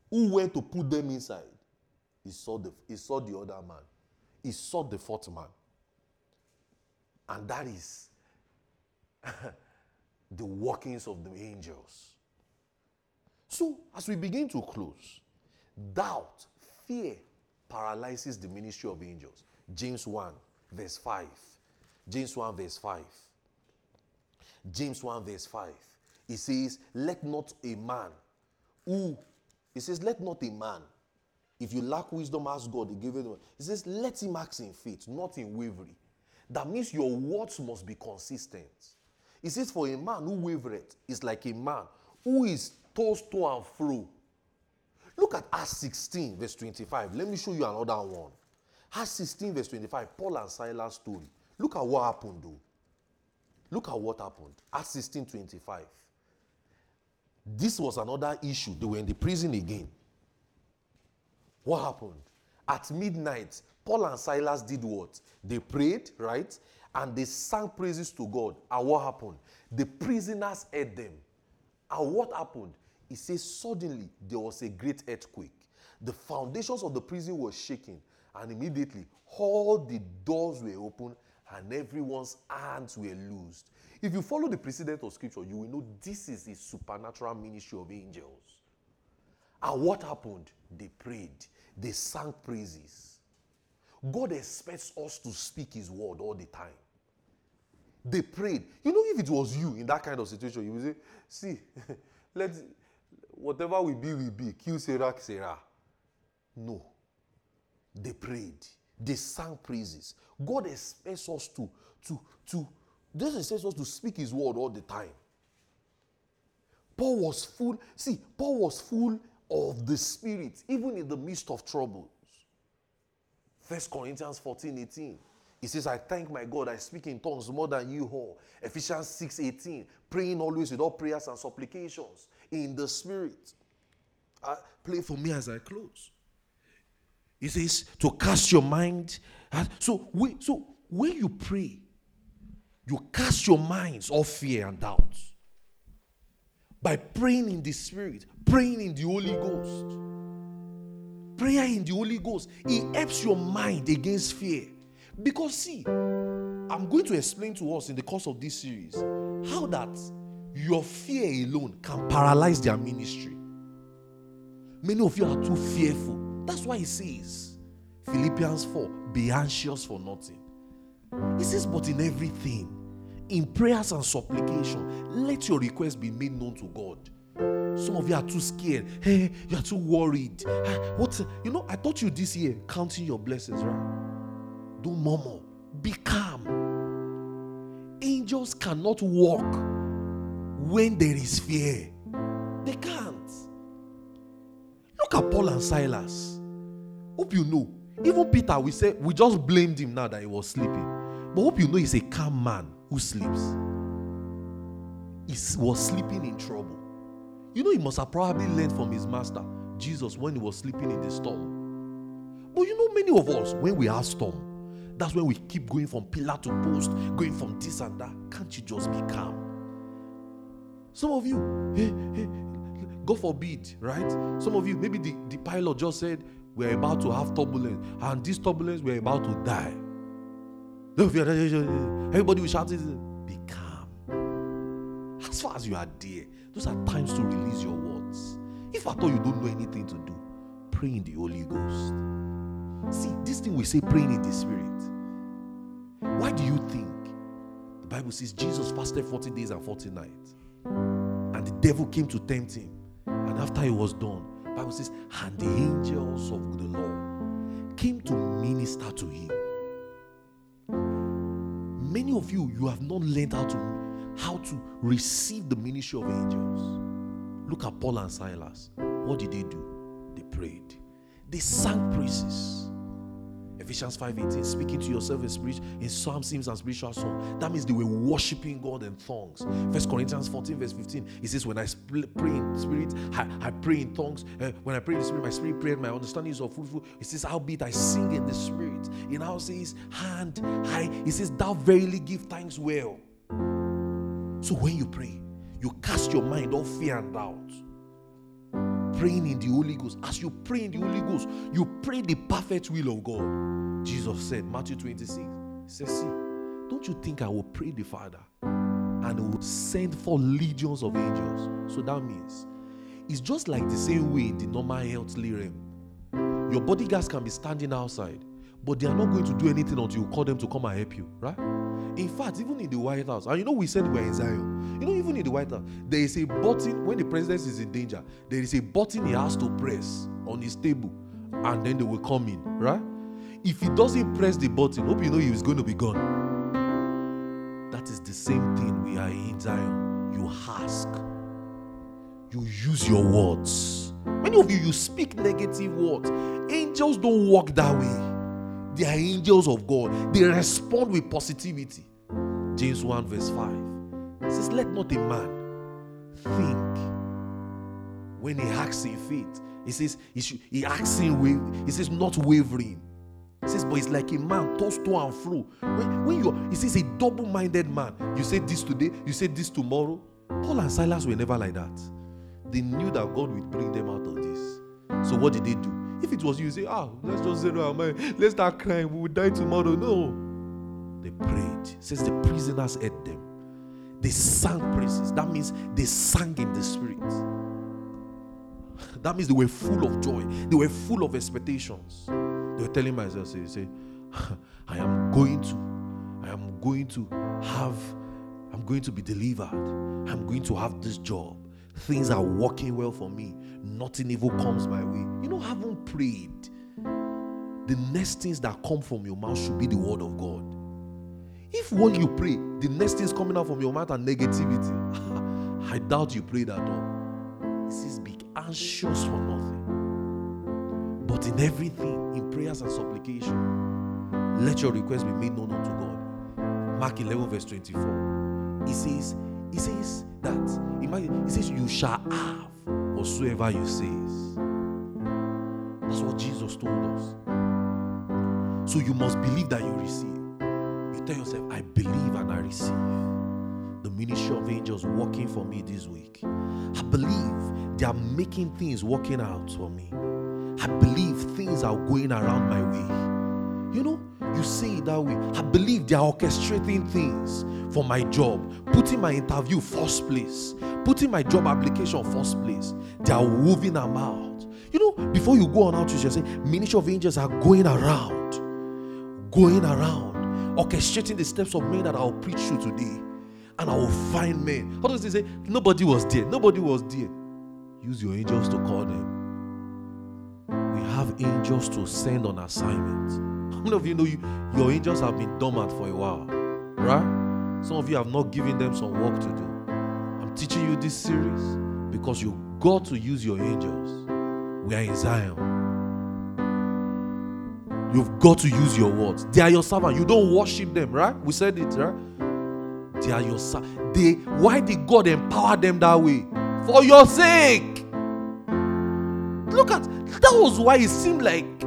who went to put them inside, he saw the he saw the other man. He saw the fourth man. And that is the workings of the angels. So, as we begin to close, doubt, fear paralyzes the ministry of angels. James 1, verse 5. James 1, verse 5. James 1, verse 5. He says, Let not a man who, he says, Let not a man, if you lack wisdom, ask God, he give it. He says, Let him ask in faith, not in wavering. That means your words must be consistent. He says, For a man who wavereth is like a man who is tossed to and fro. Look at Acts 16, verse 25. Let me show you another one. Acts 16, verse 25, Paul and Silas story. Look at what happened, though. Look at what happened. Acts 16, 25. This was another issue. They were in the prison again. What happened? At midnight, Paul and Silas did what? They prayed, right? And they sang praises to God. And what happened? The prisoners heard them. And what happened? He says, suddenly there was a great earthquake. The foundations of the prison were shaking, and immediately all the doors were open and everyone's hands were loosed. If you follow the precedent of scripture, you will know this is a supernatural ministry of angels. And what happened? They prayed, they sang praises. God expects us to speak His word all the time. They prayed. You know, if it was you in that kind of situation, you would say, See, let whatever we be, we be. Que sera, sera. No. They prayed. They sang praises. God expects us to, to, to, God expects us to speak His word all the time. Paul was full, see, Paul was full of the Spirit, even in the midst of troubles. First Corinthians 14, 18. He says, I thank my God, I speak in tongues more than you all. Ephesians 6, 18. Praying always with all prayers and supplications in the Spirit. Uh, play for me as I close. He says to cast your mind. So, we, so when you pray, you cast your minds off fear and doubt by praying in the Spirit, praying in the Holy Ghost. Prayer in the Holy Ghost, it helps your mind against fear. Because, see, I'm going to explain to us in the course of this series how that your fear alone can paralyze their ministry. Many of you are too fearful. That's why he says, Philippians 4, be anxious for nothing. He says, but in everything, in prayers and supplication, let your requests be made known to God. Some of you are too scared. Hey, you are too worried. Ah, What you know? I taught you this year counting your blessings, right? Don't murmur. Be calm. Angels cannot walk when there is fear. They can't. Look at Paul and Silas. Hope you know. Even Peter, we say we just blamed him now that he was sleeping. But hope you know he's a calm man who sleeps. He was sleeping in trouble. You know, he must have probably learned from his master, Jesus, when he was sleeping in the storm. But you know, many of us, when we have storm, that's when we keep going from pillar to post, going from this and that. Can't you just be calm? Some of you, eh, eh, God forbid, right? Some of you, maybe the, the pilot just said, We're about to have turbulence, and this turbulence, we're about to die. Everybody will shout. Be calm. As far as you are there, those are times to release your words. If at all you don't know anything to do, pray in the Holy Ghost. See, this thing we say praying in the Spirit. Why do you think the Bible says Jesus fasted 40 days and 40 nights? Devil came to tempt him. And after he was done, Bible says, and the angels of the Lord came to minister to him. Many of you, you have not learned how to how to receive the ministry of angels. Look at Paul and Silas. What did they do? They prayed. They sang praises. Ephesians 5:18, speaking to yourself in spirit, in psalms, hymns, and spiritual song. That means they were worshiping God in tongues. First Corinthians 14, verse 15. It says, When I pray in spirit, I, I pray in tongues. Uh, when I pray in spirit, my spirit prayer, my understanding is of fruitful. It says, Howbeit I sing in the spirit. It now says, Hand, I it says, Thou verily give thanks well. So when you pray, you cast your mind off fear and doubt praying in the Holy Ghost. As you pray in the Holy Ghost, you pray the perfect will of God. Jesus said, Matthew 26, He says, See, don't you think I will pray the Father and will send for legions of angels? So that means it's just like the same way the normal healthly realm. Your bodyguards can be standing outside, but they are not going to do anything until you call them to come and help you, right? In fact, even in the White House, and you know, we said we're in Zion. You know, even in the White House, there is a button when the president is in danger, there is a button he has to press on his table, and then they will come in, right? If he doesn't press the button, hope you know he is going to be gone. That is the same thing we are in Zion. You ask, you use your words. Many of you, you speak negative words. Angels don't work that way. They are angels of God. They respond with positivity. James 1, verse 5 it says, Let not a man think when he acts in faith. He says, He, should, he acts in wa- He says, Not wavering. He says, But it's like a man tossed to and fro. When, when you he says, a double minded man. You say this today, you say this tomorrow. Paul and Silas were never like that. They knew that God would bring them out of this. So what did they do? If it was you, you say, ah, let's just zero our mind. Let's start crying. We will die tomorrow. No. They prayed. It says the prisoners ate them. They sang praises. That means they sang in the spirit. That means they were full of joy. They were full of expectations. They were telling myself, say, say, I am going to, I am going to have, I'm going to be delivered. I'm going to have this job. Things are working well for me. Nothing evil comes my way. You know, haven't prayed. The next things that come from your mouth should be the word of God. If when you pray, the next thing is coming out from your mouth are negativity, I doubt you prayed at all. It says, be anxious for nothing. But in everything, in prayers and supplication, let your request be made known unto God. Mark 11, verse 24. It says, it says that, imagine, it says, you shall have whatsoever you say. That's what Jesus told us. So you must believe that you receive. Tell yourself, I believe and I receive. The ministry of angels working for me this week. I believe they are making things working out for me. I believe things are going around my way. You know, you say it that way. I believe they are orchestrating things for my job, putting my interview first place, putting my job application first place. They are moving them out. You know, before you go on out, you say, Ministry of Angels are going around, going around, Mm. orchestrating the steps of men that I'll preach to today. And I will find men. How does they say? Nobody was there. Nobody was there. use your angels to call them. We have angels to send on assignment. How many of you know you, your angels have been dormant for a while? Right? Some of you have not given them some work to do. I'm teaching you this series because you got to use your angels. We are in Zion. You've got to use your words. They are your servant. You don't worship them, right? We said it, right? They are your servant. They why did God empower them that way? For your sake. Look at that was why it seemed like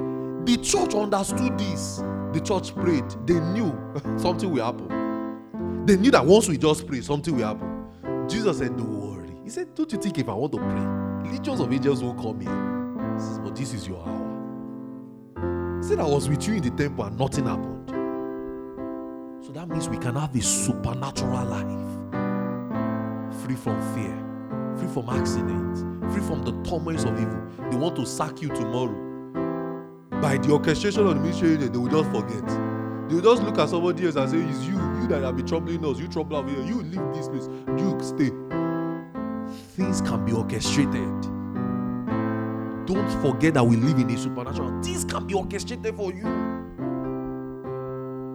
the church understood this. The church prayed. They knew something will happen. They knew that once we just pray, something will happen. Jesus said, Don't worry. He said, Don't you think if I want to pray, legions of angels will come here? But this is your hour. Said, I was with you in the temple and nothing happened. So that means we can have a supernatural life free from fear, free from accidents, free from the turmoils of evil. They want to sack you tomorrow. By the orchestration of the ministry, they will just forget. They will just look at somebody else and say, It's you, you that have been troubling us, you trouble over here, you leave this place, you stay. Things can be orchestrated. Don't forget that we live in a supernatural. Things can be orchestrated for you.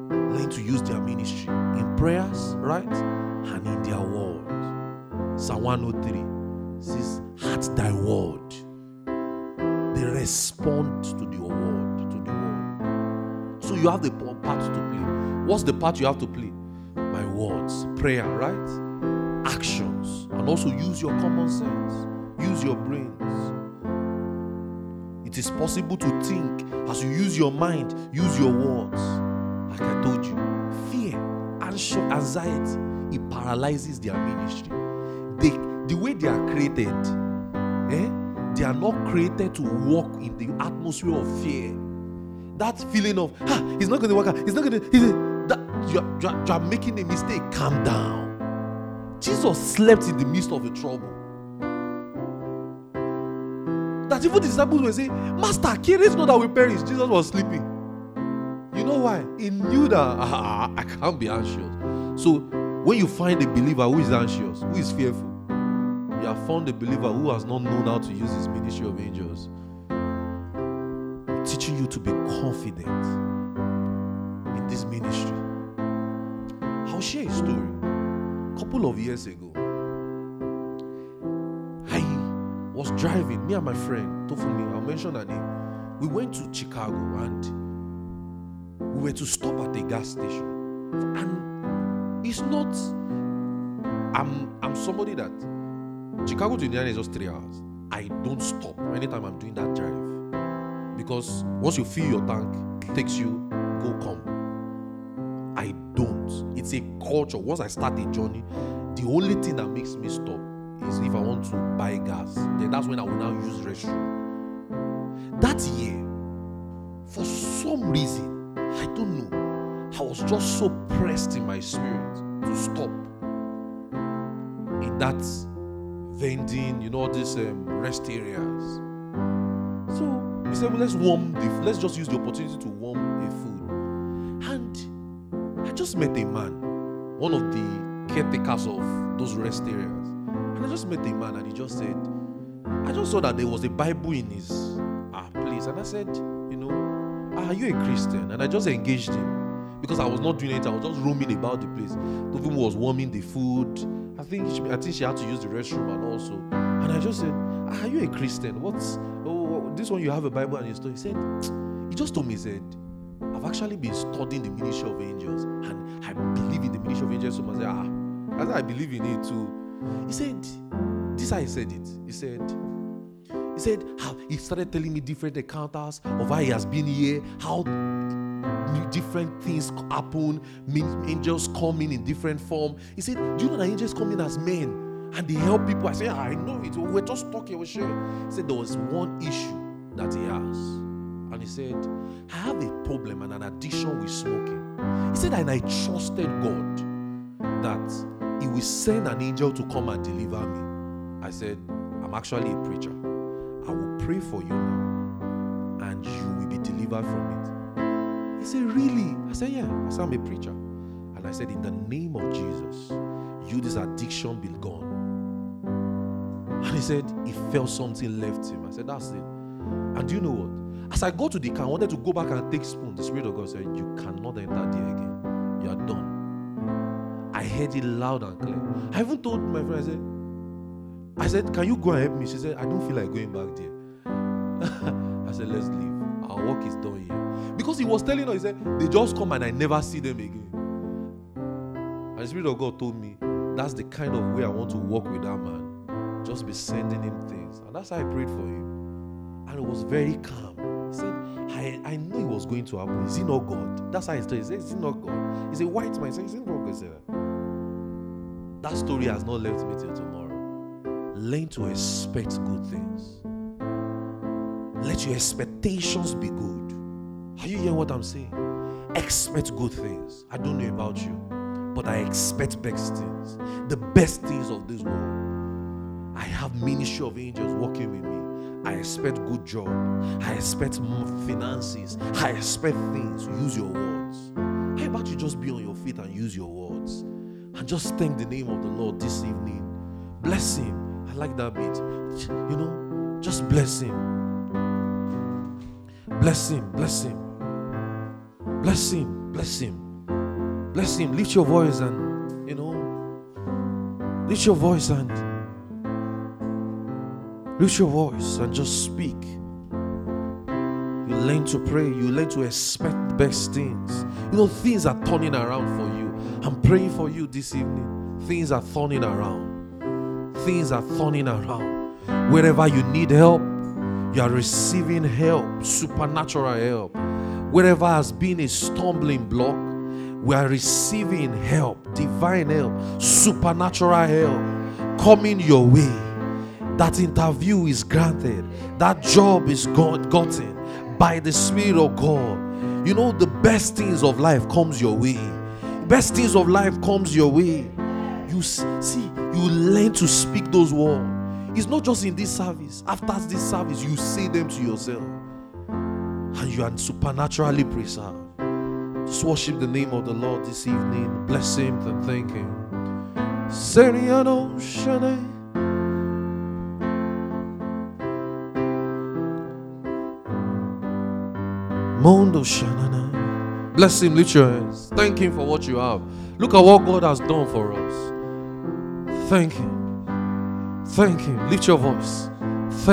Learn to use their ministry in prayers, right? And in their word. Psalm 103 says, Heart thy word. They respond to the word, to the word. So you have the part to play. What's the part you have to play? My words, prayer, right? Actions. And also use your common sense. Use your brains. It is possible to think as you use your mind, use your words. Like I told you, fear, anxiety, it paralyzes their ministry. They, the way they are created, eh, they are not created to walk in the atmosphere of fear. That feeling of, ah, it's not going to work out, it's not going to, that, you are, you, are, you are making a mistake. Calm down. Jesus slept in the midst of the trouble. That even the disciples were saying, Master, carest not that we perish. Jesus was sleeping. You know why? He knew that ah, I can't be anxious. So when you find a believer who is anxious, who is fearful, you have found a believer who has not known how to use his ministry of angels. I'm teaching you to be confident in this ministry. I'll share a story. A couple of years ago, was driving, me and my friend, Tofumi, I'll mention her name. We went to Chicago and we were to stop at a gas station. And it's not I'm I'm somebody that Chicago to Indiana is just three hours. I don't stop anytime I'm doing that drive. Because once you fill your tank, it takes you go come. I don't. It's a culture. Once I start a journey, the only thing that makes me stop is if I want to buy gas. Then that's when I will now use restroom. That year, for some reason, I don't know, I was just so pressed in my spirit to stop in that vending, you know, these um, rest areas. So we said, well, let's warm the, let's just use the opportunity to warm a food. And I just met a man, one of the caretakers of those rest areas. And I just met a man and he just said, I just saw that there was a Bible in his uh, place. And I said, you know, are you a Christian? And I just engaged him because I was not doing it. I was just roaming about the place. The Tovim was warming the food. I think she, I think she had to use the restroom and also. And I just said, Are you a Christian? What's oh this one you have a Bible and you study? He said, he just told me, he said, I've actually been studying the ministry of angels and I believe in the ministry of angels so. I said, ah, I said, I believe in it too. He said, this is how he said it. He said, he said how he started telling me different encounters of how he has been here, how different things happen, angels coming in different form. He said, Do you know that angels come in as men and they help people? I said, yeah, I know it. We're just talking, we're sharing. He said there was one issue that he has. And he said, I have a problem and an addiction with smoking. He said, and I trusted God that He will send an angel to come and deliver me. I said, I'm actually a preacher. I will pray for you now, and you will be delivered from it. He said, Really? I said, Yeah. I said, I'm a preacher. And I said, In the name of Jesus, you, this addiction be gone. And he said he felt something left him. I said, That's it. And do you know what? As I go to the car, I wanted to go back and take spoon. The Spirit of God said, You cannot enter there again. You are done. I heard it loud and clear. I even told my friend, I said, I said, Can you go and help me? She said, I don't feel like going back there. I said, Let's leave. Our work is done here. Because he was telling us, he said, They just come and I never see them again. And the Spirit of God told me, That's the kind of way I want to work with that man. Just be sending him things. And that's how I prayed for him. And it was very calm. He said, I, I knew it was going to happen. Is it not God? That's how he said, He said, Is it not God? He's a white man. He said, Is it not God? He said, That story has not left me till tomorrow. Learn to expect good things. Let your expectations be good. Are you hearing what I'm saying? Expect good things. I don't know about you, but I expect best things. The best things of this world. I have ministry of angels working with me. I expect good job. I expect finances. I expect things. Use your words. How about you just be on your feet and use your words? And just thank the name of the Lord this evening. Bless him. I like that bit. You know, just bless him. Bless him. Bless him. Bless him. Bless him. Bless him. Lift your voice and, you know, lift your voice and lift your voice and just speak. You learn to pray. You learn to expect best things. You know, things are turning around for. I'm praying for you this evening. Things are turning around. Things are turning around. Wherever you need help, you are receiving help, supernatural help. Wherever has been a stumbling block, we are receiving help, divine help, supernatural help coming your way. That interview is granted, that job is got, gotten by the Spirit of God. You know, the best things of life comes your way. Best things of life comes your way. You see, you learn to speak those words. It's not just in this service. After this service, you say them to yourself, and you are supernaturally preserved. Just worship the name of the Lord this evening. Bless Him and thank Him. Mondo Shanana. Bless Him, lift your hands. Thank Him for what you have. Look at what God has done for us. Thank Him. Thank Him. Lift your voice. Thank